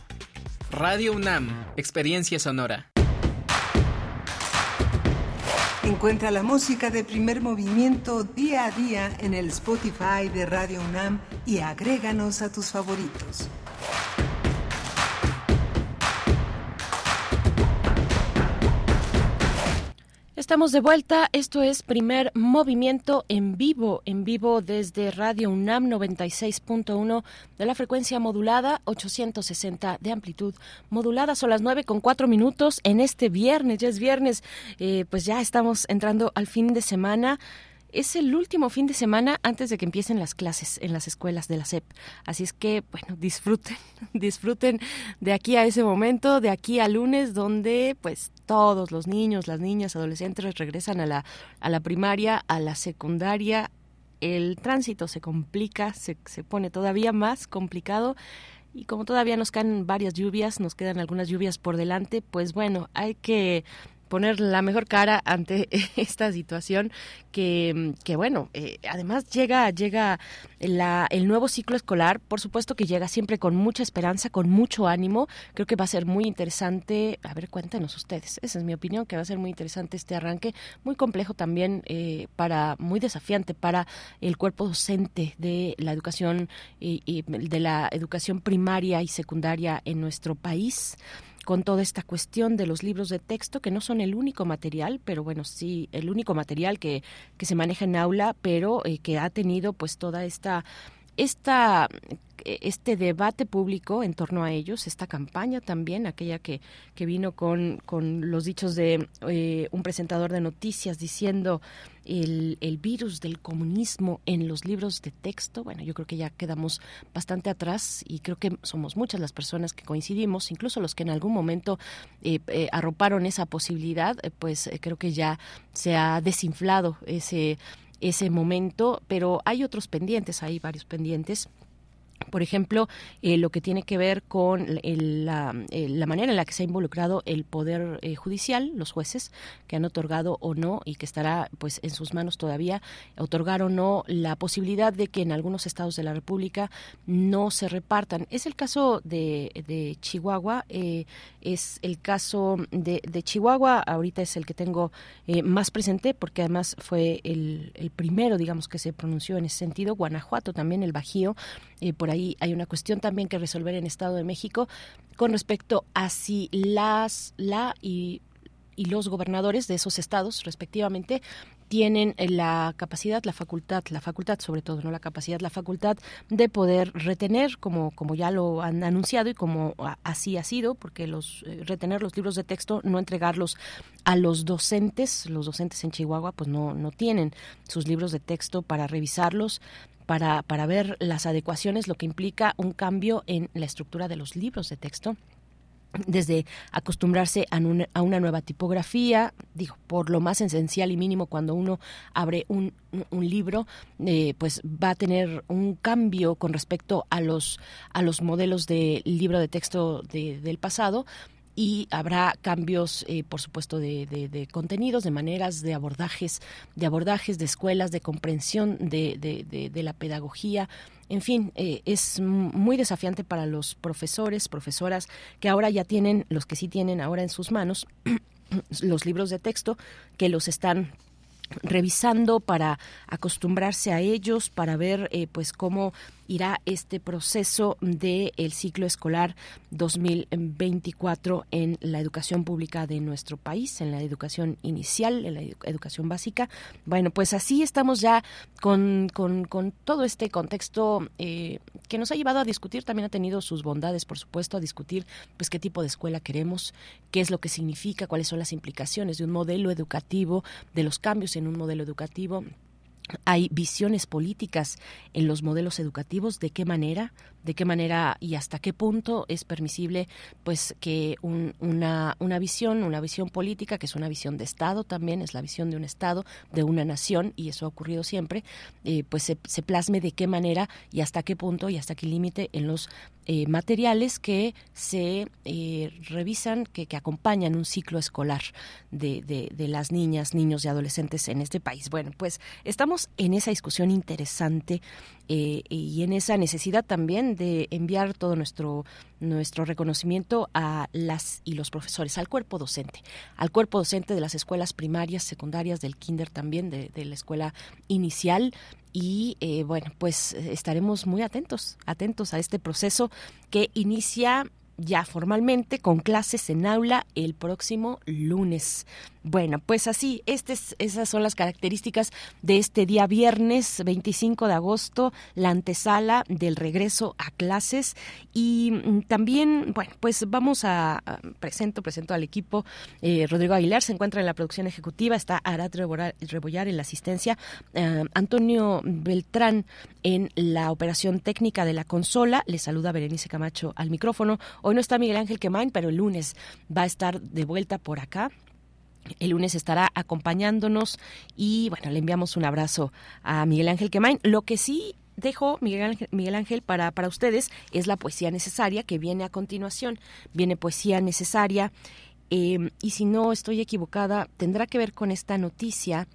Radio UNAM, Experiencia Sonora. Encuentra la música de primer movimiento día a día en el Spotify de Radio UNAM y agréganos a tus favoritos. Estamos de vuelta, esto es primer movimiento en vivo, en vivo desde Radio UNAM 96.1 de la frecuencia modulada, 860 de amplitud modulada, son las 9 con 4 minutos en este viernes, ya es viernes, eh, pues ya estamos entrando al fin de semana. Es el último fin de semana antes de que empiecen las clases en las escuelas de la SEP. Así es que, bueno, disfruten, disfruten de aquí a ese momento, de aquí a lunes, donde pues todos los niños, las niñas, adolescentes regresan a la, a la primaria, a la secundaria. El tránsito se complica, se, se pone todavía más complicado. Y como todavía nos caen varias lluvias, nos quedan algunas lluvias por delante, pues bueno, hay que poner la mejor cara ante esta situación que, que bueno, eh, además llega, llega la, el nuevo ciclo escolar, por supuesto que llega siempre con mucha esperanza, con mucho ánimo, creo que va a ser muy interesante, a ver, cuéntenos ustedes, esa es mi opinión, que va a ser muy interesante este arranque, muy complejo también, eh, para, muy desafiante para el cuerpo docente de la educación y, y de la educación primaria y secundaria en nuestro país con toda esta cuestión de los libros de texto, que no son el único material, pero bueno, sí, el único material que, que se maneja en aula, pero eh, que ha tenido pues toda esta esta este debate público en torno a ellos, esta campaña también, aquella que, que vino con, con los dichos de eh, un presentador de noticias diciendo el, el, virus del comunismo en los libros de texto, bueno, yo creo que ya quedamos bastante atrás y creo que somos muchas las personas que coincidimos, incluso los que en algún momento eh, eh, arroparon esa posibilidad, pues creo que ya se ha desinflado ese ese momento, pero hay otros pendientes, hay varios pendientes por ejemplo, eh, lo que tiene que ver con la, eh, la, manera en la que se ha involucrado el Poder eh, Judicial, los jueces, que han otorgado o no, y que estará pues en sus manos todavía, otorgar o no la posibilidad de que en algunos estados de la República no se repartan. Es el caso de, Chihuahua, es el caso de, de, Chihuahua, ahorita es el que tengo más presente, porque además fue el, el primero, digamos, que se pronunció en ese sentido, Guanajuato también, el Bajío, por ahí hay una cuestión también que resolver en Estado de México con respecto a si las, la y, y los gobernadores de esos estados, respectivamente, tienen la capacidad, la facultad, la facultad sobre todo, no la capacidad, la facultad de poder retener, como, como ya lo han anunciado y como así ha sido, porque los eh, retener los libros de texto, no entregarlos a los docentes, los docentes en Chihuahua pues no, no tienen sus libros de texto para revisarlos, para, para ver las adecuaciones, lo que implica un cambio en la estructura de los libros de texto. Desde acostumbrarse a, una nueva tipografía, digo, por lo más esencial y mínimo cuando uno abre un, libro, eh, pues va a tener un cambio con respecto a los, a los modelos de libro de texto del pasado, y habrá cambios, eh, por supuesto, de, contenidos, de maneras, de abordajes, de abordajes, de escuelas, de comprensión de, la pedagogía. En fin, eh, es muy desafiante para los profesores, profesoras, que ahora ya tienen, los que sí tienen ahora en sus manos, los libros de texto, que los están revisando para acostumbrarse a ellos, para ver eh, pues cómo irá este proceso del el ciclo escolar 2024 en la educación pública de nuestro país, en la educación inicial, en la educación básica. Bueno, pues así estamos ya con, con, todo este contexto eh, que nos ha llevado a discutir, también ha tenido sus bondades, por supuesto, a discutir pues qué tipo de escuela queremos, qué es lo que significa, cuáles son las implicaciones de un modelo educativo, de los cambios en un modelo educativo hay visiones políticas en los modelos educativos, de qué manera, de qué manera y hasta qué punto es permisible pues que una, una visión, una visión política, que es una visión de Estado también, es la visión de un Estado, de una nación, y eso ha ocurrido siempre, eh, pues se, se, plasme de qué manera y hasta qué punto y hasta qué límite en los eh, materiales que se eh, revisan, que, que, acompañan un ciclo escolar de, de, de las niñas, niños y adolescentes en este país. Bueno, pues estamos en esa discusión interesante eh, y en esa necesidad también de enviar todo nuestro nuestro reconocimiento a las y los profesores, al cuerpo docente, al cuerpo docente de las escuelas primarias, secundarias, del kinder también, de, la escuela inicial, y eh, bueno, pues estaremos muy atentos, atentos a este proceso que inicia ya formalmente con clases en aula el próximo lunes. Bueno, pues así, estas, esas son las características de este día viernes 25 de agosto, la antesala del regreso a clases y mm, también, bueno, pues vamos a, presento, presento al equipo, eh, Rodrigo Aguilar se encuentra en la producción ejecutiva, está Arat Rebollar en la asistencia, eh, Antonio Beltrán en la operación técnica de la consola, le saluda Berenice Camacho al micrófono, no está Miguel Ángel Quemain, pero el lunes va a estar de vuelta por acá el lunes estará acompañándonos y bueno, le enviamos un abrazo a Miguel Ángel Quemain. Lo que sí dejo, Miguel Ángel, Miguel Ángel para, para ustedes es la poesía necesaria que viene a continuación. Viene poesía necesaria eh, y si no estoy equivocada, tendrá que ver con esta noticia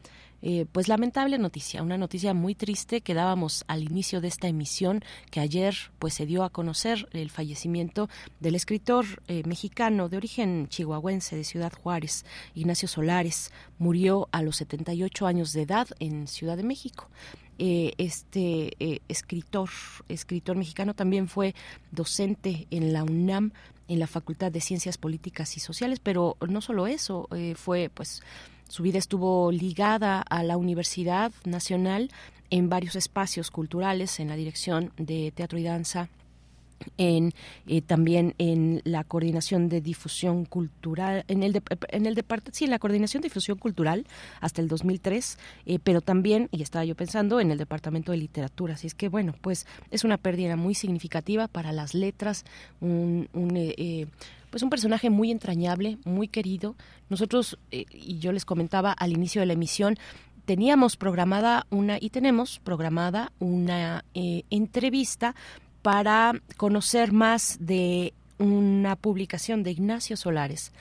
eh, pues lamentable noticia, una noticia muy triste que dábamos al inicio de esta emisión, que ayer pues se dio a conocer el fallecimiento del escritor eh, mexicano de origen chihuahuense de Ciudad Juárez, Ignacio Solares, murió a los 78 años de edad en Ciudad de México. Eh, este escritor, escritor mexicano también fue docente en la UNAM, en la Facultad de Ciencias Políticas y Sociales, pero no solo eso, fue pues su vida estuvo ligada a la Universidad Nacional en varios espacios culturales, en la dirección de teatro y danza, en eh, también en la coordinación de difusión cultural en el en el departamento sí en la coordinación de difusión cultural hasta el 2003 eh, pero también y estaba yo pensando en el departamento de literatura. Así es que bueno pues es una pérdida muy significativa para las letras un, un eh, pues un personaje muy entrañable, muy querido. Nosotros, eh, y yo les comentaba al inicio de la emisión, teníamos programada una, y tenemos programada una eh, entrevista para conocer más de una publicación de Ignacio Solares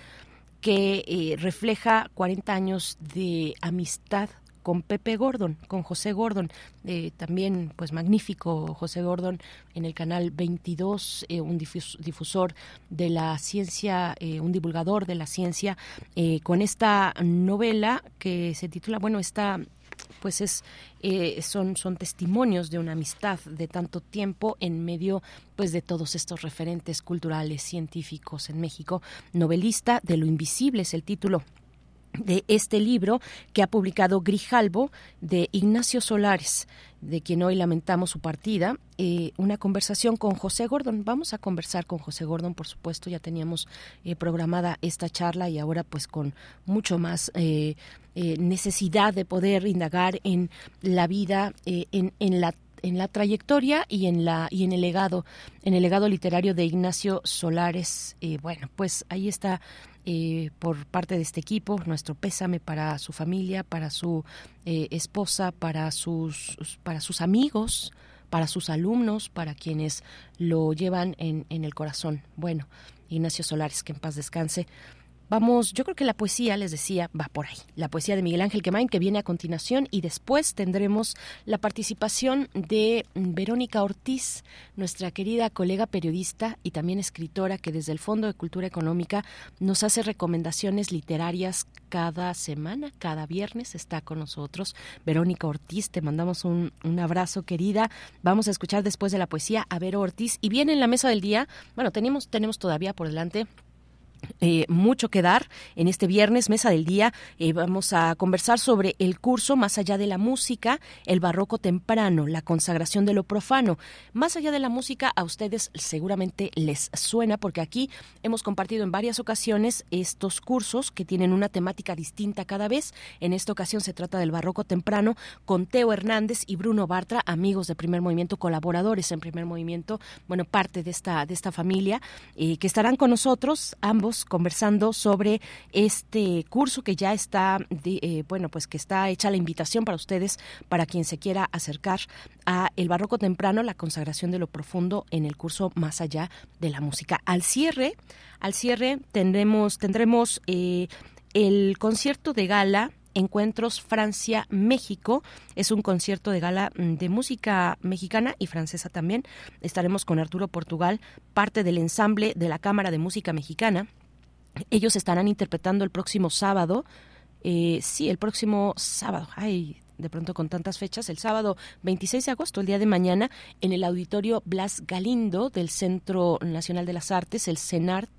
que eh, refleja 40 años de amistad con Pepe Gordon, con José Gordon, eh, también pues magnífico José Gordon en el canal 22, eh, un difusor de la ciencia, un divulgador de la ciencia, con esta novela que se titula, bueno, esta pues es eh, son son testimonios de una amistad de tanto tiempo en medio pues de todos estos referentes culturales científicos en México. Novelista de lo invisible es el título de este libro que ha publicado Grijalbo de Ignacio Solares, de quien hoy lamentamos su partida, eh, una conversación con José Gordon. Vamos a conversar con José Gordon, por supuesto, ya teníamos eh, programada esta charla y ahora pues con mucho más eh, necesidad de poder indagar en la vida, en, en la en la trayectoria y en la y en el legado en el legado literario de Ignacio Solares bueno pues ahí está eh, por parte de este equipo, nuestro pésame para su familia, para su eh, esposa, para sus, para sus amigos, para sus alumnos, para quienes lo llevan en, en el corazón. Bueno, Ignacio Solares, que en paz descanse. Vamos, yo creo que la poesía, les decía, va por ahí. La poesía de Miguel Ángel Quemain, que viene a continuación, y después tendremos la participación de Verónica Ortiz, nuestra querida colega periodista y también escritora, que desde el Fondo de Cultura Económica nos hace recomendaciones literarias cada semana, cada viernes está con nosotros. Verónica Ortiz, te mandamos un, un abrazo, querida. Vamos a escuchar después de la poesía a Vero Ortiz. Y viene en la mesa del día, bueno, tenemos, tenemos todavía por delante eh, mucho que dar en este viernes, mesa del día. Eh, vamos a conversar sobre el curso Más allá de la música, el barroco temprano, la consagración de lo profano. Más allá de la música, a ustedes seguramente les suena porque aquí hemos compartido en varias ocasiones estos cursos que tienen una temática distinta cada vez. En esta ocasión se trata del barroco temprano con Teo Hernández y Bruno Bartra, amigos de Primer Movimiento, colaboradores en Primer Movimiento, bueno, parte de esta, de esta familia, eh, que estarán con nosotros ambos conversando sobre este curso que ya está, eh, bueno, pues que está hecha la invitación para ustedes, para quien se quiera acercar a el barroco temprano, la consagración de lo profundo en el curso Más allá de la música. Al cierre, al cierre tendremos, tendremos eh, el concierto de gala Encuentros Francia-México. Es un concierto de gala mm, de música mexicana y francesa también. Estaremos con Arturo Portugal, parte del ensamble de la Cámara de Música Mexicana. Ellos estarán interpretando el próximo sábado. Eh, sí, el próximo sábado. Ay, de pronto con tantas fechas, el sábado 26 de agosto, el día de mañana, en el auditorio Blas Galindo del Centro Nacional de las Artes, el CENART,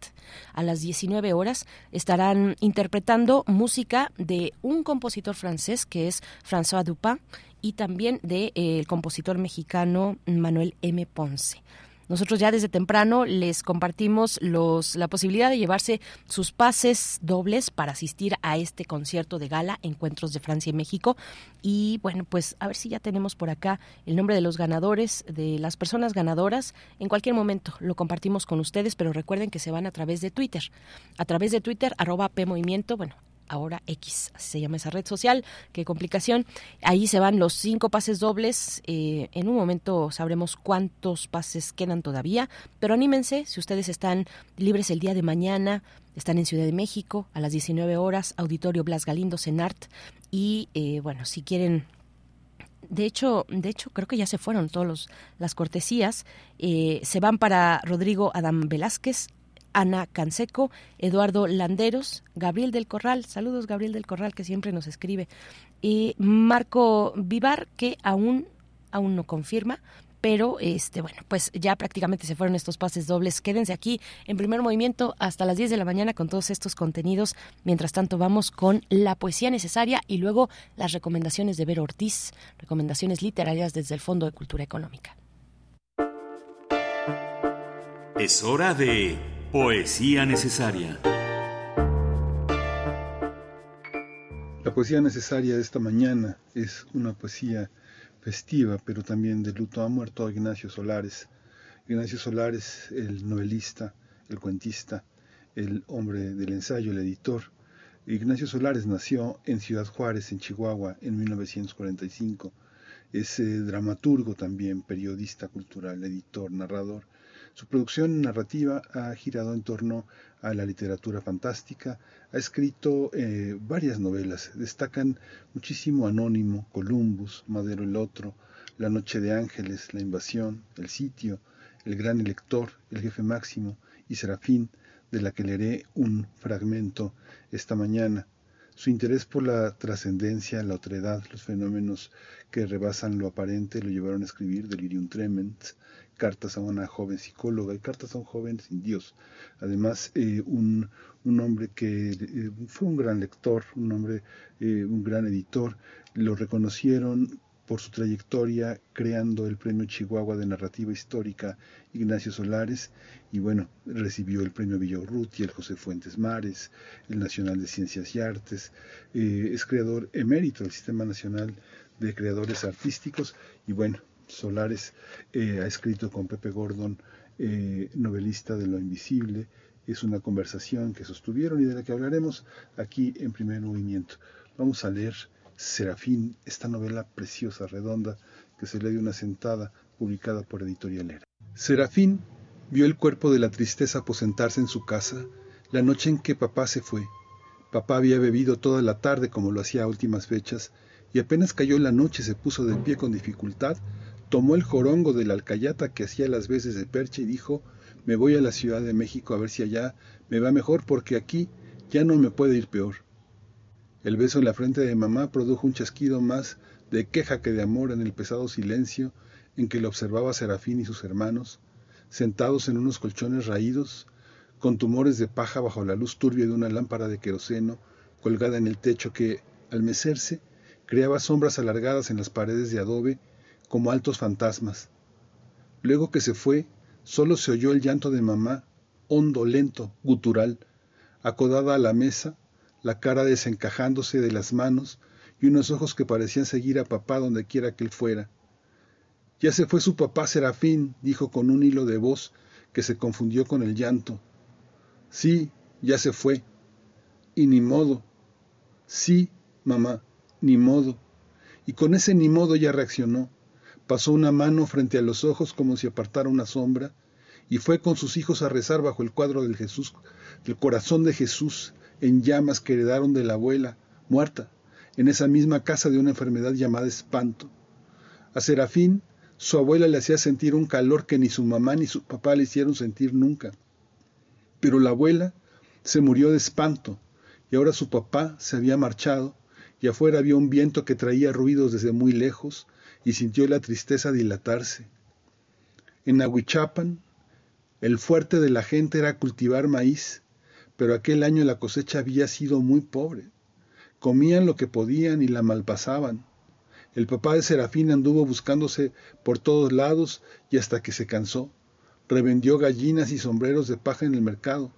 a las 19 horas, estarán interpretando música de un compositor francés que es François Dupin y también del de, eh, compositor mexicano Manuel M. Ponce. Nosotros ya desde temprano les compartimos los, la posibilidad de llevarse sus pases dobles para asistir a este concierto de gala, Encuentros de Francia y México. Y bueno, pues a ver si ya tenemos por acá el nombre de los ganadores, de las personas ganadoras. En cualquier momento lo compartimos con ustedes, pero recuerden que se van a través de Twitter. A través de Twitter, arroba PMovimiento, bueno, ahora X, se llama esa red social, qué complicación. Ahí se van los cinco pases dobles, eh, en un momento sabremos cuántos pases quedan todavía, pero anímense, si ustedes están libres el día de mañana, están en Ciudad de México a las 19 horas, Auditorio Blas Galindo, Senart, y eh, bueno, si quieren de hecho, de hecho, creo que ya se fueron todas las cortesías. Eh, se van para Rodrigo Adam Velázquez, Ana Canseco, Eduardo Landeros, Gabriel del Corral, saludos Gabriel del Corral que siempre nos escribe, y Marco Vivar que aún, aún no confirma, pero este bueno, pues ya prácticamente se fueron estos pases dobles. Quédense aquí en primer movimiento hasta las 10 de la mañana con todos estos contenidos. Mientras tanto vamos con la poesía necesaria y luego las recomendaciones de Vero Ortiz, recomendaciones literarias desde el Fondo de Cultura Económica. Es hora de Poesía necesaria. La poesía necesaria de esta mañana es una poesía festiva, pero también de luto. Ha muerto Ignacio Solares. Ignacio Solares, el novelista, el cuentista, el hombre del ensayo, el editor. Ignacio Solares nació en Ciudad Juárez, en Chihuahua, en 1945. Es eh, dramaturgo también, periodista cultural, editor, narrador. Su producción narrativa ha girado en torno a la literatura fantástica, ha escrito eh, varias novelas, destacan muchísimo Anónimo, Columbus, Madero el Otro, La Noche de Ángeles, La Invasión, El Sitio, El Gran Elector, El Jefe Máximo y Serafín, de la que leeré un fragmento esta mañana. Su interés por la trascendencia, la otredad, los fenómenos que rebasan lo aparente lo llevaron a escribir Delirium Tremens, cartas a una joven psicóloga. Y cartas a un joven sin Dios. Además, eh, un, un, hombre que eh, fue un gran lector, un hombre, eh, un gran editor, lo reconocieron por su trayectoria creando el Premio Chihuahua de Narrativa Histórica Ignacio Solares. Y bueno, recibió el Premio y el José Fuentes Mares, el Nacional de Ciencias y Artes, es creador emérito del Sistema Nacional de Creadores Artísticos. Y bueno, Solares eh, ha escrito con Pepe Gordon, eh, novelista de lo invisible. Es una conversación que sostuvieron y de la que hablaremos aquí en primer movimiento. Vamos a leer Serafín, esta novela preciosa, redonda, que se lee de una sentada, publicada por Editorialera. Serafín vio el cuerpo de la tristeza aposentarse en su casa la noche en que papá se fue. Papá había bebido toda la tarde como lo hacía a últimas fechas, y apenas cayó la noche se puso de pie con dificultad tomó el jorongo de la alcayata que hacía las veces de percha y dijo, me voy a la Ciudad de México a ver si allá me va mejor porque aquí ya no me puede ir peor. El beso en la frente de mamá produjo un chasquido más de queja que de amor en el pesado silencio en que lo observaba Serafín y sus hermanos, sentados en unos colchones raídos, con tumores de paja bajo la luz turbia de una lámpara de queroseno colgada en el techo que, al mecerse, creaba sombras alargadas en las paredes de adobe como altos fantasmas. Luego que se fue, solo se oyó el llanto de mamá, hondo, lento, gutural, acodada a la mesa, la cara desencajándose de las manos y unos ojos que parecían seguir a papá donde quiera que él fuera. Ya se fue su papá Serafín, dijo con un hilo de voz que se confundió con el llanto. Sí, ya se fue. Y ni modo. Sí, mamá, ni modo. Y con ese ni modo ya reaccionó. Pasó una mano frente a los ojos como si apartara una sombra, y fue con sus hijos a rezar bajo el cuadro del Jesús, corazón de Jesús, en llamas que heredaron de la abuela, muerta, en esa misma casa de una enfermedad llamada espanto. A Serafín, su abuela le hacía sentir un calor que ni su mamá ni su papá le hicieron sentir nunca. Pero la abuela se murió de espanto, y ahora su papá se había marchado, y afuera había un viento que traía ruidos desde muy lejos, y sintió la tristeza dilatarse. En Ahuichapan, el fuerte de la gente era cultivar maíz, pero aquel año la cosecha había sido muy pobre. Comían lo que podían y la malpasaban. El papá de Serafín anduvo buscándose por todos lados y hasta que se cansó. Revendió gallinas y sombreros de paja en el mercado.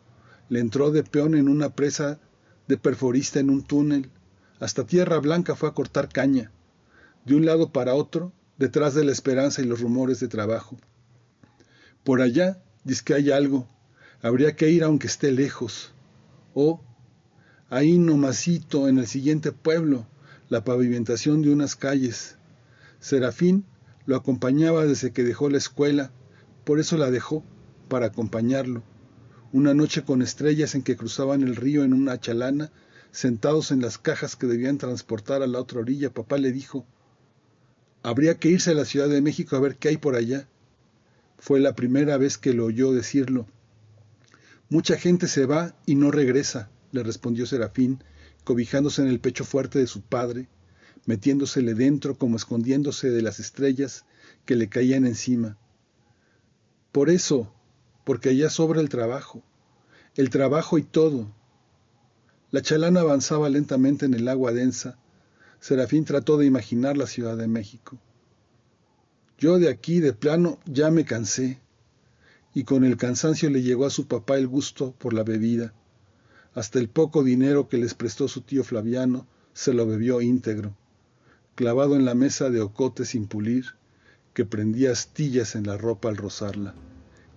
Le entró de peón en una presa, de perforista en un túnel. Hasta Tierra Blanca fue a cortar caña de un lado para otro, detrás de la esperanza y los rumores de trabajo. Por allá, dice que hay algo, habría que ir aunque esté lejos. O, ahí nomasito, en el siguiente pueblo, la pavimentación de unas calles. Serafín lo acompañaba desde que dejó la escuela, por eso la dejó, para acompañarlo. Una noche con estrellas en que cruzaban el río en una chalana, sentados en las cajas que debían transportar a la otra orilla, papá le dijo, Habría que irse a la Ciudad de México a ver qué hay por allá. Fue la primera vez que lo oyó decirlo. Mucha gente se va y no regresa, le respondió Serafín, cobijándose en el pecho fuerte de su padre, metiéndosele dentro como escondiéndose de las estrellas que le caían encima. Por eso, porque allá sobra el trabajo, el trabajo y todo. La chalana avanzaba lentamente en el agua densa, Serafín trató de imaginar la Ciudad de México. Yo de aquí, de plano, ya me cansé, y con el cansancio le llegó a su papá el gusto por la bebida. Hasta el poco dinero que les prestó su tío Flaviano se lo bebió íntegro, clavado en la mesa de ocote sin pulir, que prendía astillas en la ropa al rozarla,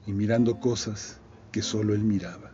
y mirando cosas que solo él miraba.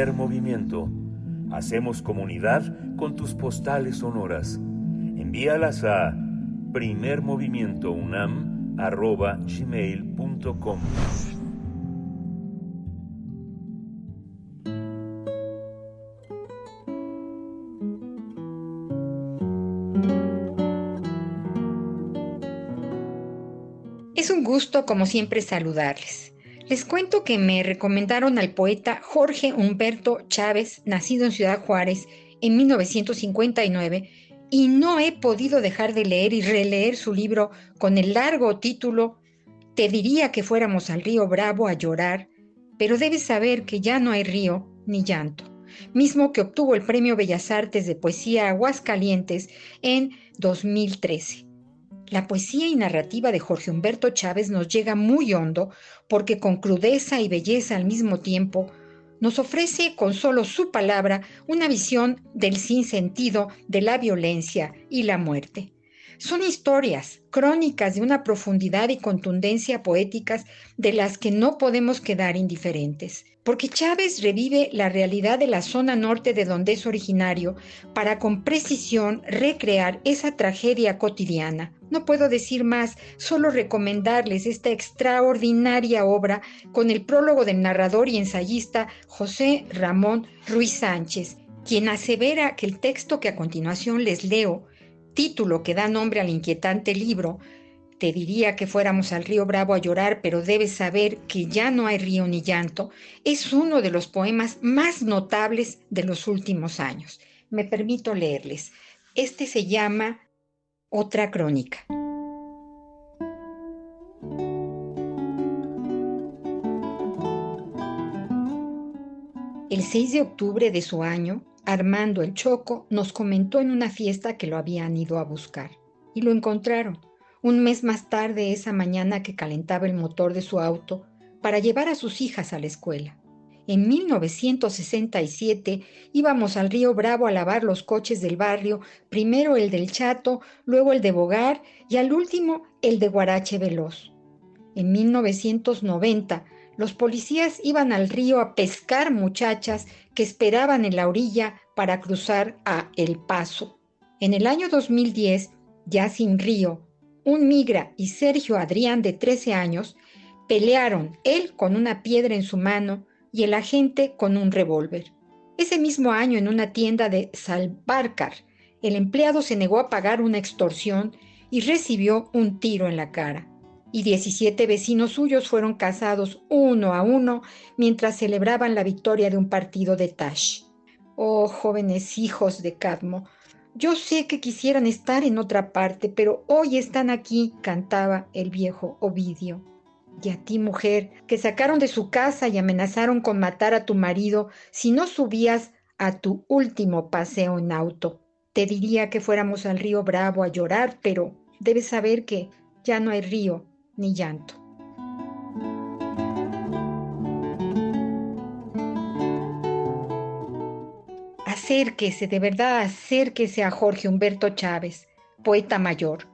Primer movimiento. Hacemos comunidad con tus postales sonoras. Envíalas a primermovimientounam.gmail.com Es un gusto, como siempre, saludarles. Les cuento que me recomendaron al poeta Jorge Humberto Chávez, nacido en Ciudad Juárez en 1959, y no he podido dejar de leer y releer su libro con el largo título Te diría que fuéramos al río Bravo a llorar, pero debes saber que ya no hay río ni llanto, mismo que obtuvo el Premio Bellas Artes de Poesía Aguascalientes en 2013. La poesía y narrativa de Jorge Humberto Chávez nos llega muy hondo porque con crudeza y belleza al mismo tiempo nos ofrece con solo su palabra una visión del sinsentido de la violencia y la muerte. Son historias, crónicas de una profundidad y contundencia poéticas de las que no podemos quedar indiferentes, porque Chávez revive la realidad de la zona norte de donde es originario para con precisión recrear esa tragedia cotidiana. No puedo decir más, solo recomendarles esta extraordinaria obra con el prólogo del narrador y ensayista José Ramón Ruiz Sánchez, quien asevera que el texto que a continuación les leo título que da nombre al inquietante libro, te diría que fuéramos al río Bravo a llorar, pero debes saber que ya no hay río ni llanto, es uno de los poemas más notables de los últimos años. Me permito leerles. Este se llama Otra crónica. El 6 de octubre de su año, Armando el Choco nos comentó en una fiesta que lo habían ido a buscar y lo encontraron un mes más tarde esa mañana que calentaba el motor de su auto para llevar a sus hijas a la escuela. En 1967 íbamos al río Bravo a lavar los coches del barrio, primero el del Chato, luego el de Bogar y al último el de Guarache Veloz. En 1990 los policías iban al río a pescar muchachas que esperaban en la orilla para cruzar a El Paso. En el año 2010, ya sin río, un migra y Sergio Adrián de 13 años pelearon, él con una piedra en su mano y el agente con un revólver. Ese mismo año en una tienda de Salvarcar, el empleado se negó a pagar una extorsión y recibió un tiro en la cara. Y 17 vecinos suyos fueron cazados uno a uno mientras celebraban la victoria de un partido de Tash. Oh, jóvenes hijos de Cadmo, yo sé que quisieran estar en otra parte, pero hoy están aquí, cantaba el viejo Ovidio. Y a ti, mujer, que sacaron de su casa y amenazaron con matar a tu marido si no subías a tu último paseo en auto. Te diría que fuéramos al río Bravo a llorar, pero debes saber que ya no hay río ni llanto. Acérquese, de verdad, acérquese a Jorge Humberto Chávez, poeta mayor.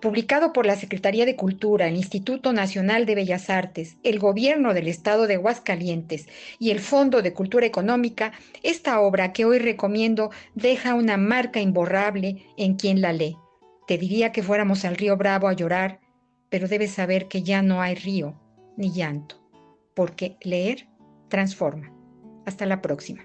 Publicado por la Secretaría de Cultura, el Instituto Nacional de Bellas Artes, el Gobierno del Estado de Aguascalientes y el Fondo de Cultura Económica, esta obra que hoy recomiendo deja una marca imborrable en quien la lee. Te diría que fuéramos al río Bravo a llorar, pero debes saber que ya no hay río ni llanto, porque leer transforma. Hasta la próxima.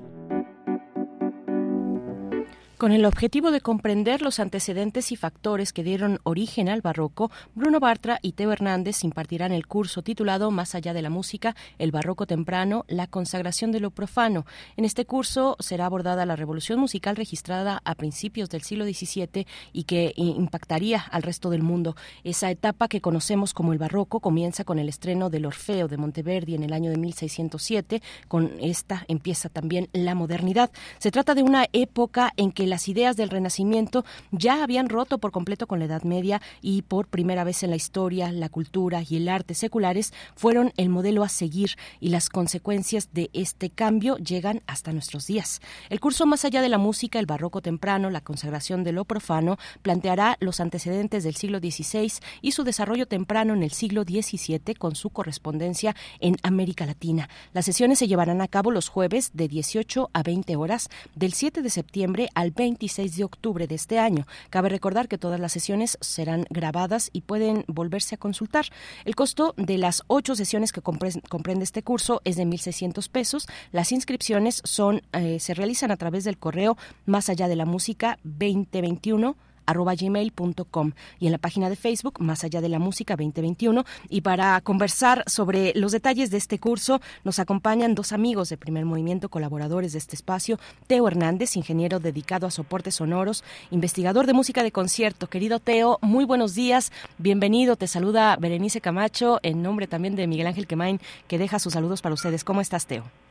Con el objetivo de comprender los antecedentes y factores que dieron origen al barroco, Bruno Bartra y Teo Hernández impartirán el curso titulado Más allá de la música, el barroco temprano, la consagración de lo profano. En este curso será abordada la revolución musical registrada a principios del siglo XVII y que impactaría al resto del mundo. Esa etapa que conocemos como el barroco comienza con el estreno del Orfeo de Monteverdi en el año de 1607. Con esta empieza también la modernidad. Se trata de una época en que las ideas del Renacimiento ya habían roto por completo con la Edad Media y por primera vez en la historia, la cultura y el arte seculares fueron el modelo a seguir y las consecuencias de este cambio llegan hasta nuestros días. El curso Más allá de la música, el barroco temprano, la consagración de lo profano, planteará los antecedentes del siglo XVI y su desarrollo temprano en el siglo XVII con su correspondencia en América Latina. Las sesiones se llevarán a cabo los jueves de 18 a 20 horas del 7 de septiembre al 26 de octubre de este año. Cabe recordar que todas las sesiones serán grabadas y pueden volverse a consultar. El costo de las ocho sesiones que comprende este curso es de 1.600 pesos. Las inscripciones son eh, se realizan a través del correo más allá de la música 2021 arroba gmail.com y en la página de Facebook Más allá de la música 2021 y para conversar sobre los detalles de este curso nos acompañan dos amigos de primer movimiento colaboradores de este espacio Teo Hernández ingeniero dedicado a soportes sonoros investigador de música de concierto. Querido Teo muy buenos días. Bienvenido. Te saluda Berenice Camacho en nombre también de Miguel Ángel Quemain que deja sus saludos para ustedes. ¿cómo estás Teo?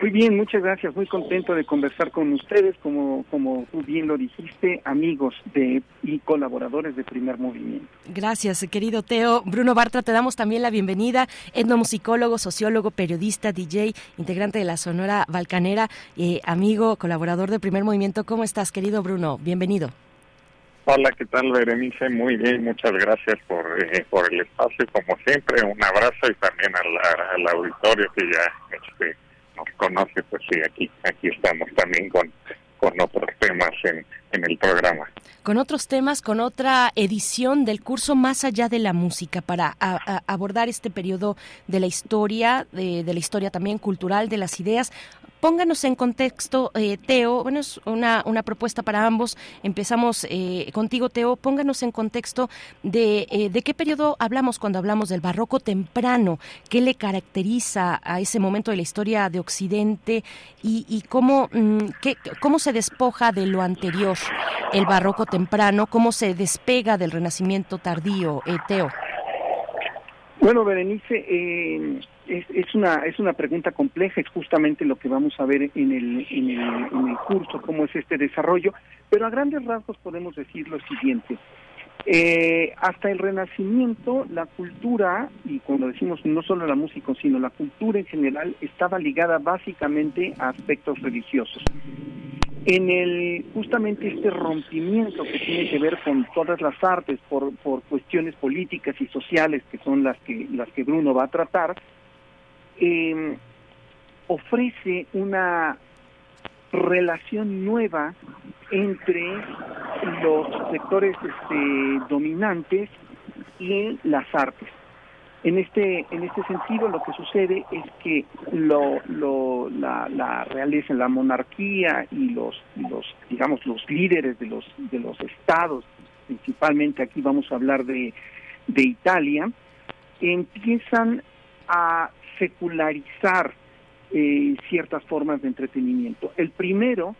Muy bien, muchas gracias. Muy contento de conversar con ustedes, como, como tú bien lo dijiste, amigos de y colaboradores de Primer Movimiento. Gracias, querido Teo. Bruno Bartra, te damos también la bienvenida. Etnomusicólogo, sociólogo, periodista, DJ, integrante de la Sonora Balcanera, eh, amigo, colaborador de Primer Movimiento. ¿Cómo estás, querido Bruno? Bienvenido. Hola, ¿qué tal, Berenice? Muy bien, muchas gracias por, eh, por el espacio, como siempre. Un abrazo y también al, al auditorio que ya este, nos conoce, pues sí, aquí, aquí estamos también con, con otros temas en, en el programa. Con otros temas, con otra edición del curso Más allá de la música para abordar este periodo de la historia, de, la historia también cultural, de las ideas. Pónganos en contexto, eh, Teo, bueno, es una, una propuesta para ambos. Empezamos eh, contigo, Teo. Pónganos en contexto de, eh, de qué periodo hablamos cuando hablamos del barroco temprano, qué le caracteriza a ese momento de la historia de Occidente y, cómo, mm, cómo se despoja de lo anterior el barroco temprano, cómo se despega del renacimiento tardío, eh, Teo. Bueno, Berenice, eh, es, es, una es una pregunta compleja, es justamente lo que vamos a ver en el, en el, en el curso, cómo es este desarrollo, pero a grandes rasgos podemos decir lo siguiente. Eh, hasta el Renacimiento, la cultura, y cuando decimos no solo la música, sino la cultura en general, estaba ligada básicamente a aspectos religiosos. En el justamente este rompimiento que tiene que ver con todas las artes por, por cuestiones políticas y sociales que son las que las que Bruno va a tratar, eh, ofrece una relación nueva entre los sectores este, dominantes y las artes. En este, en este sentido, lo que sucede es que lo, lo, la, la realeza, la monarquía y los, los, digamos, los líderes de los, de los estados, principalmente aquí vamos a hablar de, de Italia, empiezan a secularizar eh, ciertas formas de entretenimiento. El primero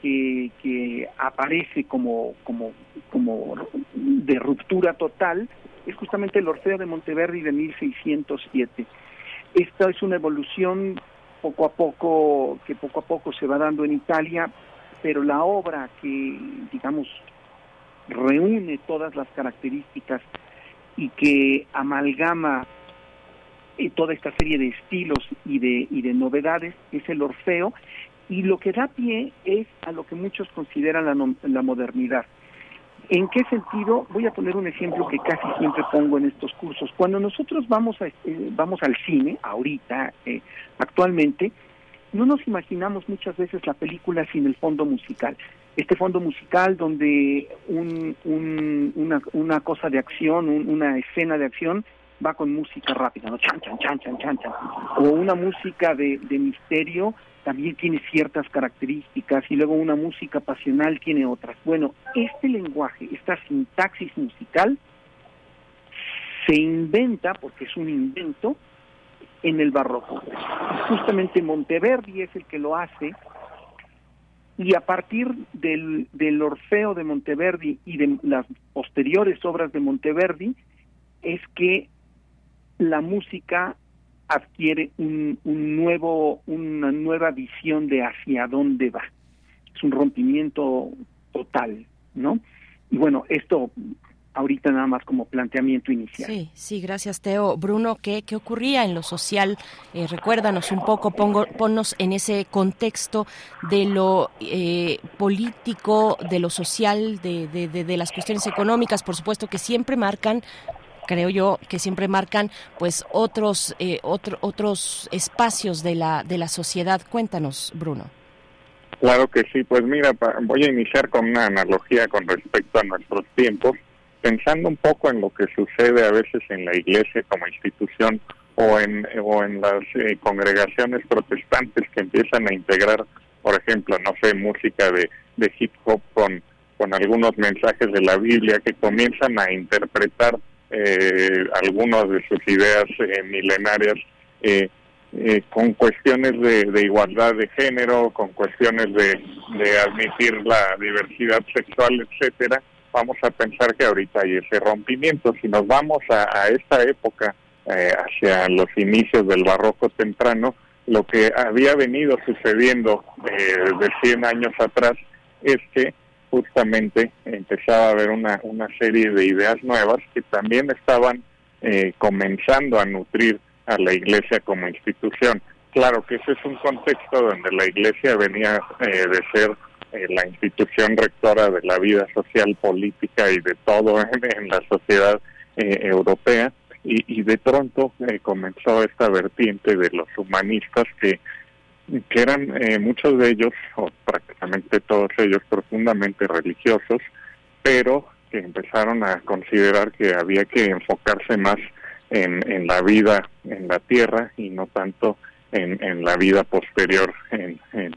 que, que aparece como, como, como de ruptura total es justamente el Orfeo de Monteverdi de 1607. Esta es una evolución poco a poco, que poco a poco se va dando en Italia, pero la obra que, digamos, reúne todas las características y que amalgama eh, toda esta serie de estilos y de, y de novedades es el Orfeo y lo que da pie es a lo que muchos consideran la, la modernidad. ¿En qué sentido? Voy a poner un ejemplo que casi siempre pongo en estos cursos. Cuando nosotros vamos, a, eh, vamos al cine, ahorita, eh, actualmente, no nos imaginamos muchas veces la película sin el fondo musical. Este fondo musical donde un, un, una, una cosa de acción, un, una escena de acción va con música rápida, ¿no? Chan, chan, chan, chan, chan, chan. O una música de, de misterio también tiene ciertas características y luego una música pasional tiene otras. Bueno, este lenguaje, esta sintaxis musical, se inventa, porque es un invento, en el barroco. Justamente Monteverdi es el que lo hace y a partir del, del Orfeo de Monteverdi y de las posteriores obras de Monteverdi es que la música adquiere un, un nuevo, una nueva visión de hacia dónde va. Es un rompimiento total, ¿no? Y bueno, esto ahorita nada más como planteamiento inicial. Sí, sí, gracias Teo. Bruno, ¿qué, qué ocurría en lo social? Eh, recuérdanos un poco, pongo, ponnos en ese contexto de lo eh, político, de lo social, de, de, de, de, las cuestiones económicas, por supuesto, que siempre marcan creo yo que siempre marcan pues otros eh, otro, otros espacios de la de la sociedad. Cuéntanos Bruno. Claro que sí. Pues mira voy a iniciar con una analogía con respecto a nuestros tiempos. Pensando un poco en lo que sucede a veces en la iglesia como institución o en o en las eh, congregaciones protestantes que empiezan a integrar por ejemplo no sé música de, de hip hop con con algunos mensajes de la Biblia que comienzan a interpretar eh, algunas de sus ideas eh, milenarias eh, eh, con cuestiones de, de, igualdad de género, con cuestiones de, de admitir la diversidad sexual, etcétera, vamos a pensar que ahorita hay ese rompimiento. Si nos vamos a, a esta época, eh, hacia los inicios del barroco temprano, lo que había venido sucediendo de 100 años atrás es que justamente empezaba a haber una, una serie de ideas nuevas que también estaban eh, comenzando a nutrir a la iglesia como institución. Claro que ese es un contexto donde la iglesia venía eh, de ser eh, la institución rectora de la vida social, política y de todo en, la sociedad eh, europea y, y de pronto eh, comenzó esta vertiente de los humanistas que que eran eh, muchos de ellos, o prácticamente todos ellos, profundamente religiosos, pero que empezaron a considerar que había que enfocarse más en, en la vida en la tierra y no tanto en, en la vida posterior en, en,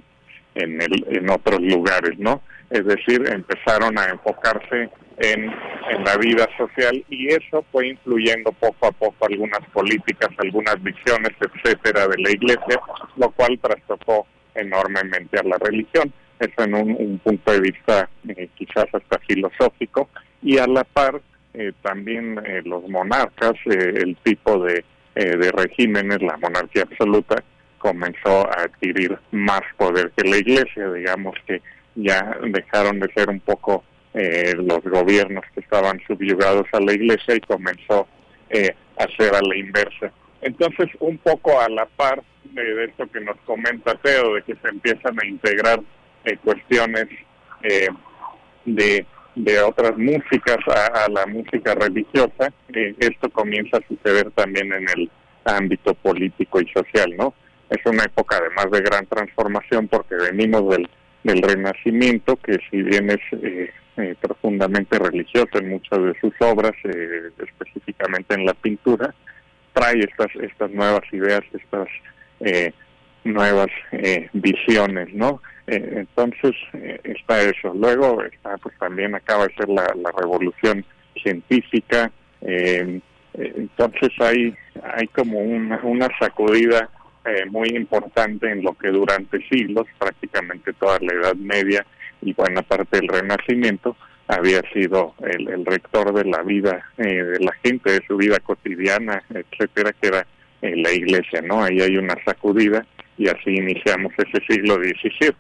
en, el, en otros lugares, ¿no? Es decir, empezaron a enfocarse en, en la vida social y eso fue influyendo poco a poco algunas políticas, algunas visiones, etcétera, de la iglesia, lo cual trastocó enormemente a la religión. eso en un, punto de vista eh, quizás hasta filosófico, y a la par eh, también eh, los monarcas, el tipo de, de regímenes, la monarquía absoluta, comenzó a adquirir más poder que la iglesia, digamos que ya dejaron de ser un poco los gobiernos que estaban subyugados a la iglesia y comenzó a ser a la inversa. Entonces, un poco a la par de, esto que nos comenta Teo, de que se empiezan a integrar eh, cuestiones eh, de, de otras músicas a, la música religiosa, eh, esto comienza a suceder también en el ámbito político y social, ¿no? Es una época además de gran transformación porque venimos del, del Renacimiento, que si bien es profundamente religioso en muchas de sus obras, específicamente en la pintura, trae estas, estas nuevas ideas, estas eh, nuevas eh, visiones, ¿no? Eh, entonces está eso. Luego está, pues también acaba de ser la, revolución científica. entonces hay hay como una, una sacudida muy importante en lo que durante siglos, prácticamente toda la Edad Media y buena parte del Renacimiento, había sido el, el rector de la vida de la gente, de su vida cotidiana, etcétera, que era la iglesia, ¿no? Ahí hay una sacudida y así iniciamos ese siglo XVII.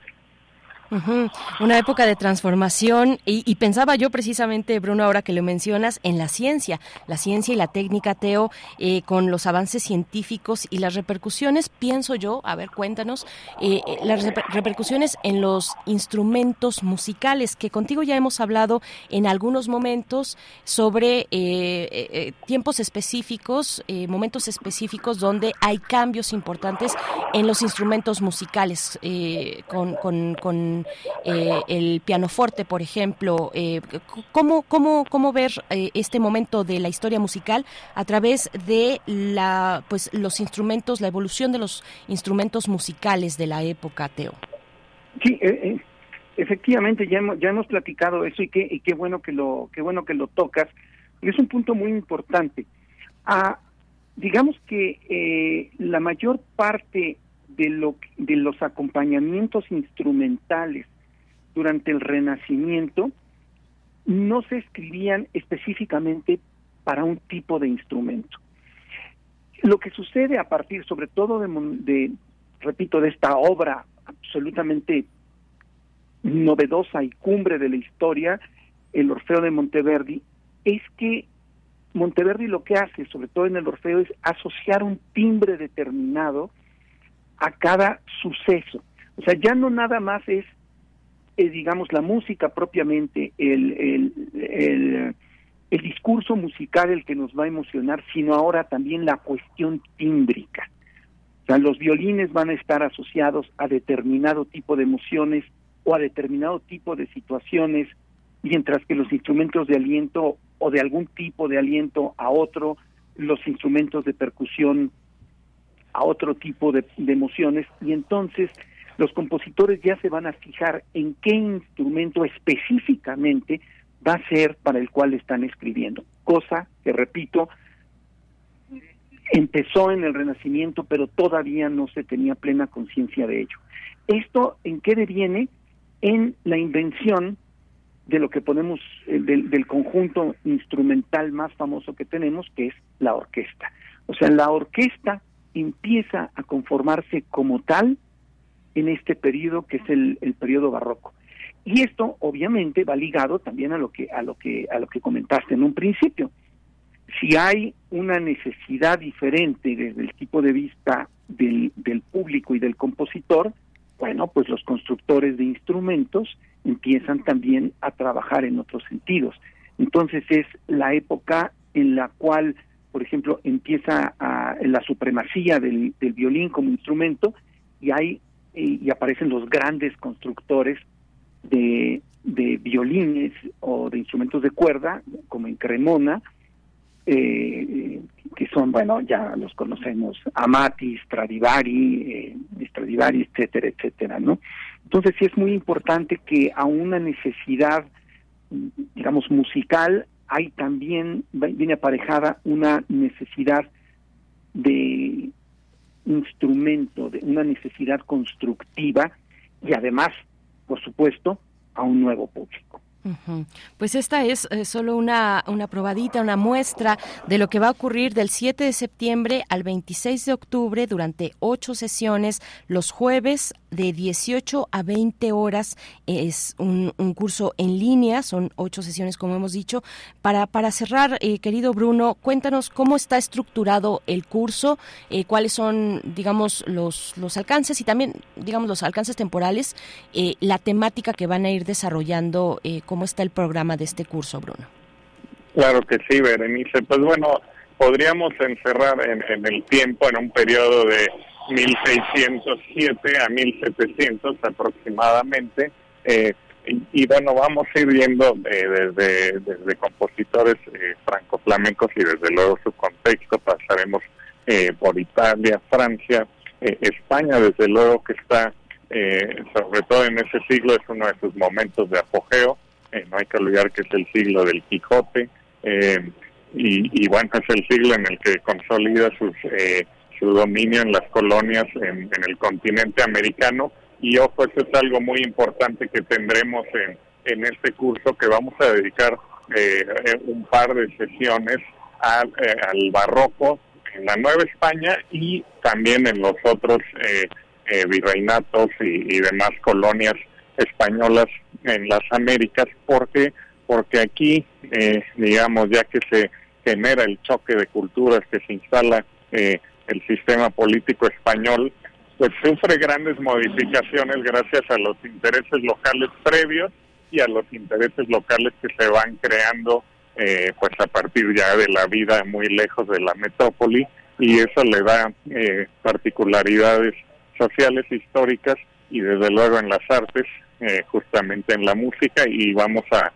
Una época de transformación y, pensaba yo precisamente, Bruno, ahora que lo mencionas, en la ciencia, la ciencia y la técnica, Teo, eh, con los avances científicos y las repercusiones, pienso yo, a ver, cuéntanos, eh, eh, las repercusiones en los instrumentos musicales, que contigo ya hemos hablado en algunos momentos sobre tiempos específicos, momentos específicos donde hay cambios importantes en los instrumentos musicales, con, con, con eh, el pianoforte, por ejemplo. Eh, ¿cómo, cómo, ¿Cómo ver eh, este momento de la historia musical a través de la, pues, los instrumentos, la evolución de los instrumentos musicales de la época, Teo? Sí, efectivamente ya hemos, ya hemos platicado eso y qué, y qué bueno que lo qué bueno que lo tocas. Es un punto muy importante. Ah, digamos que la mayor parte de, lo, de los acompañamientos instrumentales durante el Renacimiento no se escribían específicamente para un tipo de instrumento. Lo que sucede a partir, sobre todo de, de repito, de esta obra absolutamente novedosa y cumbre de la historia, el Orfeo de Monteverdi, es que Monteverdi lo que hace, sobre todo en el Orfeo, es asociar un timbre determinado a cada suceso. O sea, ya no nada más es, eh, digamos, la música propiamente, el, el, el, el, discurso musical el que nos va a emocionar, sino ahora también la cuestión tímbrica. O sea, los violines van a estar asociados a determinado tipo de emociones o a determinado tipo de situaciones, mientras que los instrumentos de aliento o de algún tipo de aliento a otro, los instrumentos de percusión a otro tipo de, emociones y entonces los compositores ya se van a fijar en qué instrumento específicamente va a ser para el cual están escribiendo, cosa que repito, empezó en el Renacimiento, pero todavía no se tenía plena conciencia de ello. ¿Esto en qué deviene? En la invención de lo que ponemos, eh, del, del conjunto instrumental más famoso que tenemos, que es la orquesta. O sea, la orquesta empieza a conformarse como tal en este periodo que es el, el periodo barroco. Y esto obviamente va ligado también a lo que a lo que a lo que comentaste en un principio. Si hay una necesidad diferente desde el tipo de vista del, del público y del compositor, bueno, pues los constructores de instrumentos empiezan también a trabajar en otros sentidos. Entonces es la época en la cual por ejemplo, empieza a, la supremacía del, violín como instrumento y hay y aparecen los grandes constructores de, violines o de instrumentos de cuerda, como en Cremona, eh, que son, bueno, ya los conocemos, Amati, Stradivari, eh, Stradivari, etcétera, etcétera, ¿no? Entonces sí es muy importante que a una necesidad, digamos, musical hay también, viene aparejada una necesidad de instrumento, de una necesidad constructiva y además por supuesto, a un nuevo público. Pues esta es eh, solo una, una probadita, una muestra de lo que va a ocurrir del 7 de septiembre al 26 de octubre durante ocho sesiones los jueves de 18 a 20 horas. Es un, curso en línea, son ocho sesiones como hemos dicho. Para, para cerrar, eh, querido Bruno, cuéntanos cómo está estructurado el curso, eh, cuáles son, digamos, los, los alcances y también, digamos, los alcances temporales, la temática que van a ir desarrollando cómo está el programa de este curso, Bruno. Claro que sí, Berenice. Pues bueno, podríamos encerrar en, el tiempo en un periodo de 1607 a 1700 aproximadamente. Eh, y, bueno, vamos a ir viendo eh, desde, desde compositores eh, franco-flamencos y desde luego su contexto. Pasaremos eh, por Italia, Francia, España, desde luego que está, sobre todo en ese siglo, es uno de sus momentos de apogeo. Eh, no hay que olvidar que es el siglo del Quijote, eh, y, bueno, es el siglo en el que consolida sus, eh, su dominio en las colonias en, el continente americano, y ojo, eso es algo muy importante que tendremos en, en este curso, que vamos a dedicar un par de sesiones al barroco en la Nueva España y también en los otros virreinatos y, y demás colonias españolas en las Américas porque porque aquí eh, digamos ya que se genera el choque de culturas que se instala eh, el sistema político español pues sufre grandes modificaciones gracias a los intereses locales previos y a los intereses locales que se van creando eh, pues a partir ya de la vida muy lejos de la metrópoli y eso le da particularidades sociales históricas y desde luego en las artes eh, justamente en la música y vamos a,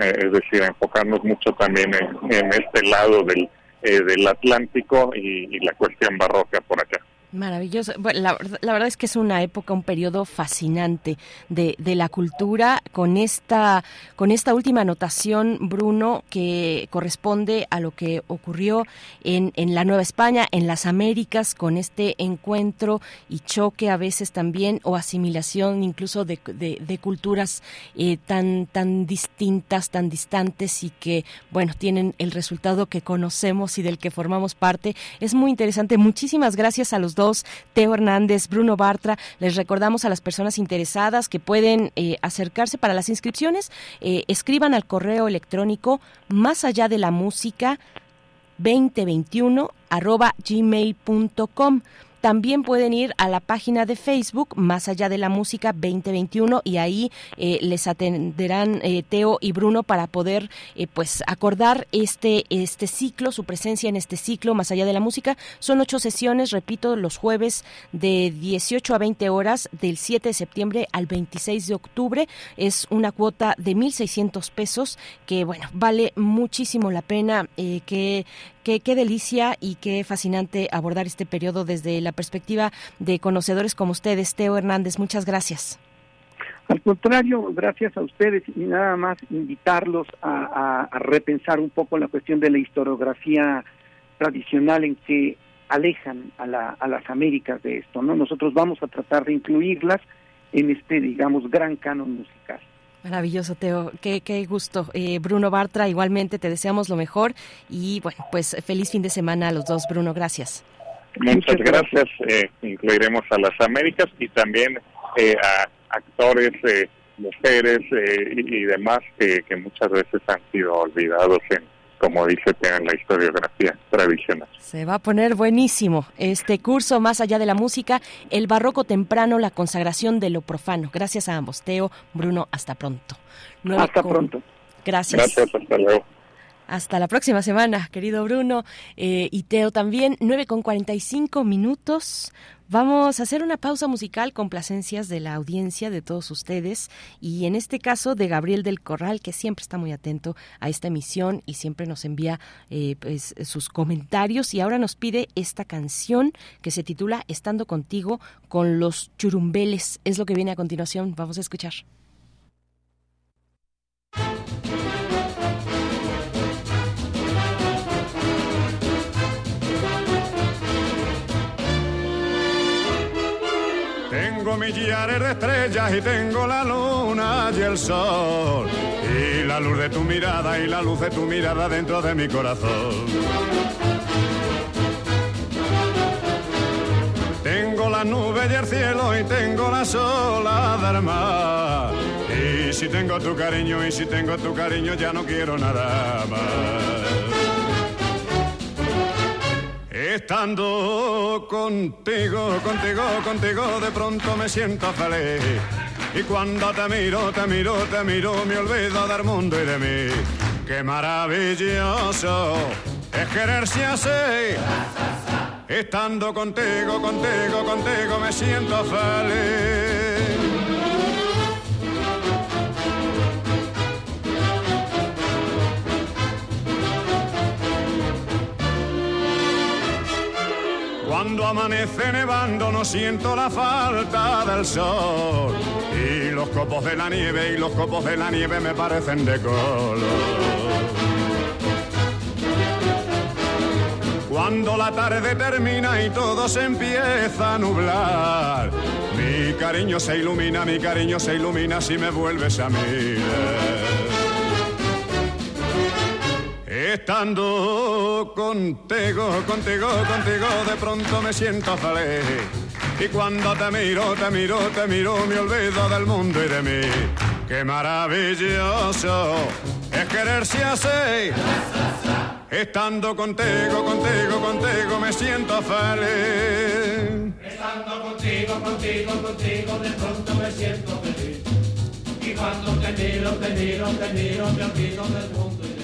eh, es decir, enfocarnos mucho también en, este lado del, eh, del Atlántico y la cuestión barroca por acá. Maravilloso. Bueno, la, verdad es que es una época, un periodo fascinante de, de, la cultura con esta, con esta última anotación, Bruno, que corresponde a lo que ocurrió en, en la Nueva España, en las Américas, con este encuentro y choque a veces también, o asimilación incluso de, de, culturas eh, tan, tan distintas, tan distantes y que, bueno, tienen el resultado que conocemos y del que formamos parte. Es muy interesante. Muchísimas gracias a los dos Teo Hernández, Bruno Bartra. Les recordamos a las personas interesadas que pueden eh, acercarse para las inscripciones. Eh, escriban al correo electrónico más allá de la música 2021 arroba gmail.com. También pueden ir a la página de Facebook Más allá de la música 2021 y ahí eh, les atenderán eh, Teo y Bruno para poder eh, pues acordar este este ciclo, su presencia en este ciclo Más allá de la música. Son ocho sesiones, repito, los jueves de 18 a 20 horas del 7 de septiembre al 26 de octubre. Es una cuota de 1.600 pesos que bueno vale muchísimo la pena que Qué, qué delicia y qué fascinante abordar este periodo desde la perspectiva de conocedores como ustedes. Teo Hernández, muchas gracias. Al contrario, gracias a ustedes y nada más invitarlos a, repensar un poco la cuestión de la historiografía tradicional en que alejan a, a las Américas de esto, ¿no? Nosotros vamos a tratar de incluirlas en este, digamos, gran canon musical. Maravilloso, Teo. Qué, qué gusto. Eh, Bruno Bartra, igualmente te deseamos lo mejor y bueno, pues feliz fin de semana a los dos. Bruno, gracias. Muchas gracias. Eh, incluiremos a las Américas y también eh, a actores, mujeres y, y, demás que, que muchas veces han sido olvidados en como dice en la historiografía tradicional. Se va a poner buenísimo este curso más allá de la música, el barroco temprano, la consagración de lo profano. Gracias a ambos, Teo, Bruno, hasta pronto. hasta pronto. Gracias. Gracias, hasta luego. Hasta la próxima semana, querido Bruno eh, y Teo también. 9 con 45 minutos. Vamos a hacer una pausa musical con placencias de la audiencia de todos ustedes y en este caso de Gabriel del Corral que siempre está muy atento a esta emisión y siempre nos envía eh, pues, sus comentarios y ahora nos pide esta canción que se titula Estando contigo con los churumbeles. Es lo que viene a continuación. Vamos a escuchar. Millares de estrellas y tengo la luna y el sol. Y la luz de tu mirada y la luz de tu mirada dentro de mi corazón. Tengo la nube y el cielo y tengo la sola del mar. Y si tengo tu cariño y si tengo tu cariño ya no quiero nada más. Estando contigo, contigo, contigo, de pronto me siento feliz. Y cuando te miro, te miro, te miro, me olvido del mundo y de mí. Qué maravilloso es quererse así. Estando contigo, contigo, contigo, me siento feliz. Cuando amanece nevando no siento la falta del sol y los copos de la nieve y los copos de la nieve me parecen de color. Cuando la tarde termina y todo se empieza a nublar, mi cariño se ilumina, mi cariño se ilumina si me vuelves a mirar. Estando contigo, contigo, contigo, de pronto me siento feliz. Y cuando te miro, te miro, te miro, me olvido del mundo y de mí. Qué maravilloso es quererse así. Estando contigo, contigo, contigo, me siento feliz. Estando contigo, contigo, contigo, de pronto me siento feliz. Y cuando te miro, te miro, te miro, me olvido del mundo y de mí.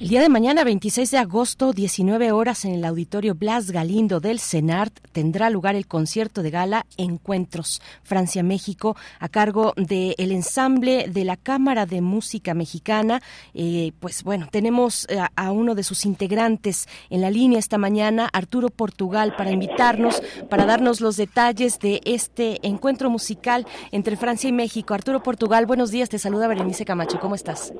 El día de mañana, 26 de agosto, 19 horas, en el Auditorio Blas Galindo del CENART, tendrá lugar el concierto de gala Encuentros Francia-México a cargo del ensamble de la Cámara de Música Mexicana. Eh, pues bueno, tenemos a, a, uno de sus integrantes en la línea esta mañana, Arturo Portugal, para invitarnos, para darnos los detalles de este encuentro musical entre Francia y México. Arturo Portugal, buenos días, te saluda Berenice Camacho, ¿cómo estás?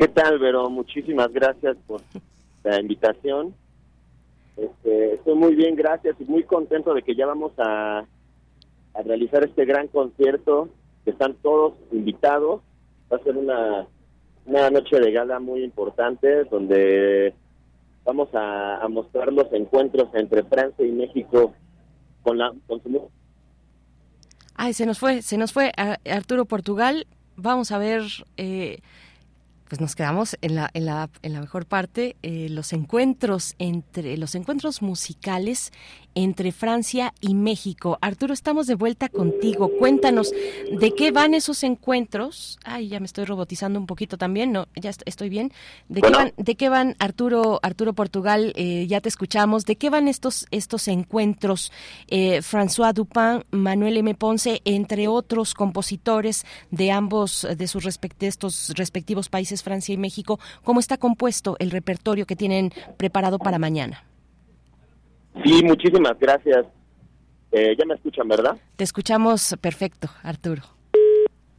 ¿Qué tal, Vero? Muchísimas gracias por la invitación. Este, estoy muy bien, gracias y muy contento de que ya vamos a, a, realizar este gran concierto, que están todos invitados. Va a ser una, una noche de gala muy importante donde vamos a, mostrar los encuentros entre Francia y México con la con su... Ay, se nos fue, se nos fue Arturo Portugal. Vamos a ver... Eh pues nos quedamos en la, en la, en la mejor parte, eh, los encuentros entre los encuentros musicales entre Francia y México. Arturo, estamos de vuelta contigo. Cuéntanos de qué van esos encuentros. Ay, ya me estoy robotizando un poquito también. No, ya estoy bien. ¿De bueno. qué van, de qué van Arturo, Arturo Portugal? Eh, ya te escuchamos. ¿De qué van estos estos encuentros? Eh, François Dupin, Manuel M. Ponce, entre otros compositores de ambos de sus respect estos respectivos países, Francia y México. ¿Cómo está compuesto el repertorio que tienen preparado para mañana? Sí, muchísimas gracias. Eh, ya me escuchan, ¿verdad? Te escuchamos perfecto, Arturo.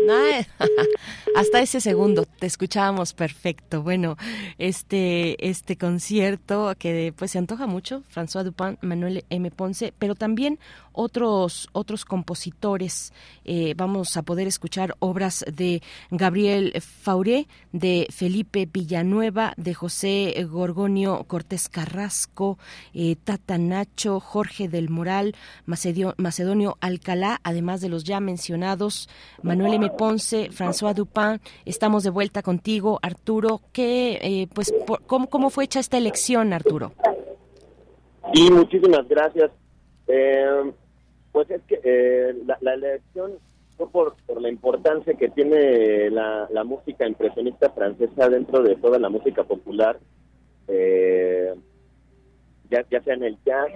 hasta ese segundo te escuchábamos perfecto. Bueno, este este concierto que pues se antoja mucho, François Dupin, Manuel M. Ponce, pero también otros otros compositores. Eh, vamos a poder escuchar obras de Gabriel Fauré, de Felipe Villanueva, de José Gorgonio Cortés Carrasco, eh, Tata Nacho, Jorge del Moral, Macedonio, Macedonio Alcalá, además de los ya mencionados Manuel M. Ponce, François Dupin. Estamos de vuelta contigo, Arturo. ¿Qué, eh, pues, por, ¿cómo, ¿Cómo fue hecha esta elección, Arturo? Sí, muchísimas gracias. Eh, pues es que eh, la, la, elección fue por, por la importancia que tiene la, la, música impresionista francesa dentro de toda la música popular, eh, ya, ya sea en el jazz.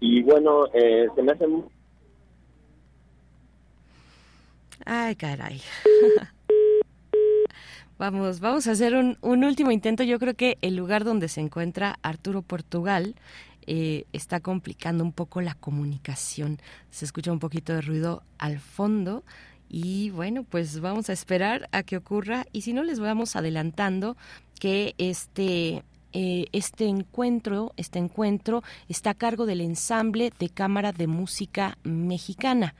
Y bueno, se me hace Ay, caray. Vamos, vamos a hacer un, un, último intento. Yo creo que el lugar donde se encuentra Arturo Portugal eh, está complicando un poco la comunicación. Se escucha un poquito de ruido al fondo. Y bueno, pues vamos a esperar a que ocurra. Y si no, les vamos adelantando que este, eh, este encuentro, este encuentro está a cargo del ensamble de Cámara de Música Mexicana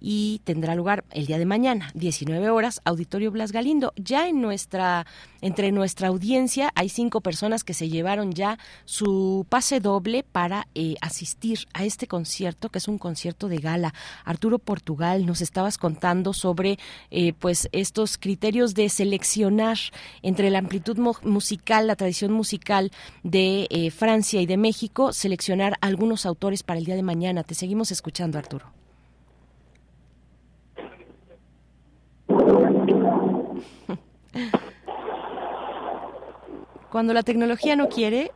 y tendrá lugar el día de mañana, 19 horas, Auditorio Blas Galindo. Ya en nuestra, entre nuestra audiencia hay cinco personas que se llevaron ya su pase doble para eh, asistir a este concierto, que es un concierto de gala. Arturo Portugal, nos estabas contando sobre eh, pues estos criterios de seleccionar entre la amplitud musical, la tradición musical de eh, Francia y de México, seleccionar algunos autores para el día de mañana. Te seguimos escuchando, Arturo. Cuando la tecnología no quiere,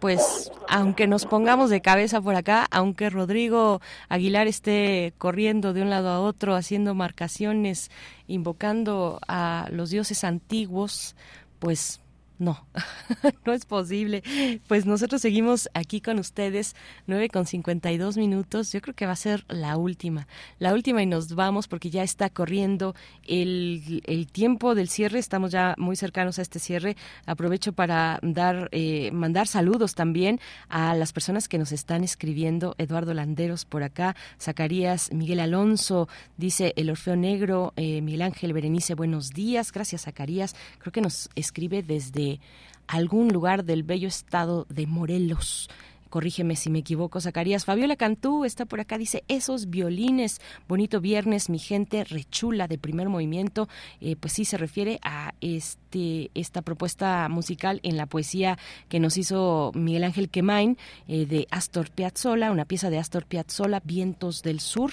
pues aunque nos pongamos de cabeza por acá, aunque Rodrigo Aguilar esté corriendo de un lado a otro, haciendo marcaciones, invocando a los dioses antiguos, pues no, no es posible. Pues nosotros seguimos aquí con ustedes, 9 con 52 minutos. Yo creo que va a ser la última, la última y nos vamos porque ya está corriendo el, el tiempo del cierre. Estamos ya muy cercanos a este cierre. Aprovecho para dar, eh, mandar saludos también a las personas que nos están escribiendo. Eduardo Landeros por acá, Zacarías, Miguel Alonso, dice el Orfeo Negro, eh, Miguel Ángel Berenice, buenos días. Gracias, Zacarías. Creo que nos escribe desde algún lugar del bello estado de Morelos. Corrígeme si me equivoco, Zacarías. Fabiola Cantú está por acá, dice, esos violines, bonito viernes, mi gente rechula de primer movimiento, eh, pues sí se refiere a este esta propuesta musical en la poesía que nos hizo Miguel Ángel Quemain eh, de Astor Piazzolla, una pieza de Astor Piazzolla, Vientos del Sur.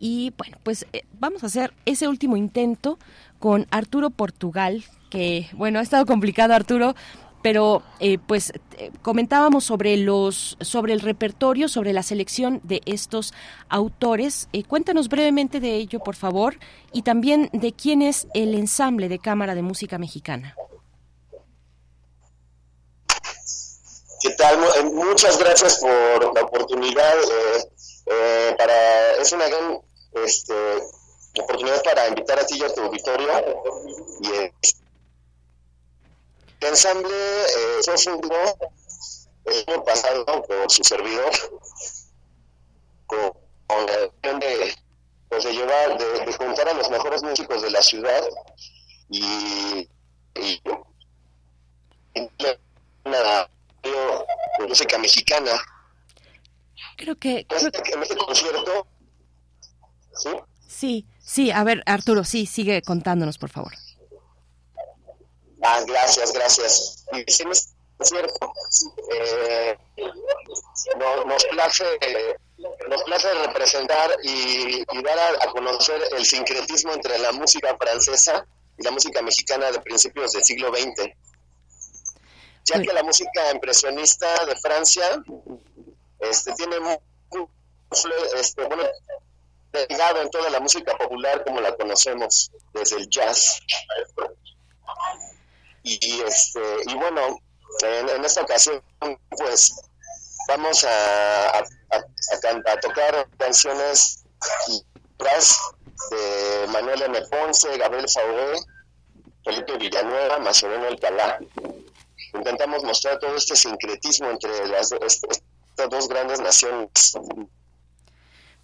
Y bueno, pues eh, vamos a hacer ese último intento con Arturo Portugal, que bueno, ha estado complicado Arturo, pero eh, pues eh, comentábamos sobre los sobre el repertorio, sobre la selección de estos autores. Eh, cuéntanos brevemente de ello, por favor, y también de quién es el ensamble de Cámara de Música Mexicana. ¿Qué tal? Muchas gracias por la oportunidad. para es una gran este, oportunidad para invitar a ti y a tu auditorio y ensamble eh, se fundó el año pasado por su servidor con, la intención de, pues, de llevar, de, juntar a los mejores músicos de la ciudad y, y una música mexicana. Creo que... Creo... En este concierto... ¿sí? sí, sí, a ver, Arturo, sí, sigue contándonos, por favor. Ah, gracias, gracias. Y sí, es cierto. Eh, nos, place, nos place representar y, dar a, conocer el sincretismo entre la música francesa y la música mexicana de principios del siglo XX. Ya que la música impresionista de Francia este, tiene muy, este, bueno, ligado en toda la música popular como la conocemos, desde el jazz. Y, este, y bueno, en, esta ocasión, pues vamos a, a, tocar canciones de Manuel M. Ponce, Gabriel Fauré, Felipe Villanueva, Mazoreno Alcalá. Intentamos mostrar todo este sincretismo entre las, estas dos grandes naciones.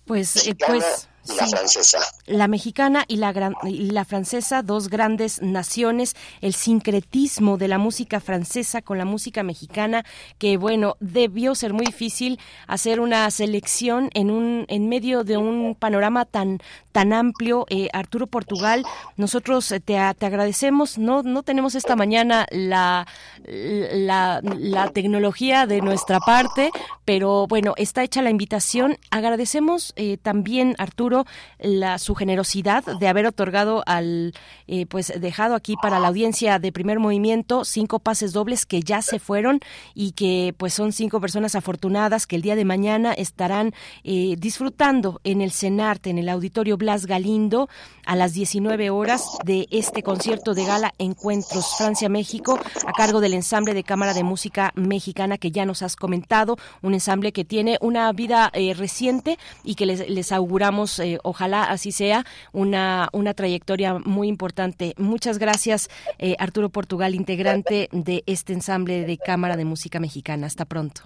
Pues, eh, pues la francesa. La mexicana y la, y la francesa, dos grandes naciones, el sincretismo de la música francesa con la música mexicana, que bueno, debió ser muy difícil hacer una selección en un en medio de un panorama tan tan amplio. Eh, Arturo Portugal, nosotros te, te, agradecemos. No no tenemos esta mañana la, la, la tecnología de nuestra parte, pero bueno, está hecha la invitación. Agradecemos eh, también Arturo La, su generosidad de haber otorgado al, eh, pues dejado aquí para la audiencia de primer movimiento cinco pases dobles que ya se fueron y que pues son cinco personas afortunadas que el día de mañana estarán eh, disfrutando en el CENART, en el Auditorio Blas Galindo, a las 19 horas de este concierto de gala Encuentros Francia-México a cargo del ensamble de Cámara de Música Mexicana que ya nos has comentado, un ensamble que tiene una vida eh, reciente y que les, auguramos, eh, ojalá así sea, una, una trayectoria muy importante. Muchas gracias, eh, Arturo Portugal, integrante de este ensamble de Cámara de Música Mexicana. Hasta pronto.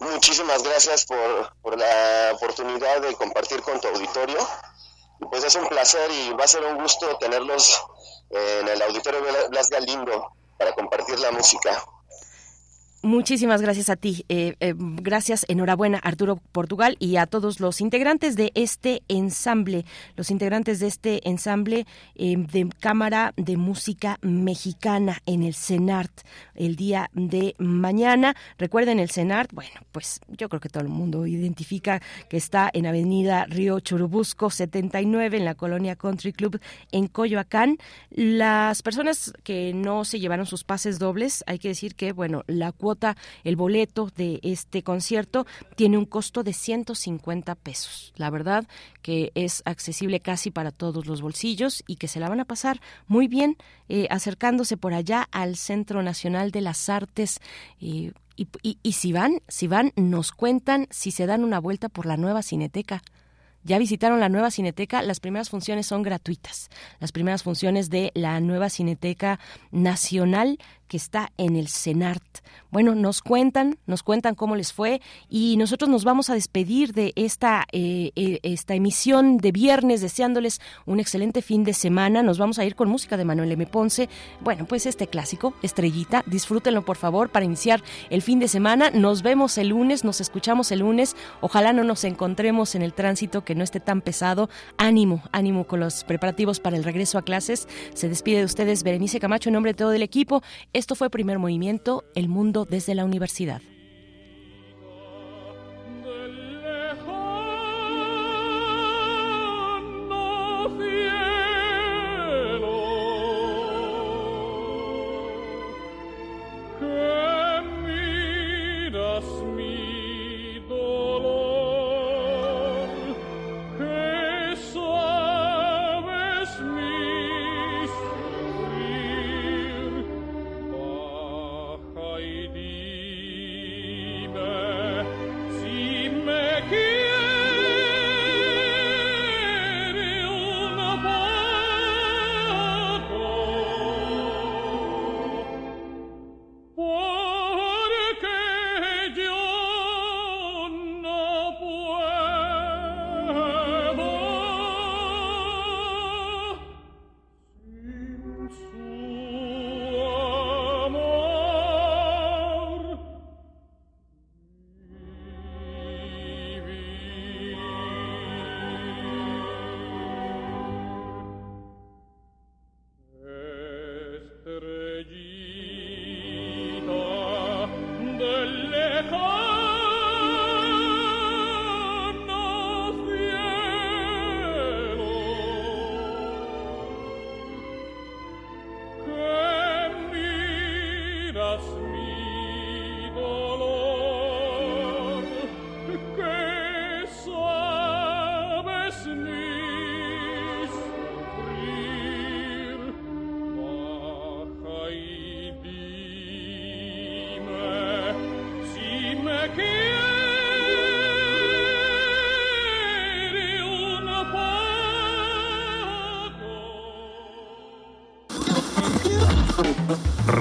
Muchísimas gracias por, por la oportunidad de compartir con tu auditorio. Pues es un placer y va a ser un gusto tenerlos en el auditorio Blas Galindo para compartir la música. Muchísimas gracias a ti. Eh, eh, gracias, enhorabuena, Arturo Portugal, y a todos los integrantes de este ensamble, los integrantes de este ensamble eh, de Cámara de Música Mexicana en el CENART el día de mañana. Recuerden el CENART, bueno, pues yo creo que todo el mundo identifica que está en Avenida Río Churubusco 79 en la colonia Country Club en Coyoacán. Las personas que no se llevaron sus pases dobles, hay que decir que, bueno, la cuota el boleto de este concierto tiene un costo de 150 pesos. La verdad que es accesible casi para todos los bolsillos y que se la van a pasar muy bien eh, acercándose por allá al Centro Nacional de las Artes. Eh, y, y si van, si van, nos cuentan si se dan una vuelta por la nueva cineteca ya visitaron la nueva Cineteca, las primeras funciones son gratuitas. Las primeras funciones de la nueva Cineteca Nacional que está en el CENART. Bueno, nos cuentan, nos cuentan cómo les fue y nosotros nos vamos a despedir de esta, eh, eh, esta emisión de viernes deseándoles un excelente fin de semana. Nos vamos a ir con música de Manuel M. Ponce. Bueno, pues este clásico, Estrellita, disfrútenlo por favor para iniciar el fin de semana. Nos vemos el lunes, nos escuchamos el lunes. Ojalá no nos encontremos en el tránsito que no esté tan pesado. Ánimo, ánimo con los preparativos para el regreso a clases. Se despide de ustedes Berenice Camacho en nombre de todo el equipo. Esto fue Primer Movimiento, El Mundo desde la Universidad.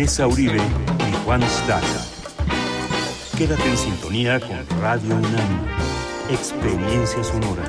Tessa Uribe y Juan Staca. Quédate en sintonía con Radio UNAM. Experiencia sonora.